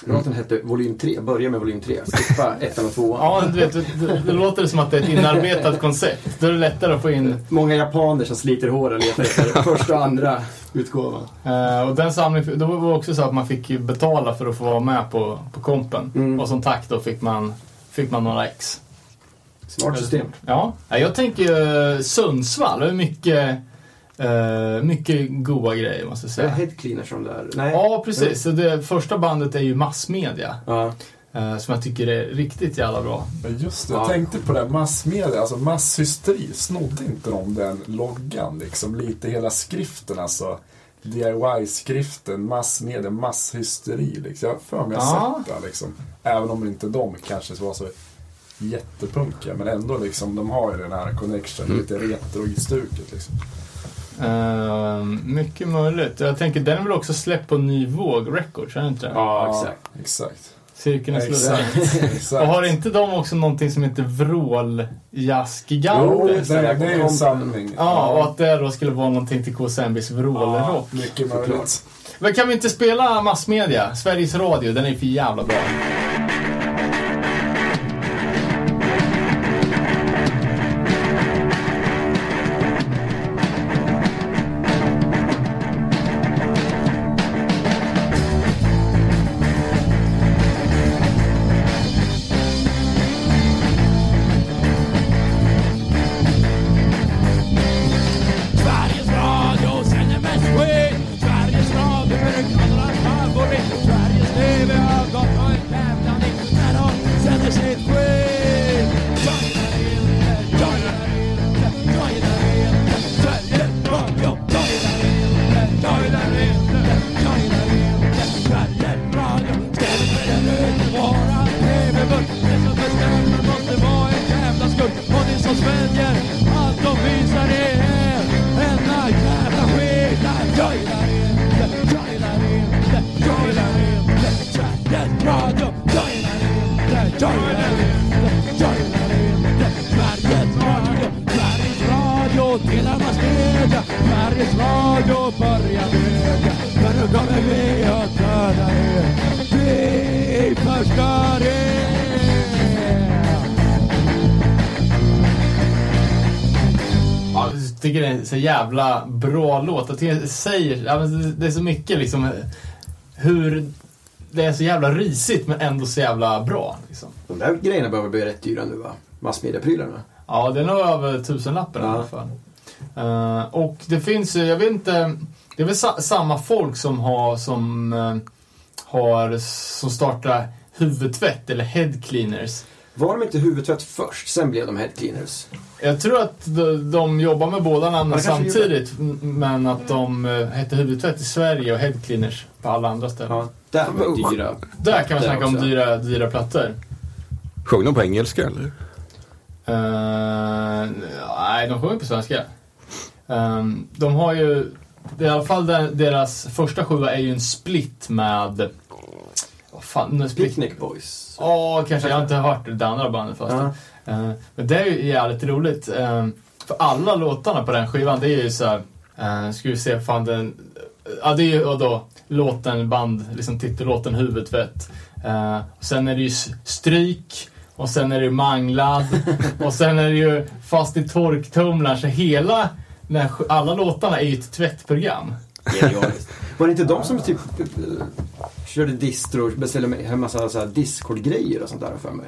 Låten hette Volym 3, börja med Volym 3. Skippa ettan och tvåan. Ja, du vet, det, det låter som att det är ett inarbetat koncept. Då är det lättare att få in... Många japaner som sliter hår och letar efter första och andra utgåvan. Eh, och den samlingen, då var det också så att man fick betala för att få vara med på, på kompen. Mm. Och som tack då fick man, fick man några ex. Smart system. Ja, Ja, jag tänker Sundsvall. Är mycket, eh, mycket goda grejer måste jag Är det säga. Head Cleaners från där? Nej. Ja, precis. Så det första bandet är ju massmedia. Ja. eh, som jag tycker är riktigt jävla bra. Men just det, jag Ja. tänkte på det, här, massmedia, alltså masshysteri, snodde inte de den loggan liksom? Lite hela skriften alltså. DIY-skriften, massmedia, masshysteri liksom. Jag har för mig jag Ja. sett det liksom. Även om inte de kanske var så jättepunkiga, men ändå liksom, de har ju den här connection, lite retro i stuket liksom. Eh, mycket möjligt. Jag tänker, den är väl också släppt på Ny Våg Records, är det inte det? Ja, exakt. Exakt. Cirkeln är exakt. Och har inte de också någonting som heter Jo, Vråljazzgiganter? det, det är en sanning. Ja, och att det då skulle vara någonting till KSMBs Ja, vrålrock. mycket Såklart. möjligt. Men kan vi inte spela massmedia? Sveriges Radio, den är för jävla bra. Så jävla bra låt. Tycker det säger, ja, det- är så mycket liksom hur det är så jävla risigt men ändå så jävla bra. Liksom. De där grejerna behöver bli rätt dyra nu va? Massmediaprylarna. Ja, det är nog över tusenlappen i Ja. alla fall. Eh, och det finns ju, jag vet inte, det är väl sa, samma folk som har, som eh, har, som startar huvudtvätt eller head cleaners. Var de inte huvudtvätt först, sen blev de head cleaners? Jag tror att de, de jobbar med båda namnen samtidigt, men att de uh, heter huvudtvätt i Sverige och head cleaners på alla andra ställen. Ja, där var dyra. Där kan man snacka om dyra, dyra plattor. Sjöng de på engelska eller? Eh, nej, de sjunger på svenska. Ehm, de har ju, i alla fall der- deras första sjua är ju en split med, fan, split? Picnic Boys. Ja, kanske. Jag har inte hört det andra bandet först. Ja. Eh, men det är ju jävligt roligt. Eh, för alla låtarna på den skivan, det är ju så här, uh, ska vi se, fan den, ja det är ju då låten, band, liksom titellåten Huvudtvätt. Uh, och sen är det ju Stryk, och sen är det ju Manglad, och sen är det ju Fast i torktumlaren. Så hela, alla låtarna är ju ett tvättprogram. Genialiskt. Var det inte de som typ eh, körde distro, beställde med en massa så här Discord-grejer och sånt där för mig?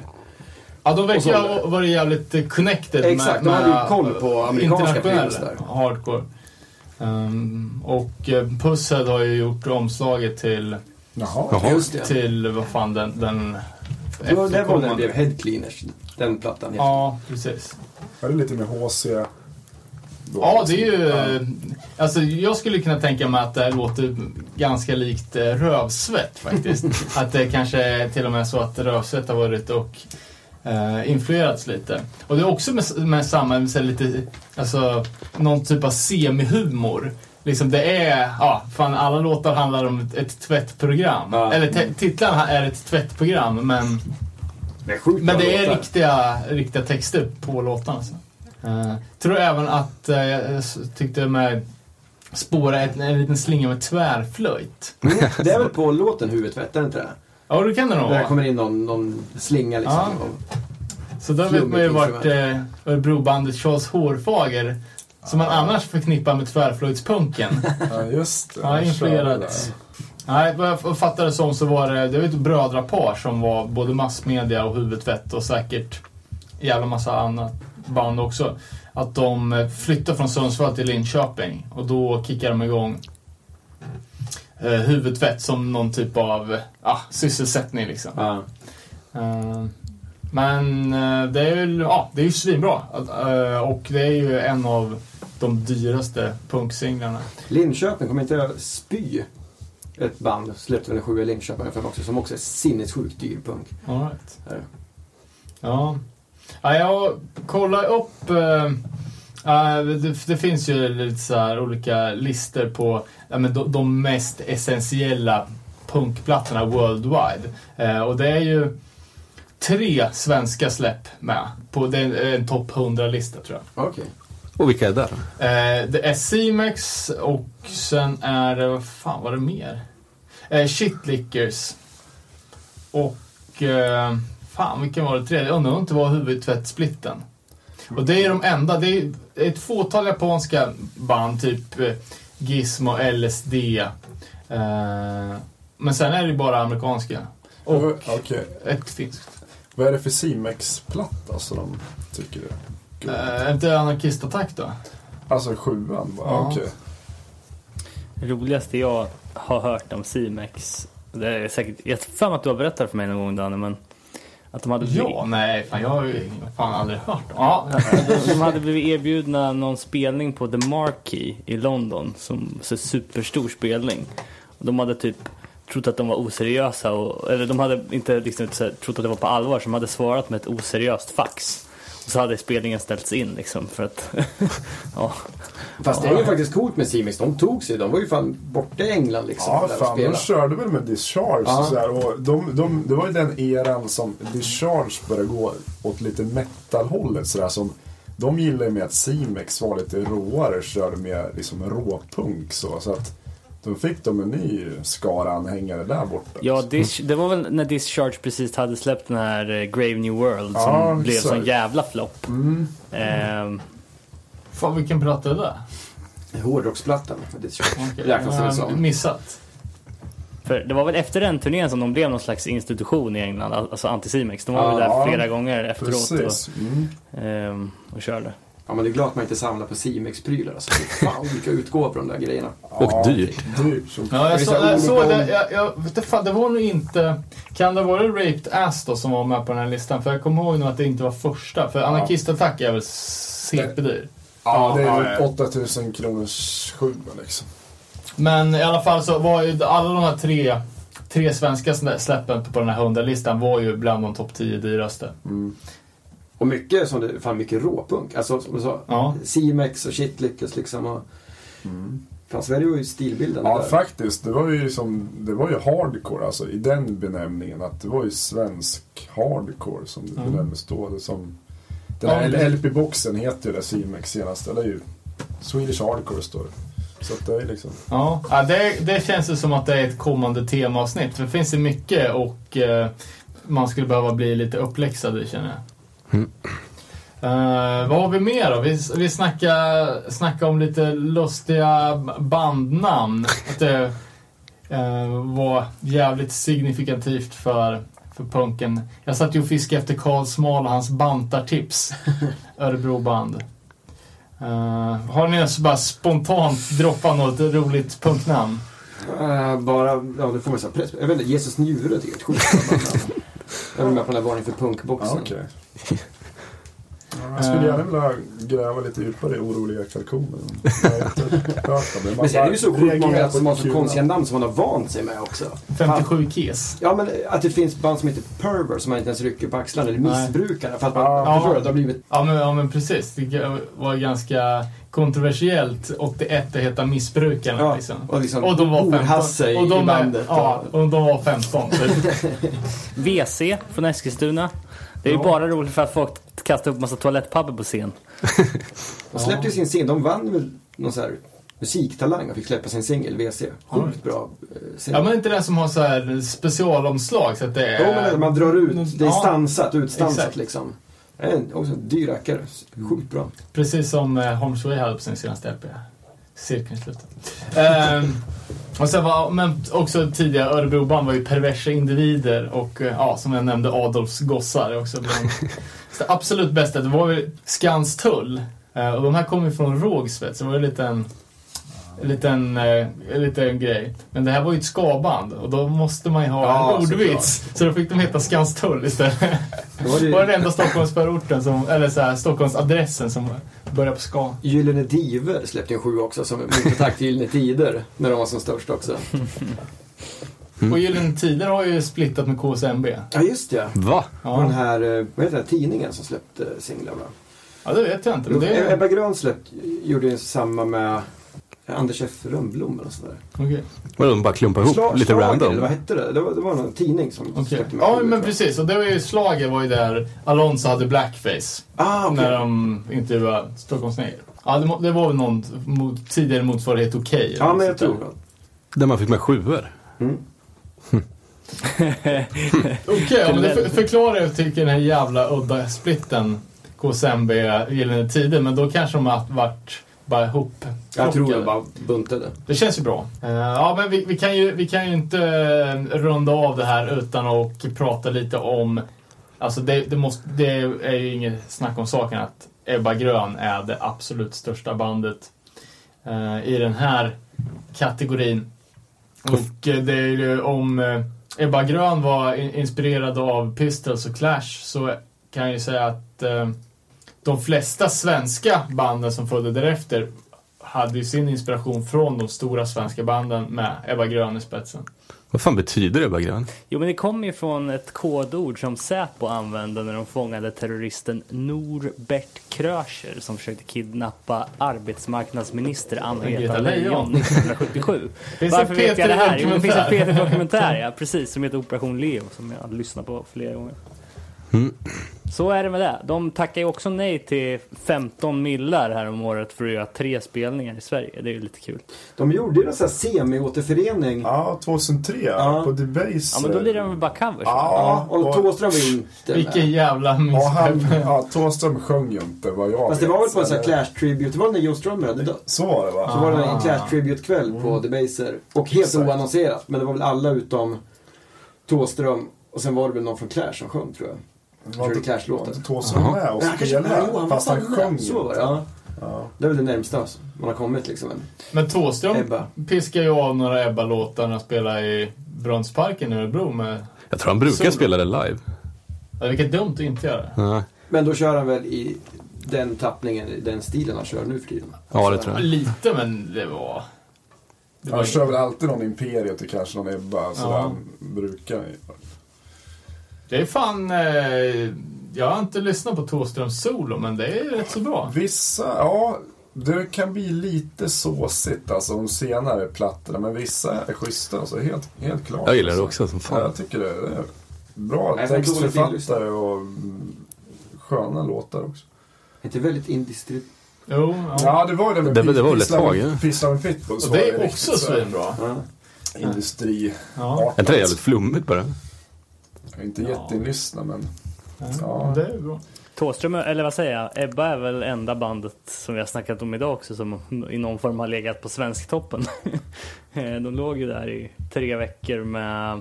Ja, de verkar Och ha varit jävligt eh, connected Exakt, de med, hade ju med koll på amerikanska internationella pryls där. hardcore. Um, och eh, Pusshead har ju gjort omslaget till, Jaha. Jaha. Just det. till vad fan den... den Det var var den blev head cleaners, den plattan. Ja, precis. Är det lite mer HC? Ja, det är liksom? ju... Ja. Alltså, jag skulle kunna tänka mig att det låter ganska likt eh, rövsvett faktiskt. att det kanske är till och med så att rövsvett har varit och eh, influerats lite. Och det är också med, med samma, med så lite, alltså någon typ av semihumor. Liksom det är, ja, fan alla låtar handlar om ett, ett tvättprogram. Ja. Eller titlarna är ett tvättprogram men, Det är men det är låtar. riktiga, riktiga texter på låtarna. Alltså. Uh, tror även att uh, jag tyckte med spåra ett, en liten slinga med tvärflöjt. Mm, Det är väl på låten Huvudtvätt, är det inte det? Ja, det kan det nog Där vara. kommer in någon, någon slinga liksom. Ja. Så då vet man ju vart eh, Örebrobandet Charles Hårfager, som man annars förknippar med tvärflöjtspunken, Ja, just det. körde influerats. Nej, vad jag fattade det som så var det, det var ett brödrapar som var både massmedia och huvudtvätt och säkert jävla massa annat band också. Att de eh, flyttade från Sundsvall till Linköping och då kickade de igång eh, huvudtvätt som någon typ av ah, sysselsättning liksom. Ja. Eh, men eh, det är ju ja, det är ju svinbra. Eh, och det är ju en av de dyraste punksinglarna. Linköping, kommer inte jag spy? Ett band släppte väl en sjua i Linköping för mig också, som också är sinnessjukt dyr punk. All right. Ja. Ja, jag kollar upp... eh, det, det finns ju lite så här olika listor på ja, men de, de mest essentiella punkplattorna worldwide. Eh, och det är ju tre svenska släpp med. På, det är en topp 100-lista tror jag. Okej. Och vilka är där? Eh, det är C-Max och sen är det, vad fan var det mer? Eh, Shitlickers. Och, eh, fan vilken var det tredje? Jag undrar om det inte var huvudtvättsplitten. Och det är de enda, det är ett fåtal japanska band, typ eh, Gizmo, LSD. Eh, men sen är det ju bara amerikanska. Och Okej. ett finskt. Vad är det för C-Mex-platta som de tycker är god? Eh, är inte Anarkistattack då? Alltså sjuan bara? Ja. Okej. Det roligaste jag har hört om C-Max, det är säkert, jag mig att du har berättat för mig någon gång Danne, men att de hade blivit, Ja, nej, fan jag har ju fan aldrig hört dem. Ja, de, de hade blivit erbjudna någon spelning på The Marquee i London, som så superstor spelning. Och de hade typ trott att de var oseriösa, och, eller de hade inte liksom, så här, trott att det var på allvar, så de hade svarat med ett oseriöst fax. Så hade spelningen ställts in liksom för att, ja. Fast det är ju faktiskt coolt med C-Mix. De tog sig. De var ju fan borta i England liksom. Ja, fan, de körde väl med Discharge Ja. och så här, och de, de, Det var ju den eran som Discharge började gå åt lite metal-hållet sådär som de gillade ju med att C-Mex var lite råare, körde med liksom råpunk så. så att Då fick de en ny skara anhängare där borta. Ja, Dis- det var väl när Discharge precis hade släppt den här eh, Grave New World som Ja, blev så- sån jävla flopp. Mm. Ehm, Fan vilken platta är det? Hårdrocksplattan. Räknas det jag har som. Missat. för det var väl efter den turnén som de blev någon slags institution i England, alltså Anticimex. De var väl Ja, där flera gånger efteråt Precis. Mm. och, ehm, och körde. Ja, men det är glad att man inte samlar på Simex-prylar. Alltså, fan vilka utgåvor på de där grejerna. Och dyrt. Dyrt som Ja, jag, Det så, så olika såg om- det. Jag, jag, vet inte fan, det var nog inte... Kan det varit Raped Ass då som var med på den här listan? För jag kommer ihåg nog att det inte var första. För Anarkist Attack är väl CP-dyr. Ja, det är Ja, väl ja. 8000 kronors sjua liksom. Men i alla fall så var ju alla de här tre, tre svenska släppen på den här 100-listan var ju bland de topp 10 dyraste. Mm. Och mycket, som det, fan mycket råpunk. Alltså som du sa, Ja. Simex och Shitlickers liksom. Och, Fan, Sverige var ju stilbilden Ja, där. faktiskt. Det var ju som, det var ju hardcore alltså i den benämningen. Att det var ju svensk hardcore som det Mm. benämndes då. Det som, den Ja, här det- LP-boxen heter ju det Simex senaste. Eller ju Swedish Hardcore står det. Så att det är liksom... Ja, ja det, det känns ju som att det är ett kommande temaavsnitt. För det finns ju mycket och eh, man skulle behöva bli lite uppläxad känner jag. Eh, vad har vi mer då? Vi, vi snackar, snackar om lite lustiga bandnamn. Att det eh, var jävligt signifikativt för, för punken. Jag satt ju och fiskade efter Karl Smal och hans bantartips. Örebroband. Uh, har ni ens bara spontant droppat något roligt punknamn? Bara, ja det får man säga press. Jag vet inte, Jesus njure tycker jag är ett sjukt band. Jag var med på den där varningen för punkboxen. okej. okay. Jag skulle gärna vilja gräva lite djupare i oroliga kalkoner. Det. Men sen är det ju så sjukt många som har så konstiga namn. som man har vant sig med också. 57 Kiss. Ja men att det finns band som heter Perver som man inte ens rycker på axlarna eller missbrukare. För att man, Ja. förstår? Det har blivit... Ja men, ja men precis. Det var ganska kontroversiellt 81 att heta Missbrukarna Ja, liksom. och liksom Och de var 15. Hasse och de i bandet. Ja, och de var 15. Så. WC från Eskilstuna. Det är ju bara roligt för att folk kastar upp massa toalettpapper på scen. De släppte ju sin singel. De vann väl någon sån här musiktalang och fick släppa sin singel, WC. Sjukt bra eh, singel. Ja men inte den som har så här specialomslag så att det är... Jo, men man drar ut. Det är stansat, utstansat exakt. liksom. En- också en dyr rackare. Sjukt bra. Precis som eh, Holmes Way hade på sin senaste LP. Cirkeln slutar. Och sen var, men också tidigare Örebroband var ju perversa individer och eh, ja, som jag nämnde Adolfs gossar också bland så absolut bästa. Det var ju Skanstull. Eh, och de här kommer ju från Rågsved så det var ju en liten en liten, eh, en liten grej. Men det här var ju ett skaband och då måste man ju ha Ja, en ordvits. Så då fick de heta Skanstull istället. Då var Det var den det enda Stockholmsförorten som, eller så här, Stockholmsadressen som börjar på ska. Gyllene Diver släppte en sju också som motattack till Gyllene Tider. När de var som störst också. Och Gyllene Tider har ju splittat med KSMB. Ja, just det. Va? Och den Ja, här, eh, vad heter den, tidningen som släppte singlarna. ja det vet jag inte. Men det. Ebba Grön släppt, gjorde ju samma med Anders F Rönnblom eller sådär. Okej. Vadå, de bara klumpar ihop Slag- lite Slager, random? Eller vad hette det? Det var, det var någon tidning som Okej. släppte med Ja, men precis. Och det var ju slaget var ju där Alonso hade blackface. Ah, okej. När de intervjuade Stockholms Neger. Ja, det, det var väl någon mot, tidigare motsvarighet Okej. Ja, men jag tror det. Där man fick med sjuor? Mm. Okej, ja, men det för, förklarar tycker den här jävla udda splitten KSMB Gyllene Tider. Men då kanske de har varit bara ihop Jag tror jag bara buntade. Det känns ju bra. Eh, ja, men vi, vi, kan ju, vi kan ju inte eh, runda av det här utan att prata lite om... Alltså det, det, måste, det är ju inget snack om saken att Ebba Grön är det absolut största bandet eh, i den här kategorin. Och det är ju om Ebba Grön var in, inspirerad av Pistols och Clash så kan jag ju säga att de flesta svenska banden som följde därefter hade ju sin inspiration från de stora svenska banden med Ebba Grön i spetsen. Vad fan betyder det, Grön? Jo men det kommer ju från ett kodord som Säpo använde när de fångade terroristen Norbert Kröcher som försökte kidnappa arbetsmarknadsminister Anna-Greta Greta Leijon. Leijon 1977. Finns en Varför vet jag det här? Jo, det finns en P3-dokumentär. P3-dokumentär, ja precis, som heter Operation Leo som jag har lyssnat på flera gånger. Mm. Så är det med det. De tackar ju också nej till 15 millar här om året för att göra tre spelningar i Sverige. Det är ju lite kul. De gjorde ju någon sån här semi-återförening. Ja, 2003 Ja. på Debaser. Ja, men då lirar de väl bara covers? Ja, Ja, och Thåström var ju inte Vilken jävla misspepp. ja, Thåström sjöng ju inte vad jag Fast det vet. var väl på en sån här Clash Tribute. Det var när Joe Strummer hade dött. Så var det va? Så var det en Ah. Clash Tribute-kväll på Debaser. Och helt Exakt. oannonserat. Men det var väl alla utom Thåström. Och sen var det väl någon från Clash som sjöng tror jag. Var Körde inte- Clash-låten. var Thåström med och var spelade? Fast var han sjöng. Så var det, inte. ja. Ja. Det är väl det närmsta man har kommit liksom. Men Men Thåström Ebba. piskar ju av några Ebba-låtar när han spelar i Brunnsparken i Örebro med... Jag tror han brukar Solo. spela det live. Ja, vilket dumt att inte göra. Ja, Men då kör han väl i den tappningen, i den stilen han kör nu för tiden. ja det tror jag. Lite, men det var... Det Han kör väl alltid någon Imperiet och kanske någon Ebba. Så Ja. han brukar Det är fan... Eh, jag har inte lyssnat på Thåströms solo, men det är rätt så bra. Vissa, ja. Det kan bli lite såsigt alltså de senare plattorna. Men vissa är schyssta. Alltså, helt, helt klart. Jag gillar det också som Ja, fan. jag tycker det. det är bra Nej, textförfattare och mm, sköna låtar också. Inte väldigt industri... Jo, ja. Ja, det var det med Det- det var väl ett Pissla- tag, ja. Pissla med Pitbull. Och det är också svinbra. Ja. Industri. Ja. Är inte det jävligt flummigt bara? Jag är inte Ja. jätteinlyssnad men... Ja, Ja. det är bra. Thåström, eller vad säger jag, Ebba är väl enda bandet som vi har snackat om idag också som i någon form har legat på Svensktoppen. De låg ju där i tre veckor med,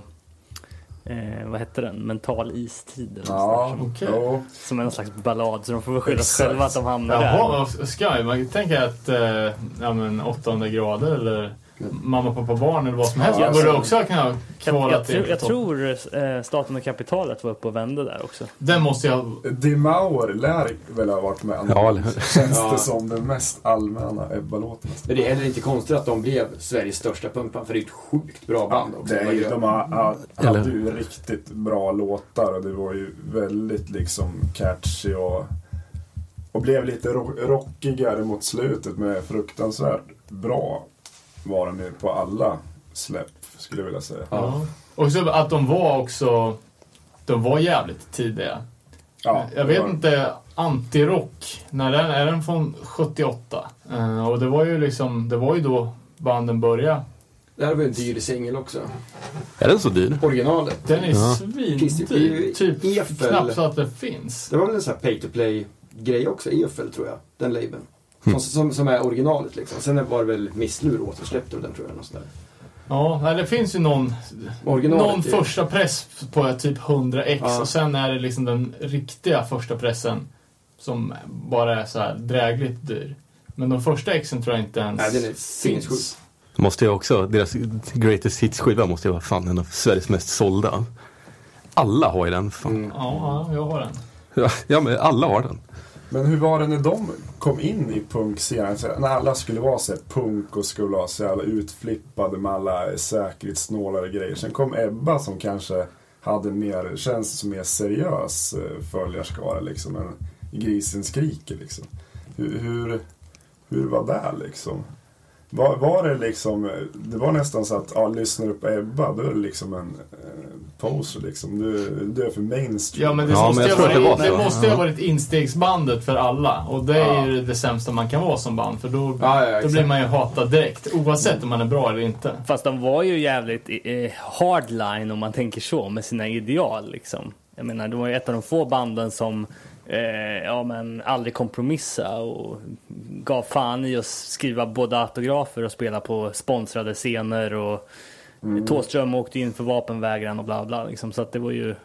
eh, vad hette den, Mental istid eller Ja, ja. Okej. jo. Som är någon slags ballad så de får väl skylla sig själva att de hamnar där. Jaha, jag? Man tänker att eh, ja, men, 800 grader eller mamma, pappa, barn eller vad som helst. Ja, Ja, borde alltså. också kunna Jag, kvala jag, jag topp. tror eh, Staten och kapitalet var uppe och vände där också. Den måste jag... Dimauer lär väl ha varit med. Ja, Känns Ja. det som den mest allmänna Ebba-låten. Men det är heller inte konstigt att de blev Sveriges största punkband. För det är ett sjukt bra band också. Det är, ju- de har, hade ju riktigt bra låtar och det var ju väldigt liksom catchy och, och blev lite ro rockigare mot slutet med fruktansvärt bra var den ju på alla släpp skulle jag vilja säga. Ja. Och så att de var också... De var jävligt tidiga. Ja, jag vet var- inte, antirock, när den, är den från 78? Eh, och det var ju liksom, det var ju då banden började. Det här var ju en dyr singel också. Är den så dyr? Originalet. Den är Ja. svindyr. Typ Efel. knappt så att det finns. Det var väl en sån här pay to play grej också, EFL tror jag. Den labeln. Mm. Som, som, som är originalet liksom. Sen var det väl Misslur återsläppte den tror jag. Något sånt där. Ja, det finns ju någon, Originalet någon första press på typ 100x Ja. och sen är det liksom den riktiga första pressen som bara är så här drägligt dyr. Men de första exen tror jag inte ens Nej, den är finns. Måste jag också, deras Greatest Hits-skiva måste ju vara fan en av Sveriges mest sålda. Alla har ju den. Fan. Mm. Ja, ja, jag har den. Ja, men alla har den. Men hur var det när de kom in i punkscenen? När alla skulle vara så punk och skulle vara så jävla utflippade med alla säkerhetssnålare grejer. Sen kom Ebba som kanske hade mer, känns som mer seriös eh, följarskara liksom. En Grisen skriker liksom. Hur, hur, hur var det liksom? Var, var det liksom, det var nästan så att, ja, lyssnar du på Ebba, då är det liksom en eh, poser liksom. Du, du är för mainstream. Ja, men det Ja, måste men ju jag ha att det varit, var det måste ju ha Ja. varit instegsbandet för alla. Och det är ju det sämsta man kan vara som band. För då, Ja, ja, då blir man ju hatad direkt. Oavsett om man är bra eller inte. Fast de var ju jävligt eh, hardline om man tänker så med sina ideal liksom. Jag menar, de var ju ett av de få banden som eh, ja, men aldrig kompromissa och gav fan i att skriva både autografer och spela på sponsrade scener och mm. Thåström åkte in för vapenvägran och bla bla liksom. Så att det var ju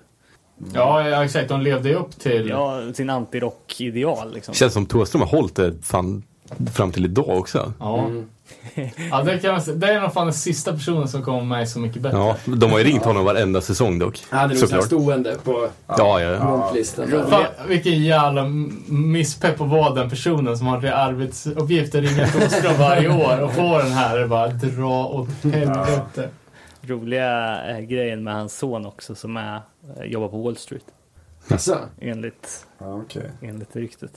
Ja, ja, exakt. De levde ju upp till... ja, sin antirock-ideal liksom. Känns som Thåström har hållit det fan fram till idag också. Ja. Mm. ja det, kan man, säga. det är nog fan den sista personen som kommer mig så mycket bättre. Ja, de har ju ringt honom varenda säsong dock. Han hade nog stående på Ja, ja. romplistan. Fan, vilken jävla misspepp att vara den personen som har till arbetsuppgift att ringa Thåström varje år och få den här och bara dra åt helvete. Roliga eh, grejen med hans son också som är, eh, jobbar på Wall Street. Alltså, Enligt, Ja, okej. enligt ryktet.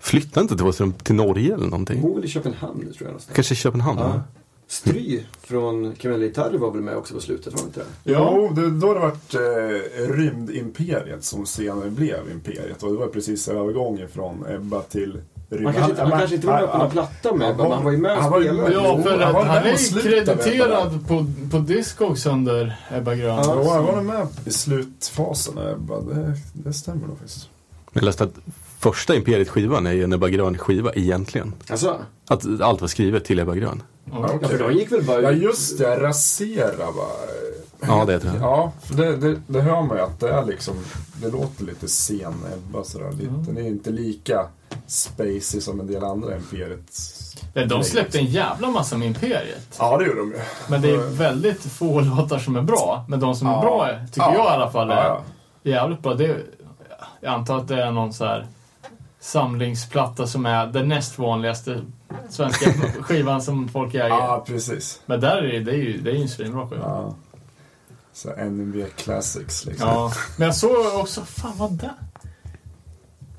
Flyttade inte Thåström till Norge eller någonting? bor väl i Köpenhamn nu tror jag. Någonstans. Kanske Köpenhamn? Ja. Ja. Stry från Kriminella Gitarrer var väl med också på slutet, var det inte det? Jo, det, då har det varit eh, Rymdimperiet som senare blev Imperiet. Och det var precis övergången från Ebba till Rymd. Han kanske, inte- han kanske inte var med på någon platta med, men han var ju med och han spelade. Ja, för han han är krediterad på, på Discogs under Ebba Grön. Jo, han var med i slutfasen av Ebba. Det, det stämmer nog faktiskt. Jag läste att första Imperiet-skivan är ju en Ebba Grön-skiva egentligen. Alltså, Att allt var skrivet till Ebba Grön. ja, för de gick väl bara Ja, just det. Rasera va. Ja, det tror jag. Ja, för det, det, det hör man ju att det är liksom, det låter lite sen Ebba sådär. Lite, Den är inte lika spacey som en del andra Imperiet. De släppte en jävla massa med Imperiet. Ja, det gjorde de ju. Men det är väldigt få låtar som är bra. Men de som är Ja. bra, är- tycker Ja. jag i alla fall, är Ja, jävligt bra. Det är, jag antar att det är någon så här samlingsplatta som är den näst vanligaste svenska skivan som folk äger. Ja, precis. Men där är det, det är ju, det är ju en svinbra skiva. Ja. Så NMV Classics liksom. Ja, men jag såg också, fan vad det?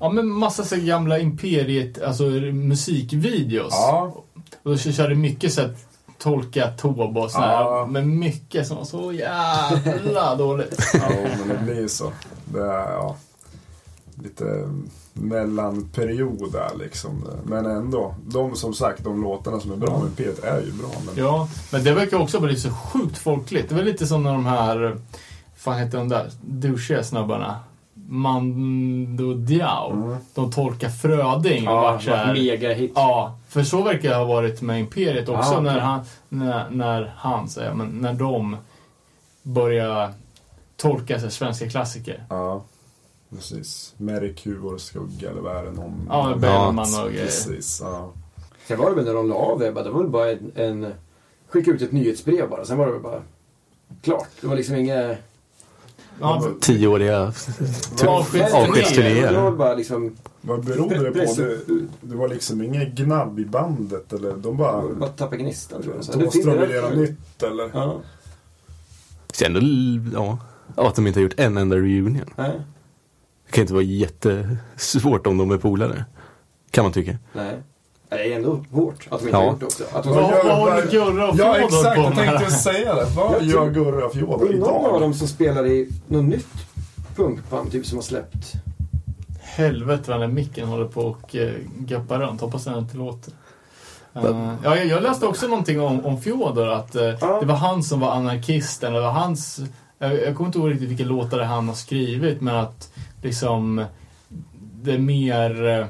Ja men massa så gamla Imperiet, alltså musikvideos. Ja. Och då körde mycket så här tolka Tob och sådär. Ja. Men mycket som var så jävla dåligt. Ja, men det blir ju så. Det är, ja, lite mellanperiod där liksom. Men ändå, de som sagt, de låtarna som är bra med Imperiet är ju bra. Men... Ja, men det verkar också lite så sjukt folkligt. Det var lite som när de här, fan heter de där, douchiga snubbarna? Mando Diao. Mm. De tolkar Fröding. och Ja, vart så här- megahit. Ja, för så verkar det ha varit med Imperiet också Ja, när, han, när, när han, säger men när de börjar tolka sig svenska klassiker. Ja, precis. Merkur, skugga eller vad är det? Någon... Ja, Bellman och grejer. Precis, ja. Sen var det väl när de la av Ebba, det var väl bara en, en... Skicka ut ett nyhetsbrev bara, sen var det väl bara klart. Det var liksom inga... Ja, Tioåriga Avskedsturnéer. Det var bara liksom... Vad berodde det på? Det, det var liksom ingen gnabb i bandet eller de bara... Bara tappa gnistan tror jag. Det Thåström det vill göra nytt eller? Ja, Så ändå, ja, att de inte har gjort en enda reunion. nej, Det kan inte vara jättesvårt om de är polare. Kan man tycka. nej. Det är ändå hårt att de inte Ja. har gjort det också. Att de Vad håller Gurra och Ja, Fjodor exakt. på Jag tänkte säga det. Vad Jag gör Gurra Fjodor Det är någon av idag? dem som spelar i något nytt punkband typ som har släppt. Helvete vad den här micken håller på och uh, gappar runt. Hoppas den inte låter. Uh, ja, jag, läste också någonting om, om Fjodor, att eh, Ja. det var han som var anarkisten. Det var hans, jag, jag kommer inte ihåg riktigt vilka låtar han har skrivit, men att liksom det mer, eh,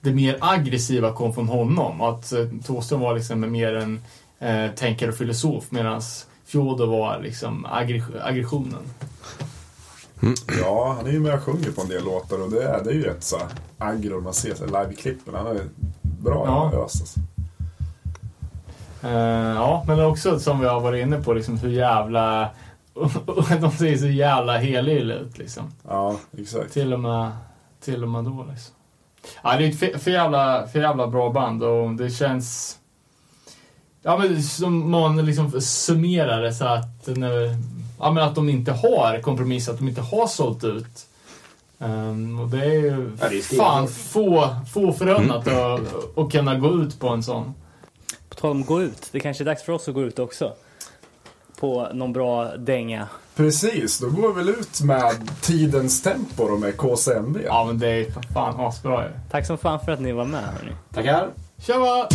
det mer aggressiva kom från honom. Att uh, Thåström var liksom mer en uh, tänkare och filosof, medan Fjodor var liksom aggre- aggressionen. Ja, han är ju med och sjunger på en del låtar och det är, det är ju rätt så aggro man ser live-klippen. Han är bra Ja. ja. ös alltså. Eh, ja, men också som vi har varit inne på, liksom hur jävla... de ser så jävla helylle ut liksom. Ja, exakt. Till och med, till och med då liksom. Ja, det är ett för, för, jävla, för jävla bra band och det känns... Ja, men som man liksom summerar det så att... När, ja, men att de inte har kompromissat, att de inte har sålt ut. Ehm, och det är ju Ja, det är fan få, få förunnat att, att kunna gå ut på en sån. På tal om gå ut, det kanske är dags för oss att gå ut också. På någon bra dänga. Precis, då går vi väl ut med Tidens Tempo och med KCMB. Ja, men det är fan asbra ju. Tack som fan för att ni var med hörni. Tackar. Tjaba!